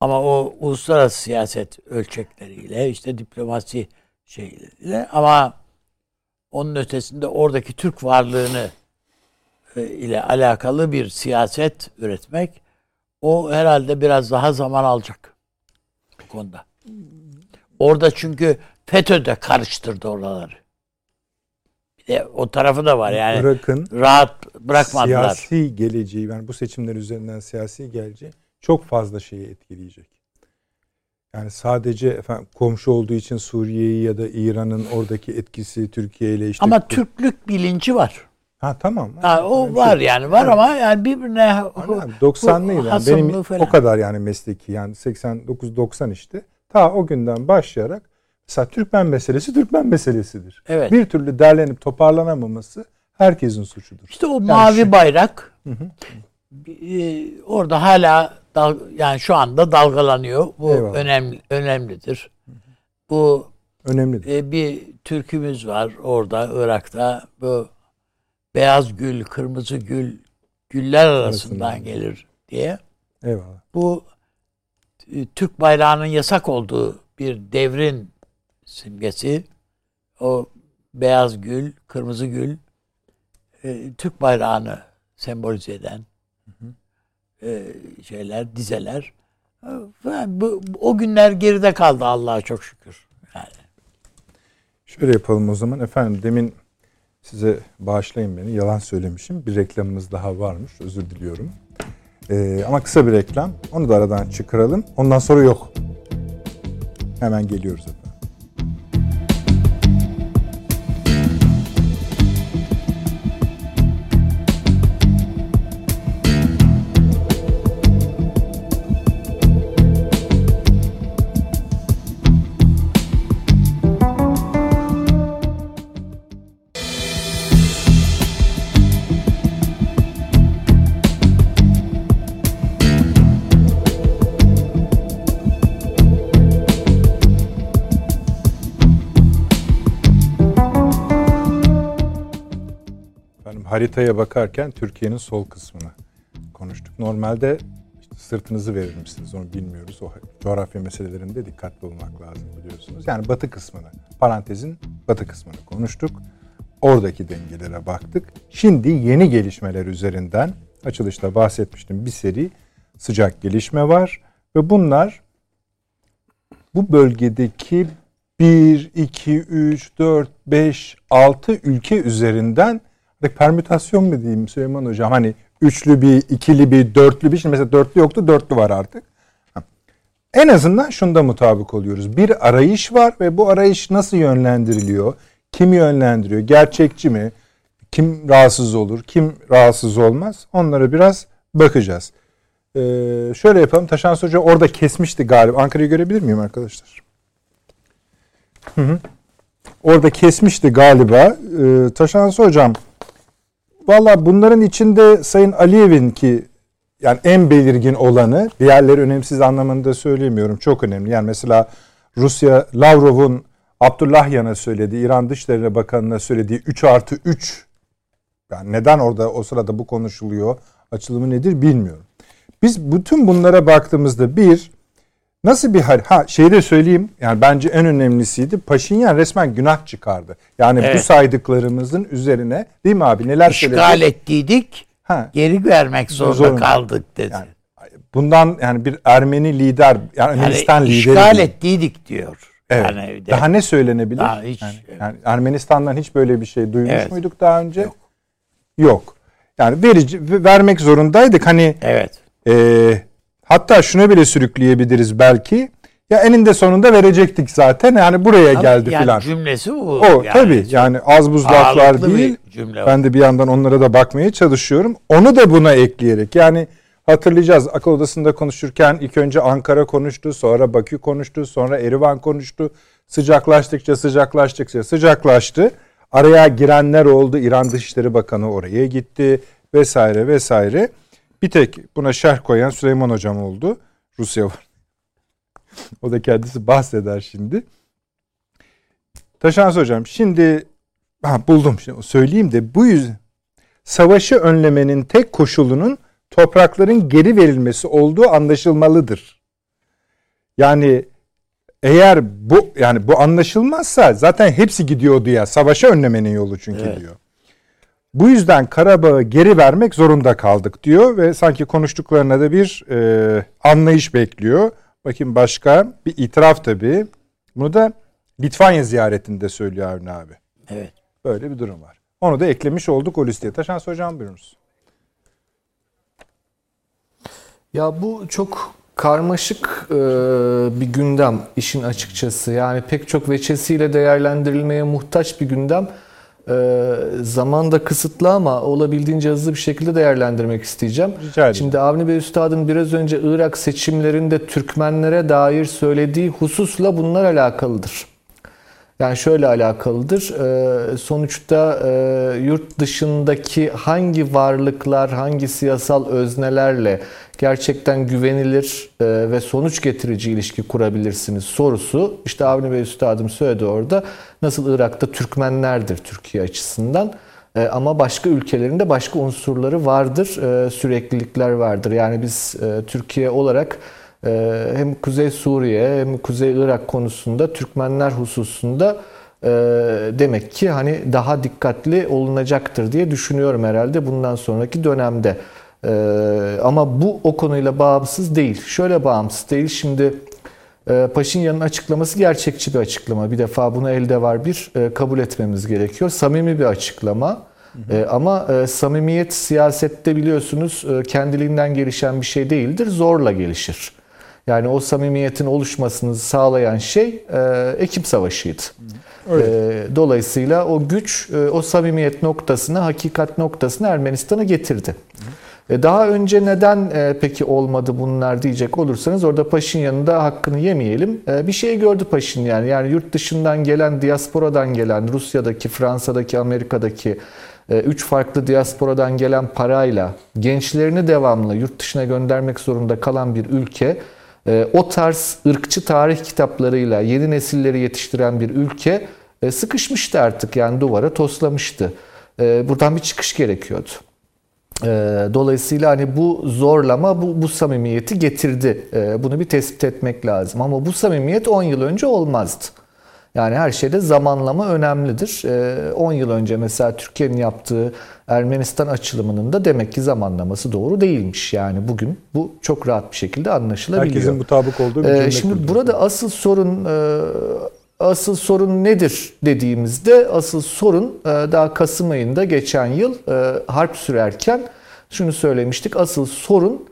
ama o uluslararası siyaset ölçekleriyle işte diplomasi şeyleriyle ama onun ötesinde oradaki Türk varlığını e, ile alakalı bir siyaset üretmek o herhalde biraz daha zaman alacak bu konuda. Orada çünkü FETÖ de karıştırdı oraları. Bir de o tarafı da var yani. Irak'ın rahat bırakmadılar. siyasi geleceği, yani bu seçimler üzerinden siyasi geleceği çok fazla şeyi etkileyecek. Yani sadece efendim, komşu olduğu için Suriye'yi ya da İran'ın oradaki etkisi Türkiye ile işte... Ama Türklük bilinci var. Ha tamam. Ha, o Öyle bir var şey. yani var ama yani birbirine Aynen, 90'lıydı. Yani hasımlığı benim falan. o kadar yani mesleki yani 89-90 işte. Ta o günden başlayarak mesela Türkmen meselesi Türkmen meselesidir. Evet. Bir türlü derlenip toparlanamaması herkesin suçudur. İşte o Yani mavi şu- bayrak e, orada hala dal, yani şu anda dalgalanıyor. Bu Eyvallah. önemli önemlidir. Bu Önemlidir. e, bir türkümüz var orada Irak'ta. Bu beyaz gül, kırmızı gül güller arasından Arasından. gelir diye. Eyvallah. Bu e, Türk bayrağının yasak olduğu bir devrin simgesi. O beyaz gül, kırmızı gül e, Türk bayrağını sembolize eden e, şeyler, dizeler. O günler geride kaldı Allah'a çok şükür. Yani. Şöyle yapalım o zaman. Efendim demin size bağışlayın beni. Yalan söylemişim. Bir reklamımız daha varmış. Özür diliyorum. Ee, ama kısa bir reklam. Onu da aradan çıkaralım. Ondan sonra yok. Hemen geliyoruz efendim. Haritaya bakarken Türkiye'nin sol kısmını konuştuk. Normalde işte sırtınızı verir misiniz onu bilmiyoruz. O coğrafya meselelerinde dikkatli olmak lazım biliyorsunuz. Yani batı kısmını, parantezin batı kısmını konuştuk. Oradaki dengelere baktık. Şimdi yeni gelişmeler üzerinden açılışta bahsetmiştim bir seri sıcak gelişme var ve bunlar bu bölgedeki 1, 2, 3, 4, 5, 6 ülke üzerinden permütasyon mu diyeyim Süleyman Hocam? Hani üçlü bir, ikili bir, dörtlü bir. Şimdi mesela dörtlü yoktu, dörtlü var artık. En azından şunda mutabık oluyoruz. Bir arayış var ve bu arayış nasıl yönlendiriliyor? Kim yönlendiriyor? Gerçekçi mi? Kim rahatsız olur? Kim rahatsız olmaz? Onlara biraz bakacağız. Ee, şöyle yapalım. Taşan Hoca orada kesmişti galiba. Ankara'yı görebilir miyim arkadaşlar? Hı hı. Orada kesmişti galiba. Ee, Taşan Hocam valla bunların içinde Sayın Aliyev'in ki yani en belirgin olanı diğerleri önemsiz anlamında söylemiyorum. Çok önemli. Yani mesela Rusya Lavrov'un Abdullah Yan'a söylediği, İran Dışişleri Bakanı'na söylediği 3 artı 3 yani neden orada o sırada bu konuşuluyor? Açılımı nedir bilmiyorum. Biz bütün bunlara baktığımızda bir nasıl bir hal ha şeyi de söyleyeyim yani bence en önemlisiydi. Paşinyan resmen günah çıkardı. Yani evet. bu saydıklarımızın üzerine değil mi abi neler söyledi? İşgal ettiydik. Ha. Geri vermek zorunda, zorunda kaldık dedi. Yani, bundan yani bir Ermeni lider yani, yani Ermenistan lideri. İşgal ettiydik diyor. Evet. Yani daha ne söylenebilir? Daha hiç, yani, yani Ermenistan'dan hiç böyle bir şey duymuş evet. muyduk daha önce? Yok. Yok. Yani verici vermek zorundaydık. Hani Evet. E, hatta şuna bile sürükleyebiliriz belki. Ya eninde sonunda verecektik zaten. Yani buraya Ama geldi yani filan. cümlesi bu. O yani tabii yani az buz laflar değil. Cümle ben de bir yandan onlara da bakmaya çalışıyorum. Onu da buna ekleyerek yani hatırlayacağız. Akıl odasında konuşurken ilk önce Ankara konuştu, sonra Bakü konuştu, sonra Erivan konuştu. Sıcaklaştıkça sıcaklaştıkça sıcaklaştı. Araya girenler oldu. İran Dışişleri Bakanı oraya gitti vesaire vesaire. Bir tek buna şerh koyan Süleyman Hocam oldu. Rusya var. o da kendisi bahseder şimdi. Taşans Hocam şimdi ha, buldum şimdi söyleyeyim de bu yüzden savaşı önlemenin tek koşulunun toprakların geri verilmesi olduğu anlaşılmalıdır. Yani eğer bu yani bu anlaşılmazsa zaten hepsi gidiyordu ya. Savaşı önlemenin yolu çünkü evet. diyor. Bu yüzden Karabağ'ı geri vermek zorunda kaldık diyor ve sanki konuştuklarına da bir e, anlayış bekliyor. Bakayım başka bir itiraf tabii. Bunu da Litvanya ziyaretinde söylüyor Avni abi. Evet. Böyle bir durum var. Onu da eklemiş olduk o listeye. Taşan Hocam buyurunuz. Ya bu çok karmaşık e, bir gündem işin açıkçası. Yani pek çok veçesiyle değerlendirilmeye muhtaç bir gündem. E, zaman da kısıtlı ama olabildiğince hızlı bir şekilde değerlendirmek isteyeceğim. Rica Şimdi Avni Bey Üstad'ın biraz önce Irak seçimlerinde Türkmenlere dair söylediği hususla bunlar alakalıdır. Yani şöyle alakalıdır. Ee, sonuçta e, yurt dışındaki hangi varlıklar, hangi siyasal öznelerle gerçekten güvenilir e, ve sonuç getirici ilişki kurabilirsiniz sorusu. İşte Avni Bey Üstadım söyledi orada. Nasıl Irak'ta Türkmenlerdir Türkiye açısından. E, ama başka ülkelerinde başka unsurları vardır, süreklilikler vardır. Yani biz Türkiye olarak hem Kuzey Suriye hem Kuzey Irak konusunda Türkmenler hususunda e, demek ki hani daha dikkatli olunacaktır diye düşünüyorum herhalde bundan sonraki dönemde. Ee, ama bu o konuyla bağımsız değil. Şöyle bağımsız değil. Şimdi e, Paşinyan'ın açıklaması gerçekçi bir açıklama. Bir defa bunu elde var bir e, kabul etmemiz gerekiyor. Samimi bir açıklama. Hı hı. Ama samimiyet siyasette biliyorsunuz kendiliğinden gelişen bir şey değildir. Zorla gelişir. Yani o samimiyetin oluşmasını sağlayan şey e, ekip savaşıydı. Öyle. E, dolayısıyla o güç e, o samimiyet noktasını, hakikat noktasını Ermenistan'a getirdi. E, daha önce neden e, peki olmadı bunlar diyecek olursanız orada Paşinyan'ın da hakkını yemeyelim. E, bir şey gördü Paşinyan. Yani yurt dışından gelen, diasporadan gelen, Rusya'daki, Fransa'daki, Amerika'daki e, üç farklı diasporadan gelen parayla gençlerini devamlı yurt dışına göndermek zorunda kalan bir ülke o tarz ırkçı tarih kitaplarıyla yeni nesilleri yetiştiren bir ülke e, sıkışmıştı artık yani duvara toslamıştı. E, buradan bir çıkış gerekiyordu. E, dolayısıyla hani bu zorlama bu, bu samimiyeti getirdi. Bunu bir tespit etmek lazım. Ama bu samimiyet 10 yıl önce olmazdı. Yani her şeyde zamanlama önemlidir. 10 yıl önce mesela Türkiye'nin yaptığı Ermenistan açılımının da demek ki zamanlaması doğru değilmiş. Yani bugün bu çok rahat bir şekilde anlaşılabiliyor. Herkesin mutabık olduğu bir cümle Şimdi kurdum. burada asıl sorun asıl sorun nedir dediğimizde asıl sorun daha Kasım ayında geçen yıl harp sürerken şunu söylemiştik. Asıl sorun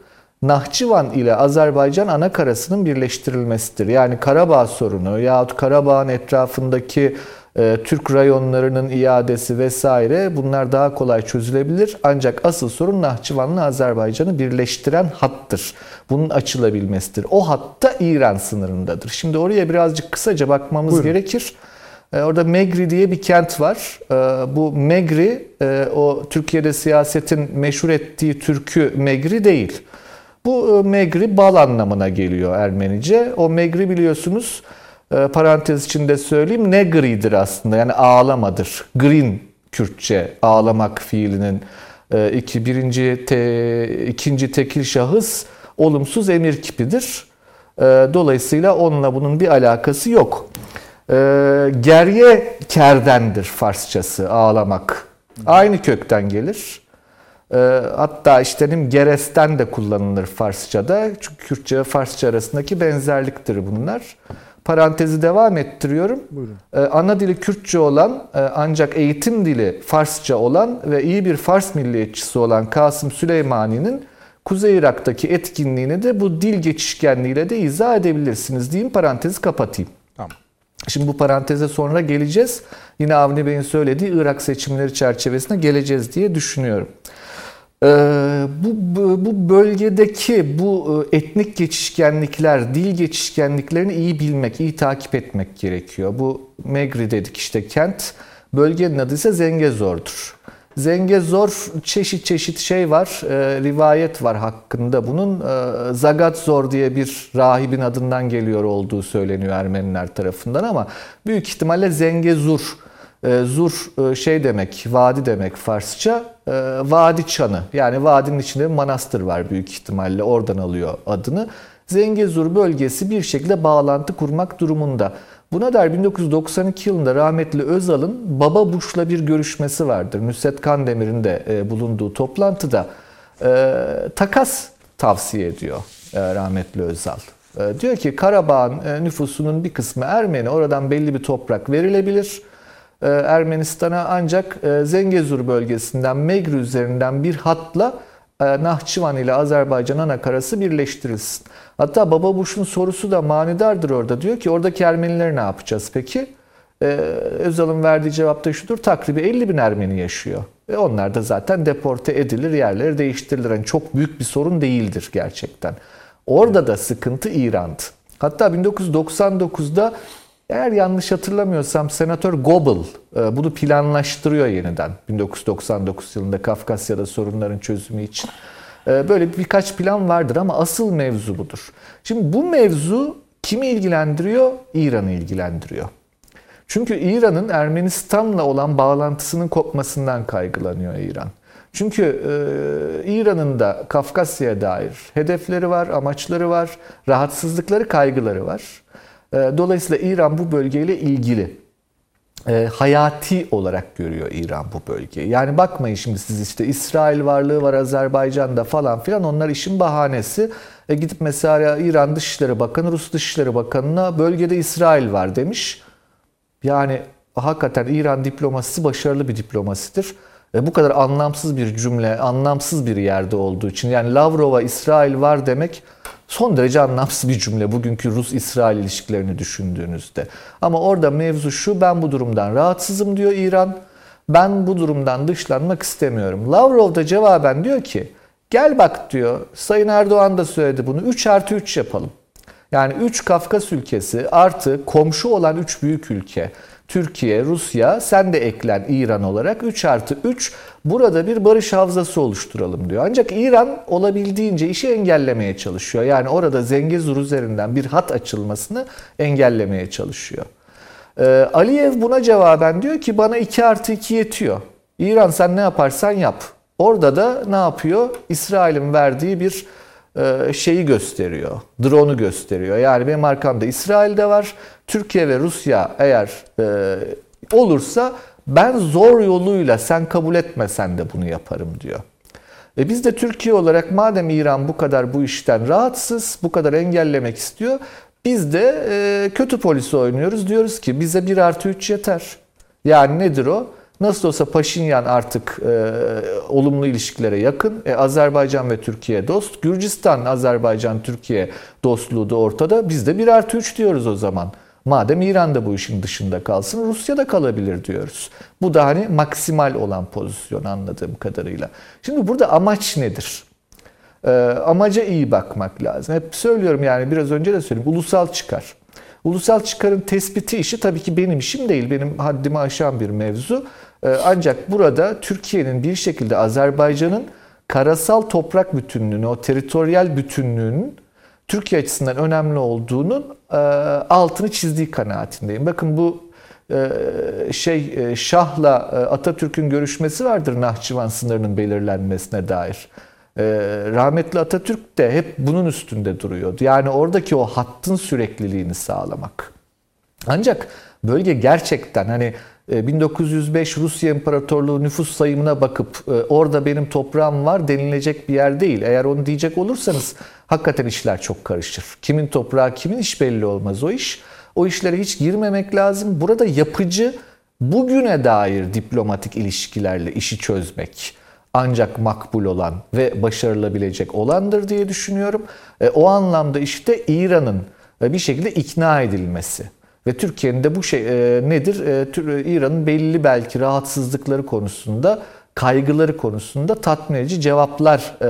Nahçıvan ile Azerbaycan ana karasının birleştirilmesidir. Yani Karabağ sorunu yahut Karabağ'ın etrafındaki e, Türk rayonlarının iadesi vesaire bunlar daha kolay çözülebilir. Ancak asıl sorun Nahçıvan'la Azerbaycan'ı birleştiren hattır. Bunun açılabilmesidir. O hatta İran sınırındadır. Şimdi oraya birazcık kısaca bakmamız Buyurun. gerekir. E, orada Megri diye bir kent var. E, bu Megri e, o Türkiye'de siyasetin meşhur ettiği türkü Megri değil. Bu Megri bal anlamına geliyor Ermenice. O Megri biliyorsunuz parantez içinde söyleyeyim negridir aslında yani ağlamadır. Green Kürtçe ağlamak fiilinin iki, birinci, te, ikinci tekil şahıs olumsuz emir kipidir. Dolayısıyla onunla bunun bir alakası yok. Gerye kerdendir Farsçası ağlamak. Aynı kökten gelir. Hatta işte geresten de kullanılır Farsçada. Çünkü Kürtçe ve Farsça arasındaki benzerliktir bunlar. Parantezi devam ettiriyorum. Buyurun. Ana dili Kürtçe olan ancak eğitim dili Farsça olan ve iyi bir Fars milliyetçisi olan Kasım Süleymani'nin Kuzey Irak'taki etkinliğini de bu dil geçişkenliğiyle de izah edebilirsiniz diyeyim parantezi kapatayım. Tamam. Şimdi bu paranteze sonra geleceğiz. Yine Avni Bey'in söylediği Irak seçimleri çerçevesinde geleceğiz diye düşünüyorum. Ee, bu, bu bölgedeki bu e, etnik geçişkenlikler, dil geçişkenliklerini iyi bilmek, iyi takip etmek gerekiyor. Bu Megri dedik işte kent. Bölgenin adı ise Zengezor'dur. Zengezor çeşit çeşit şey var, e, rivayet var hakkında. Bunun e, Zagatzor diye bir rahibin adından geliyor olduğu söyleniyor Ermeniler tarafından ama büyük ihtimalle Zengezur zur e, şey demek, vadi demek Farsça. E, vadi çanı. Yani vadinin içinde bir manastır var büyük ihtimalle. Oradan alıyor adını. Zengezur bölgesi bir şekilde bağlantı kurmak durumunda. Buna dair 1992 yılında rahmetli Özal'ın Baba Bush'la bir görüşmesi vardır. Nusret Kandemir'in de bulunduğu toplantıda takas tavsiye ediyor rahmetli Özal. Diyor ki Karabağ'ın nüfusunun bir kısmı Ermeni, oradan belli bir toprak verilebilir. E, Ermenistan'a ancak e, Zengezur bölgesinden Megri üzerinden bir hatla e, Nahçıvan ile Azerbaycan anakarası birleştirilsin. Hatta Baba Bush'un sorusu da manidardır orada. Diyor ki oradaki Ermenileri ne yapacağız peki? Özal'ın verdiği cevap da şudur. Takribi 50 bin Ermeni yaşıyor. Ve onlar da zaten deporte edilir, yerleri değiştirilir. Yani çok büyük bir sorun değildir gerçekten. Orada da sıkıntı İran'dı. Hatta 1999'da eğer yanlış hatırlamıyorsam Senatör Goebel e, bunu planlaştırıyor yeniden 1999 yılında Kafkasya'da sorunların çözümü için. E, böyle birkaç plan vardır ama asıl mevzu budur. Şimdi bu mevzu kimi ilgilendiriyor? İran'ı ilgilendiriyor. Çünkü İran'ın Ermenistan'la olan bağlantısının kopmasından kaygılanıyor İran. Çünkü e, İran'ın da Kafkasya'ya dair hedefleri var, amaçları var, rahatsızlıkları, kaygıları var. Ee, dolayısıyla İran bu bölgeyle ilgili e, hayati olarak görüyor İran bu bölgeyi. Yani bakmayın şimdi siz işte İsrail varlığı var Azerbaycan'da falan filan onlar işin bahanesi. E gidip mesela İran Dışişleri Bakanı Rus Dışişleri Bakanı'na bölgede İsrail var demiş. Yani hakikaten İran diplomasisi başarılı bir diplomasidir. E bu kadar anlamsız bir cümle, anlamsız bir yerde olduğu için yani Lavrov'a İsrail var demek son derece anlamsız bir cümle bugünkü Rus-İsrail ilişkilerini düşündüğünüzde. Ama orada mevzu şu ben bu durumdan rahatsızım diyor İran. Ben bu durumdan dışlanmak istemiyorum. Lavrov da cevaben diyor ki gel bak diyor Sayın Erdoğan da söyledi bunu 3 artı 3 yapalım. Yani 3 Kafkas ülkesi artı komşu olan 3 büyük ülke. Türkiye, Rusya, sen de eklen İran olarak 3 artı 3 burada bir barış havzası oluşturalım diyor. Ancak İran olabildiğince işi engellemeye çalışıyor. Yani orada Zengezur üzerinden bir hat açılmasını engellemeye çalışıyor. Ee, Aliyev buna cevaben diyor ki bana 2 artı 2 yetiyor. İran sen ne yaparsan yap. Orada da ne yapıyor? İsrail'in verdiği bir e, şeyi gösteriyor. Drone'u gösteriyor. Yani benim arkamda İsrail'de var. Türkiye ve Rusya eğer e, olursa ben zor yoluyla sen kabul etmesen de bunu yaparım diyor. E biz de Türkiye olarak madem İran bu kadar bu işten rahatsız, bu kadar engellemek istiyor, biz de e, kötü polisi oynuyoruz. Diyoruz ki bize 1 artı 3 yeter. Yani nedir o? Nasıl olsa Paşinyan artık e, olumlu ilişkilere yakın. E, Azerbaycan ve Türkiye dost. Gürcistan, Azerbaycan, Türkiye dostluğu da ortada. Biz de 1 artı 3 diyoruz o zaman. Madem İran da bu işin dışında kalsın, Rusya da kalabilir diyoruz. Bu da hani maksimal olan pozisyon anladığım kadarıyla. Şimdi burada amaç nedir? Ee, amaca iyi bakmak lazım. Hep söylüyorum yani biraz önce de söyledim. Ulusal çıkar. Ulusal çıkarın tespiti işi tabii ki benim işim değil. Benim haddimi aşan bir mevzu. Ee, ancak burada Türkiye'nin bir şekilde Azerbaycan'ın karasal toprak bütünlüğünü, o teritoryal bütünlüğünün Türkiye açısından önemli olduğunun e, altını çizdiği kanaatindeyim. Bakın bu e, şey e, Şah'la Atatürk'ün görüşmesi vardır Nahçıvan sınırının belirlenmesine dair. Rahmetli Atatürk de hep bunun üstünde duruyordu. Yani oradaki o hattın sürekliliğini sağlamak. Ancak bölge gerçekten hani 1905 e, Rusya İmparatorluğu nüfus sayımına bakıp e, orada benim toprağım var denilecek bir yer değil. Eğer onu diyecek olursanız hakikaten işler çok karışır. Kimin toprağı kimin iş belli olmaz o iş. O işlere hiç girmemek lazım. Burada yapıcı bugüne dair diplomatik ilişkilerle işi çözmek ancak makbul olan ve başarılabilecek olandır diye düşünüyorum. E, o anlamda işte İran'ın bir şekilde ikna edilmesi. Ve Türkiye'nin de bu şey e, nedir? E, İran'ın belli belki rahatsızlıkları konusunda, kaygıları konusunda tatmin edici cevaplar e,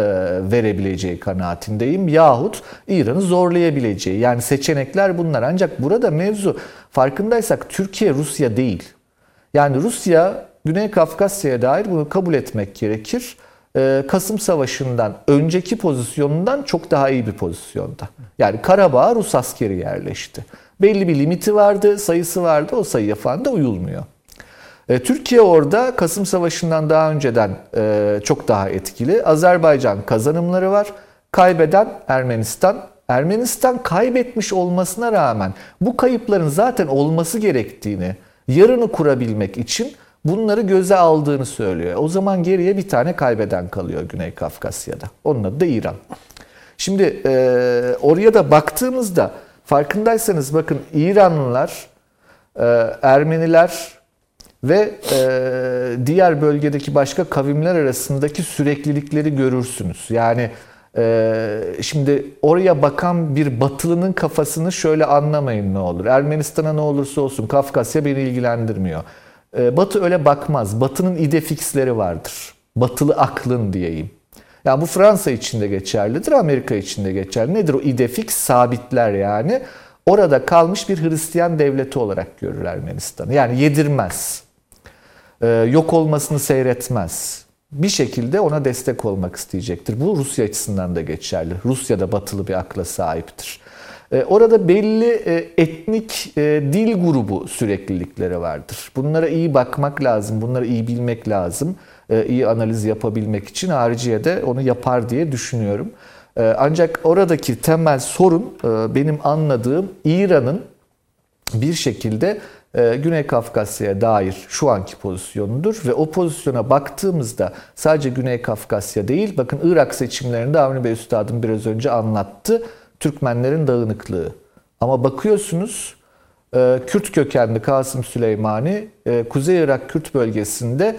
verebileceği kanaatindeyim. Yahut İran'ı zorlayabileceği. Yani seçenekler bunlar. Ancak burada mevzu farkındaysak Türkiye Rusya değil. Yani Rusya Güney Kafkasya'ya dair bunu kabul etmek gerekir. E, Kasım Savaşı'ndan önceki pozisyonundan çok daha iyi bir pozisyonda. Yani Karabağ'a Rus askeri yerleşti. Belli bir limiti vardı, sayısı vardı. O sayıya falan da uyulmuyor. E, Türkiye orada Kasım Savaşı'ndan daha önceden e, çok daha etkili. Azerbaycan kazanımları var. Kaybeden Ermenistan. Ermenistan kaybetmiş olmasına rağmen bu kayıpların zaten olması gerektiğini, yarını kurabilmek için bunları göze aldığını söylüyor. O zaman geriye bir tane kaybeden kalıyor Güney Kafkasya'da. Onun adı da İran. Şimdi e, oraya da baktığımızda Farkındaysanız bakın İranlılar, e, Ermeniler ve e, diğer bölgedeki başka kavimler arasındaki süreklilikleri görürsünüz. Yani e, şimdi oraya bakan bir batılının kafasını şöyle anlamayın ne olur. Ermenistan'a ne olursa olsun Kafkasya beni ilgilendirmiyor. Batı öyle bakmaz. Batının ide fixleri vardır. Batılı aklın diyeyim. Yani bu Fransa için de geçerlidir, Amerika için de geçerli. Nedir o idefix? Sabitler yani. Orada kalmış bir Hristiyan devleti olarak görür Ermenistan'ı. Yani yedirmez. Ee, yok olmasını seyretmez. Bir şekilde ona destek olmak isteyecektir. Bu Rusya açısından da geçerli. Rusya da batılı bir akla sahiptir. Ee, orada belli e, etnik e, dil grubu süreklilikleri vardır. Bunlara iyi bakmak lazım, bunları iyi bilmek lazım. E, iyi analiz yapabilmek için hariciye de onu yapar diye düşünüyorum. E, ancak oradaki temel sorun e, benim anladığım İran'ın bir şekilde Güney Kafkasya'ya dair şu anki pozisyonudur ve o pozisyona baktığımızda sadece Güney Kafkasya değil bakın Irak seçimlerinde Avni Bey Üstad'ın biraz önce anlattı Türkmenlerin dağınıklığı. Ama bakıyorsunuz Kürt kökenli Kasım Süleymani Kuzey Irak Kürt bölgesinde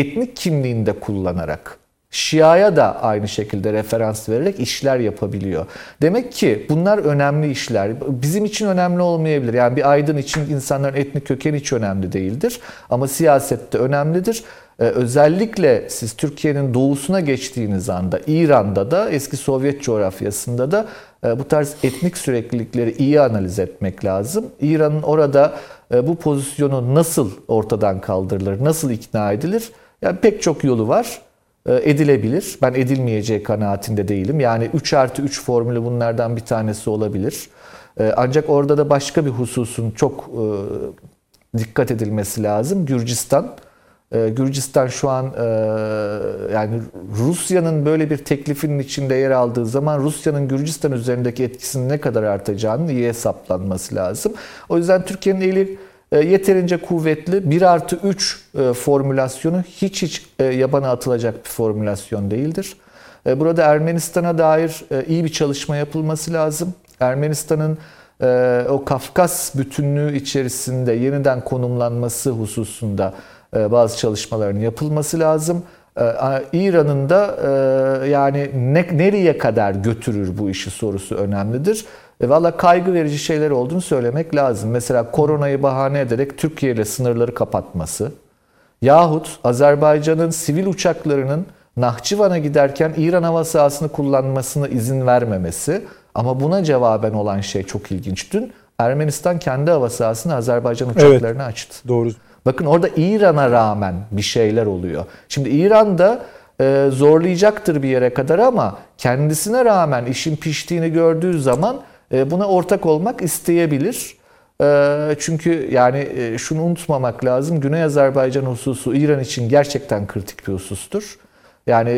etnik kimliğini de kullanarak Şia'ya da aynı şekilde referans vererek işler yapabiliyor. Demek ki bunlar önemli işler. Bizim için önemli olmayabilir. Yani bir aydın için insanların etnik kökeni hiç önemli değildir. Ama siyasette önemlidir. Ee, özellikle siz Türkiye'nin doğusuna geçtiğiniz anda İran'da da eski Sovyet coğrafyasında da e, bu tarz etnik süreklilikleri iyi analiz etmek lazım. İran'ın orada e, bu pozisyonu nasıl ortadan kaldırılır, nasıl ikna edilir? Yani pek çok yolu var. E, edilebilir. Ben edilmeyeceği kanaatinde değilim. Yani 3 artı 3 formülü bunlardan bir tanesi olabilir. E, ancak orada da başka bir hususun çok dikkat edilmesi lazım. Gürcistan E, Gürcistan şu an e, yani Rusya'nın böyle bir teklifinin içinde yer aldığı zaman Rusya'nın Gürcistan üzerindeki etkisinin ne kadar artacağının iyi hesaplanması lazım. O yüzden Türkiye'nin eli e, yeterince kuvvetli 1 artı 3 e, formülasyonu hiç hiç e, yabana atılacak bir formülasyon değildir. Burada Ermenistan'a dair iyi bir çalışma yapılması lazım. Ermenistan'ın o Kafkas bütünlüğü içerisinde yeniden konumlanması hususunda bazı çalışmaların yapılması lazım. İran'ın da yani ne, nereye kadar götürür bu işi sorusu önemlidir. E, Valla kaygı verici şeyler olduğunu söylemek lazım. Mesela koronayı bahane ederek Türkiye ile sınırları kapatması yahut Azerbaycan'ın sivil uçaklarının Nahçıvan'a giderken İran hava sahasını kullanmasına izin vermemesi ama buna cevaben olan şey çok ilginç. Dün Ermenistan kendi hava sahasını Azerbaycan uçaklarına evet, açtı. Doğru. Bakın orada İran'a rağmen bir şeyler oluyor. Şimdi İran'da e, zorlayacaktır bir yere kadar ama kendisine rağmen işin piştiğini gördüğü zaman buna ortak olmak isteyebilir. E, çünkü yani e, şunu unutmamak lazım. Güney Azerbaycan hususu İran için gerçekten kritik bir husustur. Yani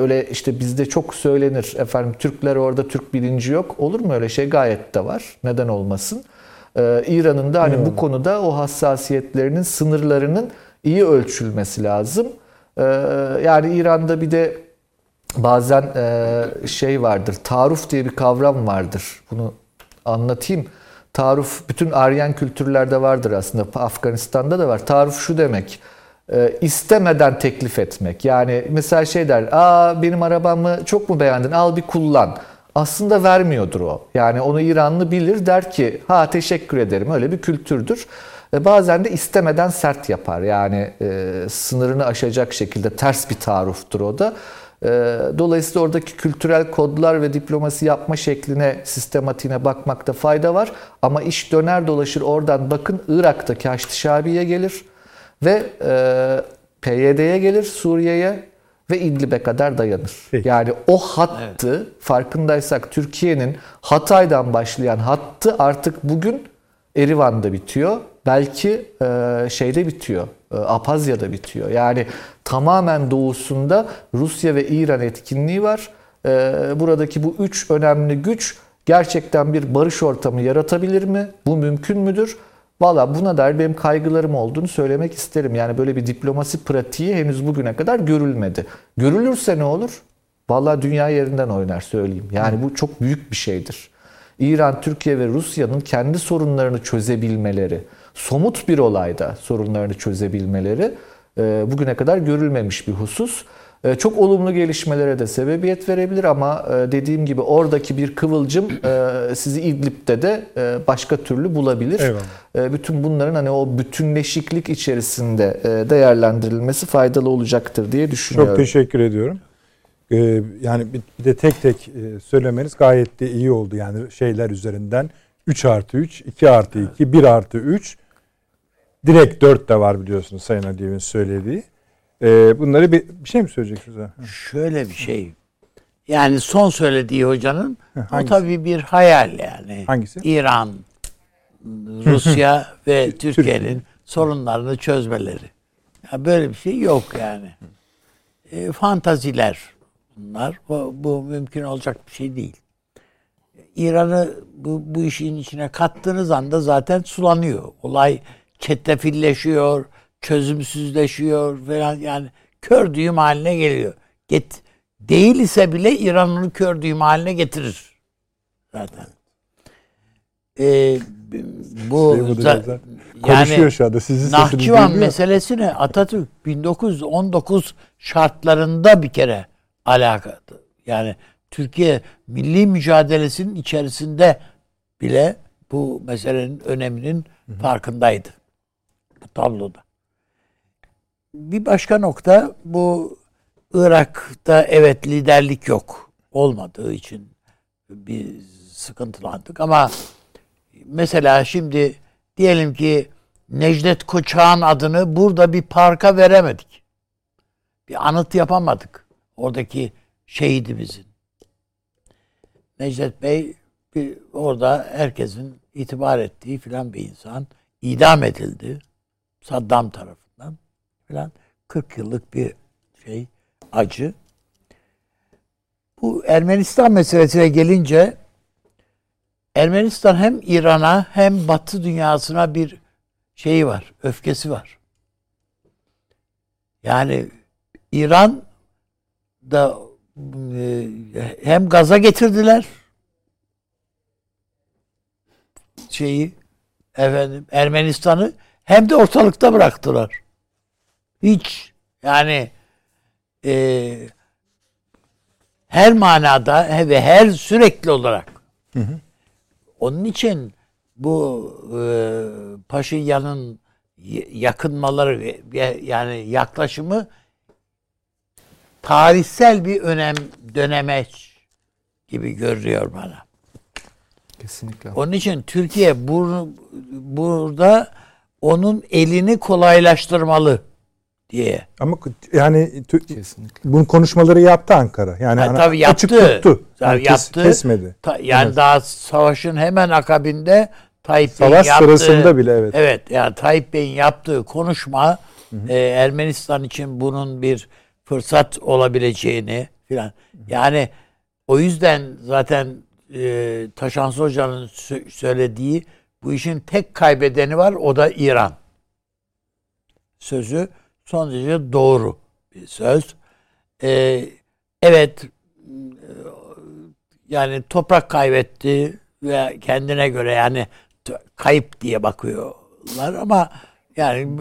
öyle işte bizde çok söylenir efendim Türkler orada Türk bilinci yok. Olur mu öyle şey? Gayet de var. Neden olmasın? İran'ın da hani hmm. bu konuda o hassasiyetlerinin sınırlarının iyi ölçülmesi lazım. Yani İran'da bir de bazen e, şey vardır, taruf diye bir kavram vardır. Bunu anlatayım. Taruf bütün Aryan kültürlerde vardır aslında. Afganistan'da da var. Taruf şu demek. E, istemeden teklif etmek. Yani mesela şey der, aa benim arabamı çok mu beğendin? Al bir kullan. Aslında vermiyordur o. Yani onu İranlı bilir der ki ha teşekkür ederim öyle bir kültürdür. E, bazen de istemeden sert yapar. Yani e, sınırını aşacak şekilde ters bir taruftur o da. Ee, dolayısıyla oradaki kültürel kodlar ve diplomasi yapma şekline, sistematiğine bakmakta fayda var. Ama iş döner dolaşır oradan bakın Irak'taki Haçlı Şabi'ye gelir ve e, PYD'ye gelir Suriye'ye ve İdlib'e kadar dayanır. Peki. Yani o hattı evet. farkındaysak Türkiye'nin Hatay'dan başlayan hattı artık bugün Erivan'da bitiyor. Belki e, şeyde bitiyor. E, Apazya'da bitiyor. Yani tamamen doğusunda Rusya ve İran etkinliği var. E, buradaki bu üç önemli güç gerçekten bir barış ortamı yaratabilir mi? Bu mümkün müdür? Valla buna dair benim kaygılarım olduğunu söylemek isterim. Yani böyle bir diplomasi pratiği henüz bugüne kadar görülmedi. Görülürse ne olur? Valla dünya yerinden oynar söyleyeyim. Yani bu çok büyük bir şeydir. İran, Türkiye ve Rusya'nın kendi sorunlarını çözebilmeleri, somut bir olayda sorunlarını çözebilmeleri e, bugüne kadar görülmemiş bir husus. E, çok olumlu gelişmelere de sebebiyet verebilir ama e, dediğim gibi oradaki bir kıvılcım sizi İdlib'de de başka türlü bulabilir. Eyvallah. Bütün bunların hani o bütünleşiklik içerisinde değerlendirilmesi faydalı olacaktır diye düşünüyorum. Çok teşekkür ediyorum. Yani bir de tek tek söylemeniz gayet de iyi oldu yani şeyler üzerinden 3 artı 3, 2 artı 2, 1 artı 3 Direkt 4 de var biliyorsunuz Sayın Aliyev'in söylediği. Ee, bunları bir, bir şey mi söyleyeceksiniz? Şöyle bir şey. Yani son söylediği hocanın Hangisi? o tabii bir hayal yani. Hangisi? İran, Rusya ve Türkiye'nin sorunlarını çözmeleri. Ya böyle bir şey yok yani. E, fantaziler bunlar. Bu, bu mümkün olacak bir şey değil. İran'ı bu, bu işin içine kattığınız anda zaten sulanıyor. Olay çetrefilleşiyor, çözümsüzleşiyor falan yani kör düğüm haline geliyor. Get, değil ise bile İran onu kör düğüm haline getirir zaten. Ee, bu zaten konuşuyor şu anda. Sizi Nahçıvan meselesini Atatürk 1919 şartlarında bir kere alakalı. Yani Türkiye milli mücadelesinin içerisinde bile bu meselenin öneminin farkındaydı bu tabloda. Bir başka nokta bu Irak'ta evet liderlik yok olmadığı için bir sıkıntılandık ama mesela şimdi diyelim ki Necdet Koçak'ın adını burada bir parka veremedik. Bir anıt yapamadık. Oradaki şehidimizin. Necdet Bey bir orada herkesin itibar ettiği filan bir insan idam edildi. Saddam tarafından falan 40 yıllık bir şey acı. Bu Ermenistan meselesine gelince Ermenistan hem İran'a hem Batı dünyasına bir şeyi var, öfkesi var. Yani İran da hem gaza getirdiler şeyi efendim Ermenistan'ı hem de ortalıkta bıraktılar. Hiç yani e, her manada ve her sürekli olarak. Hı hı. Onun için bu e, Paşinyan'ın yakınmaları yani yaklaşımı tarihsel bir önem dönemeç gibi görüyor bana. Kesinlikle. Onun için Türkiye bur, burada onun elini kolaylaştırmalı diye. Ama yani Kesinlikle. bunun konuşmaları yaptı Ankara. Yani ha, tabii yaptı. açık tuttu. Yani yaptı. Kesmedi. Ta, yani evet. daha savaşın hemen akabinde Tayyip Savaş Bey'in yaptığı, sırasında bile evet. Evet yani Tayyip Bey'in yaptığı konuşma hı hı. E, Ermenistan için bunun bir fırsat olabileceğini filan. Yani o yüzden zaten e, Taşansı Hoca'nın söylediği bu işin tek kaybedeni var o da İran. Sözü son derece doğru bir söz. Ee, evet yani toprak kaybetti ve kendine göre yani kayıp diye bakıyorlar ama yani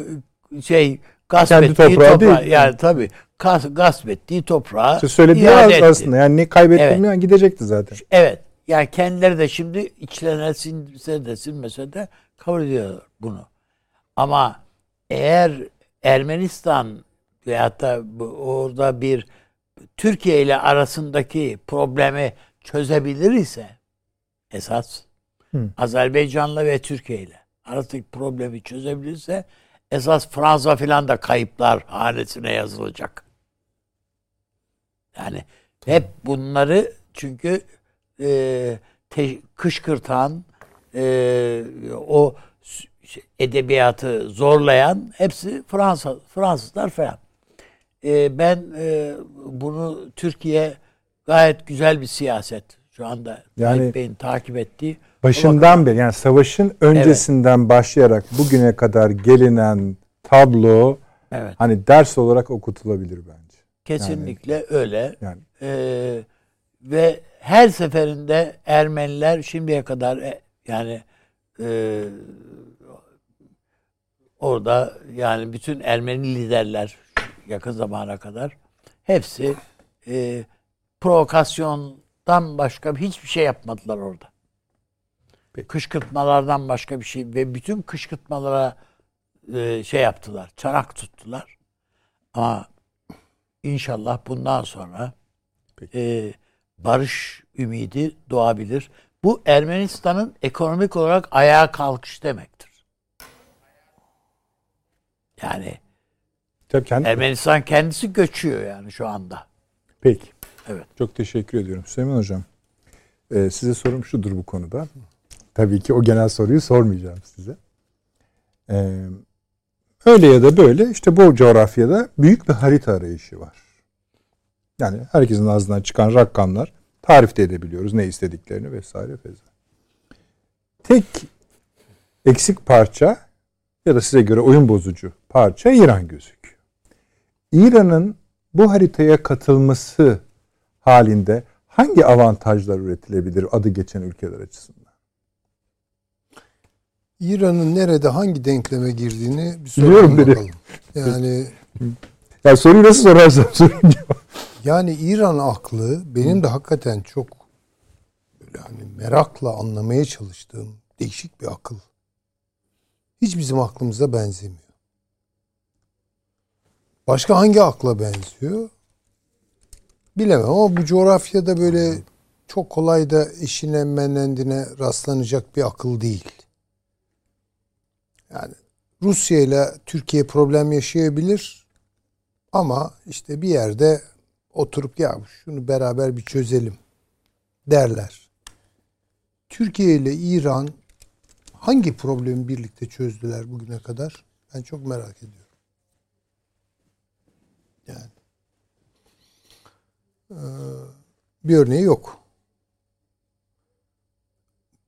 şey gasp Kendi ettiği toprağı, toprağı değil. yani tabii gasp, gasp ettiği toprağı işte söylediği az aslında yani ne kaybettim evet. gidecekti zaten. Evet. Yani kendileri de şimdi içlerine sinse de sinmese de kabul ediyor bunu. Ama eğer Ermenistan veyahut da orada bir Türkiye ile arasındaki problemi çözebilir ise esas Hı. Azerbaycan'la ve Türkiye ile arasındaki problemi çözebilirse esas Fransa filan da kayıplar hanesine yazılacak. Yani hep bunları çünkü e, te, kışkırtan e, o edebiyatı zorlayan hepsi Fransa Fransızlar falan. E, ben e, bunu Türkiye gayet güzel bir siyaset şu anda yani Bey'in takip ettiği. Başından beri yani savaşın öncesinden evet. başlayarak bugüne kadar gelinen tablo evet. hani ders olarak okutulabilir bence. Kesinlikle yani, öyle. Yani. Ee, ve her seferinde Ermeniler şimdiye kadar e, yani e, orada yani bütün Ermeni liderler yakın zamana kadar hepsi e, provokasyondan başka hiçbir şey yapmadılar orada. Peki. Kışkırtmalardan başka bir şey ve bütün kışkırtmalara e, şey yaptılar, çanak tuttular. Ama inşallah bundan sonra e, barış ümidi doğabilir. Bu Ermenistan'ın ekonomik olarak ayağa kalkış demektir. Yani Tabii kendi... Ermenistan kendisi göçüyor yani şu anda. Peki. Evet. Çok teşekkür ediyorum Süleyman Hocam. Ee, size sorum şudur bu konuda. Tabii ki o genel soruyu sormayacağım size. Ee, öyle ya da böyle işte bu coğrafyada büyük bir harita arayışı var. Yani herkesin ağzından çıkan rakamlar tarif de edebiliyoruz ne istediklerini vesaire feza. Tek eksik parça ya da size göre oyun bozucu parça İran gözüküyor. İran'ın bu haritaya katılması halinde hangi avantajlar üretilebilir adı geçen ülkeler açısından? İran'ın nerede hangi denkleme girdiğini bir soralım bakalım. Yani ya soruyu nasıl sorarsam sorayım. Yani İran aklı benim de hakikaten çok böyle hani merakla anlamaya çalıştığım değişik bir akıl. Hiç bizim aklımıza benzemiyor. Başka hangi akla benziyor? Bilemem ama bu coğrafyada böyle çok kolay da eşine menendine rastlanacak bir akıl değil. Yani Rusya ile Türkiye problem yaşayabilir ama işte bir yerde oturup ya şunu beraber bir çözelim derler. Türkiye ile İran hangi problemi birlikte çözdüler bugüne kadar? Ben çok merak ediyorum. Yani. Ee, bir örneği yok.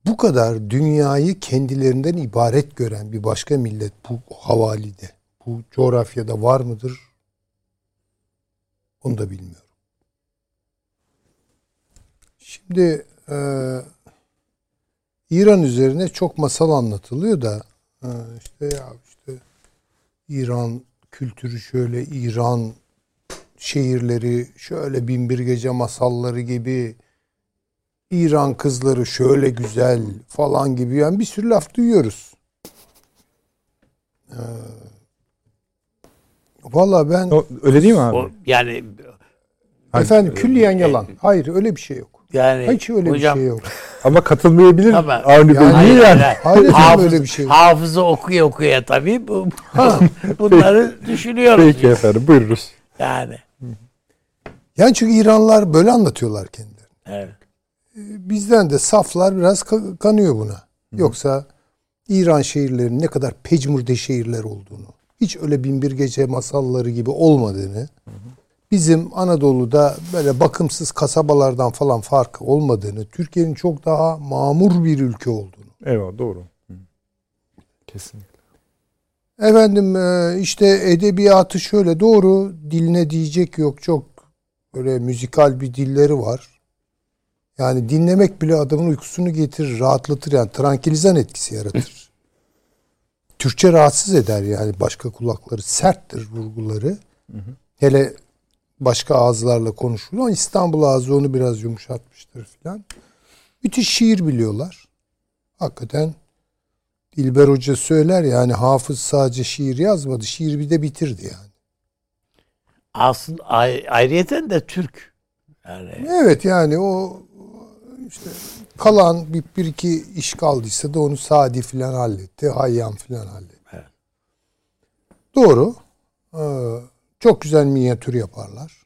Bu kadar dünyayı kendilerinden ibaret gören bir başka millet bu havalide, bu coğrafyada var mıdır? Onu da bilmiyorum. Şimdi e, İran üzerine çok masal anlatılıyor da e, işte ya işte İran kültürü şöyle İran şehirleri şöyle binbir gece masalları gibi İran kızları şöyle güzel falan gibi yani bir sürü laf duyuyoruz. Ee, Valla ben O, öyle değil mi abi? O, yani efendim külliyen yalan. Hayır öyle bir şey yok. yani Hiç öyle hocam, bir şey yok. Ama katılmayabilir Ama- Avni Bey. Yani- yani? Hayır hafız, öyle bir şey yok. Hafızı okuya okuya tabii bu, bunları düşünüyoruz. Peki biz. efendim buyururuz. Yani. Yani çünkü İranlılar böyle anlatıyorlar kendilerini. Evet. Bizden de saflar biraz ka- kanıyor buna. Yoksa İran şehirlerinin ne kadar pecmurde şehirler olduğunu, hiç öyle binbir gece masalları gibi olmadığını, bizim Anadolu'da böyle bakımsız kasabalardan falan farkı olmadığını, Türkiye'nin çok daha mamur bir ülke olduğunu. Eyvallah doğru. Kesinlikle. Efendim e, işte edebiyatı şöyle doğru diline diyecek yok çok böyle müzikal bir dilleri var. Yani dinlemek bile adamın uykusunu getirir, rahatlatır yani trankilizan etkisi yaratır. Türkçe rahatsız eder yani başka kulakları serttir vurguları. Hele başka ağızlarla konuşulur ama İstanbul ağzı onu biraz yumuşatmıştır filan. Müthiş şiir biliyorlar. Hakikaten Dilber Hoca söyler ya hani hafız sadece şiir yazmadı. Şiir bir de bitirdi yani. Aslında ay, ayrıyeten de Türk. Yani Evet yani o işte kalan bir, bir iki iş kaldıysa da onu Sadi filan halletti. Hayyam filan halletti. Evet. Doğru. Ee, çok güzel minyatür yaparlar.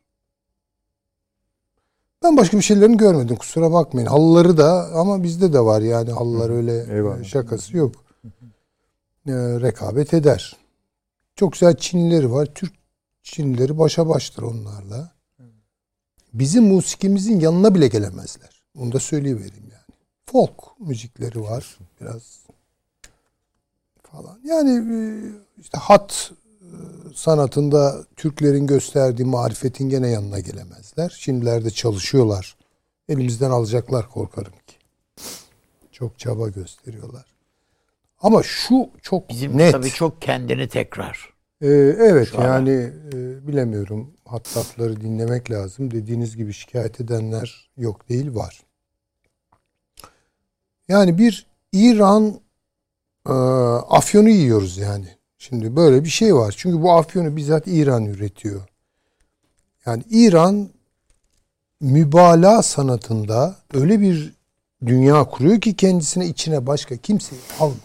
Ben başka bir şeylerini görmedim kusura bakmayın. Halıları da ama bizde de var yani halılar öyle Eyvallah. şakası yok. Ee, rekabet eder. Çok güzel Çinlileri var. Türk Çinlileri başa baştır onlarla. Bizim musikimizin yanına bile gelemezler. Bunu da söyleyivereyim yani. Folk müzikleri var biraz falan. Yani e, işte hat e, sanatında Türklerin gösterdiği marifetin gene yanına gelemezler. Şimdilerde çalışıyorlar. Elimizden alacaklar korkarım ki. Çok çaba gösteriyorlar. Ama şu çok bizim net. tabii çok kendini tekrar. Ee, evet Şu an. yani e, bilemiyorum hattatları dinlemek lazım. Dediğiniz gibi şikayet edenler yok değil var. Yani bir İran e, afyonu yiyoruz yani. Şimdi böyle bir şey var. Çünkü bu afyonu bizzat İran üretiyor. Yani İran mübalağa sanatında öyle bir dünya kuruyor ki kendisine içine başka kimseyi almıyor.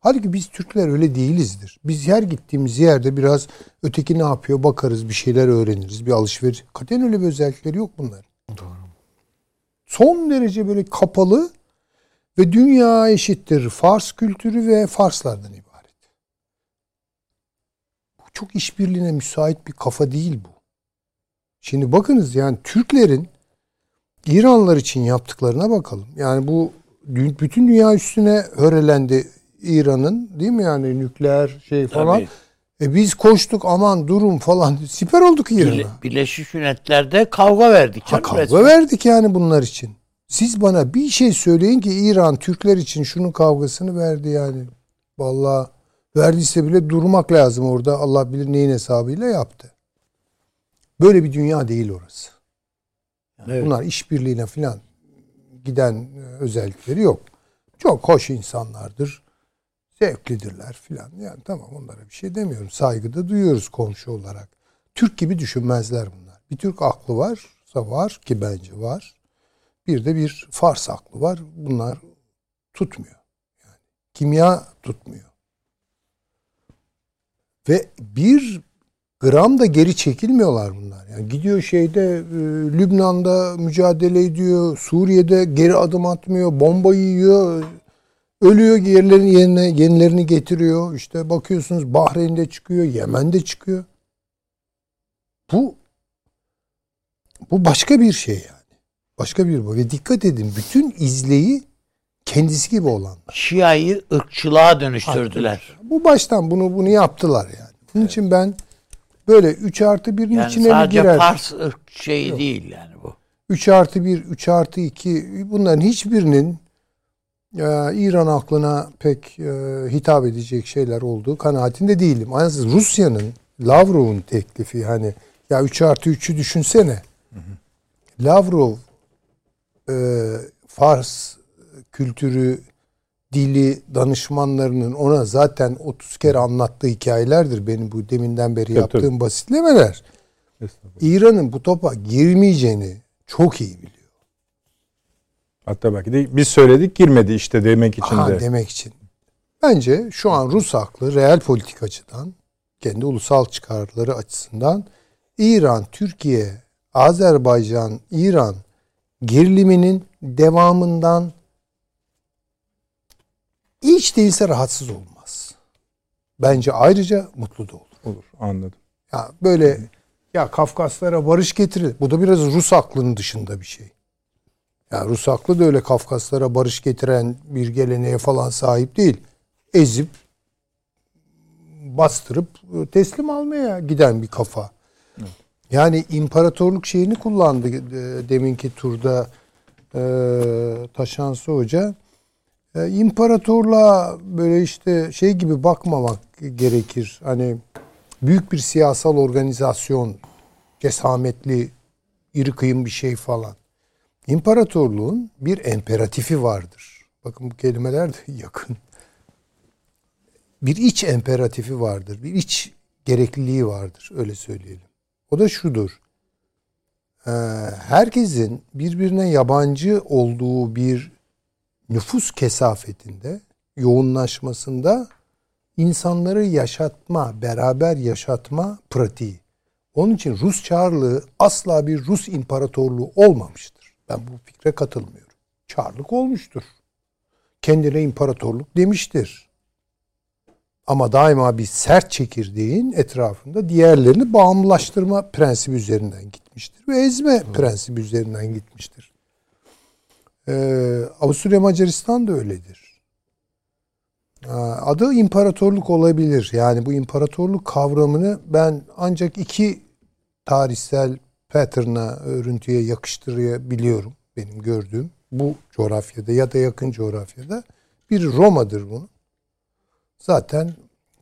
Halbuki biz Türkler öyle değilizdir. Biz her gittiğimiz yerde biraz öteki ne yapıyor bakarız, bir şeyler öğreniriz, bir alışveriş. Katen öyle bir özellikleri yok bunlar. Son derece böyle kapalı ve dünya eşittir Fars kültürü ve Farslardan ibaret. Bu çok işbirliğine müsait bir kafa değil bu. Şimdi bakınız yani Türklerin İranlılar için yaptıklarına bakalım. Yani bu bütün dünya üstüne örelendi İran'ın değil mi yani nükleer şey falan. Tabii. E biz koştuk aman durun falan siper olduk Bile- İran'a. Birleşmiş Milletler'de kavga verdik. Ha kavga resmen. verdik yani bunlar için. Siz bana bir şey söyleyin ki İran Türkler için şunun kavgasını verdi yani. Vallahi verdiyse bile durmak lazım orada. Allah bilir neyin hesabıyla yaptı. Böyle bir dünya değil orası. Evet. Bunlar işbirliğine falan giden e, özellikleri yok. Çok hoş insanlardır. Zevklidirler filan. Yani tamam onlara bir şey demiyorum. Saygı da duyuyoruz komşu olarak. Türk gibi düşünmezler bunlar. Bir Türk aklı varsa var ki bence var. Bir de bir Fars aklı var. Bunlar tutmuyor. Yani kimya tutmuyor. Ve bir gram da geri çekilmiyorlar bunlar. Yani gidiyor şeyde e, Lübnan'da mücadele ediyor, Suriye'de geri adım atmıyor, bomba yiyor, ölüyor yerlerini yerine yenilerini getiriyor. İşte bakıyorsunuz Bahreyn'de çıkıyor, Yemen'de çıkıyor. Bu bu başka bir şey yani. Başka bir bu. Ve dikkat edin bütün izleyi kendisi gibi olan. Şia'yı ırkçılığa dönüştürdüler. Bu baştan bunu bunu yaptılar yani. Bunun için ben böyle 3 artı 1'in Yani içine mi sadece girer? Fars ırk şeyi değil yani bu. 3 artı 1, 3 artı 2 bunların hiçbirinin e, İran aklına pek e, hitap edecek şeyler olduğu kanaatinde değilim. Yalnız Rusya'nın Lavrov'un teklifi hani ya 3 artı 3'ü düşünsene. Lavrov e, Fars kültürü, dili danışmanlarının ona zaten 30 kere anlattığı hikayelerdir benim bu deminden beri yaptığım basitlemeler. İran'ın bu topa girmeyeceğini çok iyi biliyor. Hatta belki de biz söyledik girmedi işte demek için Aha, de. demek için. Bence şu an Rus haklı real politik açıdan, kendi ulusal çıkarları açısından İran, Türkiye, Azerbaycan, İran geriliminin devamından hiç değilse rahatsız olmaz. Bence ayrıca mutlu da olur. Olur anladım. Ya böyle ya Kafkaslara barış getirir. Bu da biraz Rus aklının dışında bir şey. Ya Rus aklı da öyle Kafkaslara barış getiren bir geleneğe falan sahip değil. Ezip bastırıp teslim almaya giden bir kafa. Yani imparatorluk şeyini kullandı e, deminki turda e, Taşansı Hoca. E, imparatorluğa böyle işte şey gibi bakmamak gerekir. Hani büyük bir siyasal organizasyon, cesametli, iri kıyım bir şey falan. İmparatorluğun bir emperatifi vardır. Bakın bu kelimeler de yakın. Bir iç emperatifi vardır. Bir iç gerekliliği vardır. Öyle söyleyelim. O da şudur. Ee, herkesin birbirine yabancı olduğu bir nüfus kesafetinde, yoğunlaşmasında insanları yaşatma, beraber yaşatma pratiği. Onun için Rus Çarlığı asla bir Rus imparatorluğu olmamıştır. Ben bu fikre katılmıyorum. Çarlık olmuştur. Kendine imparatorluk demiştir. Ama daima bir sert çekirdeğin etrafında diğerlerini bağımlılaştırma prensibi üzerinden gitmiştir. Ve ezme prensibi üzerinden gitmiştir. Ee, Avusturya Macaristan da öyledir. Ee, Adı imparatorluk olabilir. Yani bu imparatorluk kavramını ben ancak iki tarihsel pattern'a, örüntüye yakıştırabiliyorum. Benim gördüğüm bu coğrafyada ya da yakın coğrafyada. Bir Roma'dır bunun. Zaten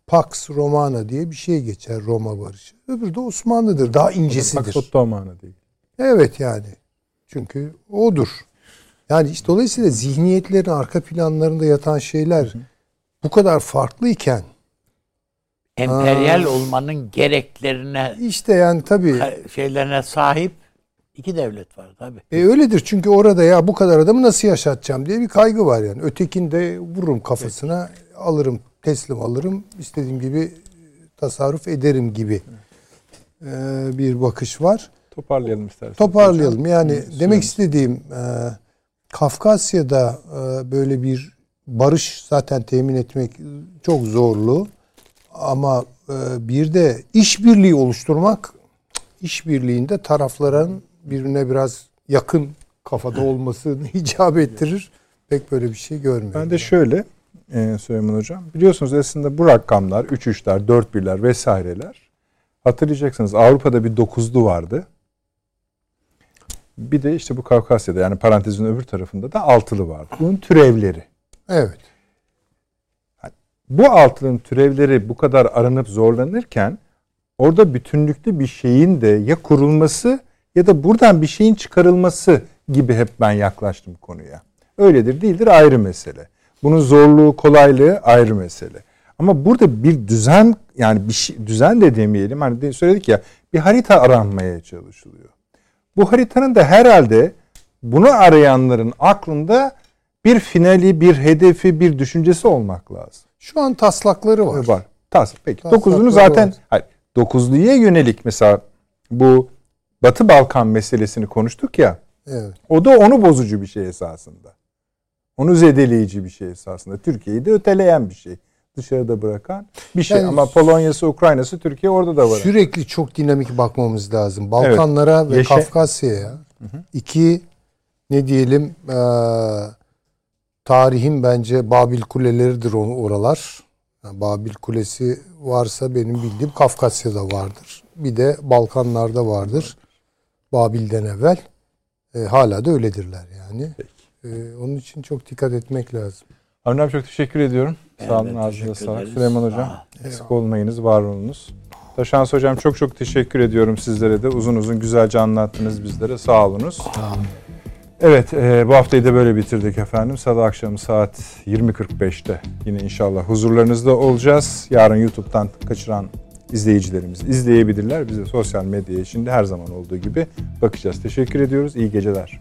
Pax Romana diye bir şey geçer Roma barışı. Öbürü de Osmanlı'dır. Daha incesidir. Pax Ottomana değil. Evet yani. Çünkü odur. Yani işte dolayısıyla zihniyetlerin arka planlarında yatan şeyler bu kadar farklıyken Emperyal olmanın gereklerine, işte yani tabii şeylerine sahip iki devlet var tabii. e, öyledir. Çünkü orada ya bu kadar adamı nasıl yaşatacağım diye bir kaygı var yani. Ötekinde vururum kafasına alırım teslim alırım istediğim gibi tasarruf ederim gibi e, bir bakış var. Toparlayalım isterseniz. Toparlayalım. Yani Süremiz- demek istediğim e, Kafkasya'da e, böyle bir barış zaten temin etmek çok zorlu. Ama e, bir de işbirliği oluşturmak işbirliğinde tarafların birbirine biraz yakın kafada olmasını icap ettirir. Pek böyle bir şey görmüyorum. Ben de şöyle e, Süleyman Hocam. Biliyorsunuz aslında bu rakamlar 3-3'ler, 4-1'ler vesaireler. Hatırlayacaksınız Avrupa'da bir dokuzlu vardı. Bir de işte bu Kafkasya'da yani parantezin öbür tarafında da altılı vardı. Bunun türevleri. Evet. Bu altının türevleri bu kadar aranıp zorlanırken orada bütünlüklü bir şeyin de ya kurulması ya da buradan bir şeyin çıkarılması gibi hep ben yaklaştım konuya. Öyledir değildir ayrı mesele. Bunun zorluğu, kolaylığı ayrı mesele. Ama burada bir düzen yani bir şey, düzen de demeyelim. Hani söyledik ya bir harita aranmaya çalışılıyor. Bu haritanın da herhalde bunu arayanların aklında bir finali, bir hedefi, bir düşüncesi olmak lazım. Şu an taslakları var. Var. Tas. Peki. Taslakları Dokuzunu zaten var. hayır, dokuzluya yönelik mesela bu Batı Balkan meselesini konuştuk ya. Evet. O da onu bozucu bir şey esasında. Onu zedeleyici bir şey esasında. Türkiye'yi de öteleyen bir şey. dışarıda bırakan bir şey. Yani- Ama Polonya'sı, Ukrayna'sı, Türkiye orada da var. Sürekli çok dinamik bakmamız lazım. Balkanlara ve Yaşa- Kafkasya'ya. İki ne diyelim eee, tarihin bence Babil Kuleleridir onu oralar. Yani Babil Kulesi varsa benim bildiğim Kafkasya'da vardır. Bir de Balkanlarda vardır. Babil'den evvel. E, hala da öyledirler yani. E, onun için çok dikkat etmek lazım. Avni abi çok teşekkür ediyorum. Ben Sağ olun, ağzınıza sağlık. Süleyman Hocam, Aa, eksik olmayınız, var olunuz. Taşans Hocam çok çok teşekkür ediyorum sizlere de. Uzun uzun güzelce anlattınız bizlere. Sağ olunuz. Evet, e, bu haftayı da böyle bitirdik efendim. Salı akşamı saat 20.45'te yine inşallah huzurlarınızda olacağız. Yarın YouTube'dan kaçıran izleyicilerimiz izleyebilirler. Biz de sosyal medya içinde her zaman olduğu gibi bakacağız. Teşekkür ediyoruz. İyi geceler.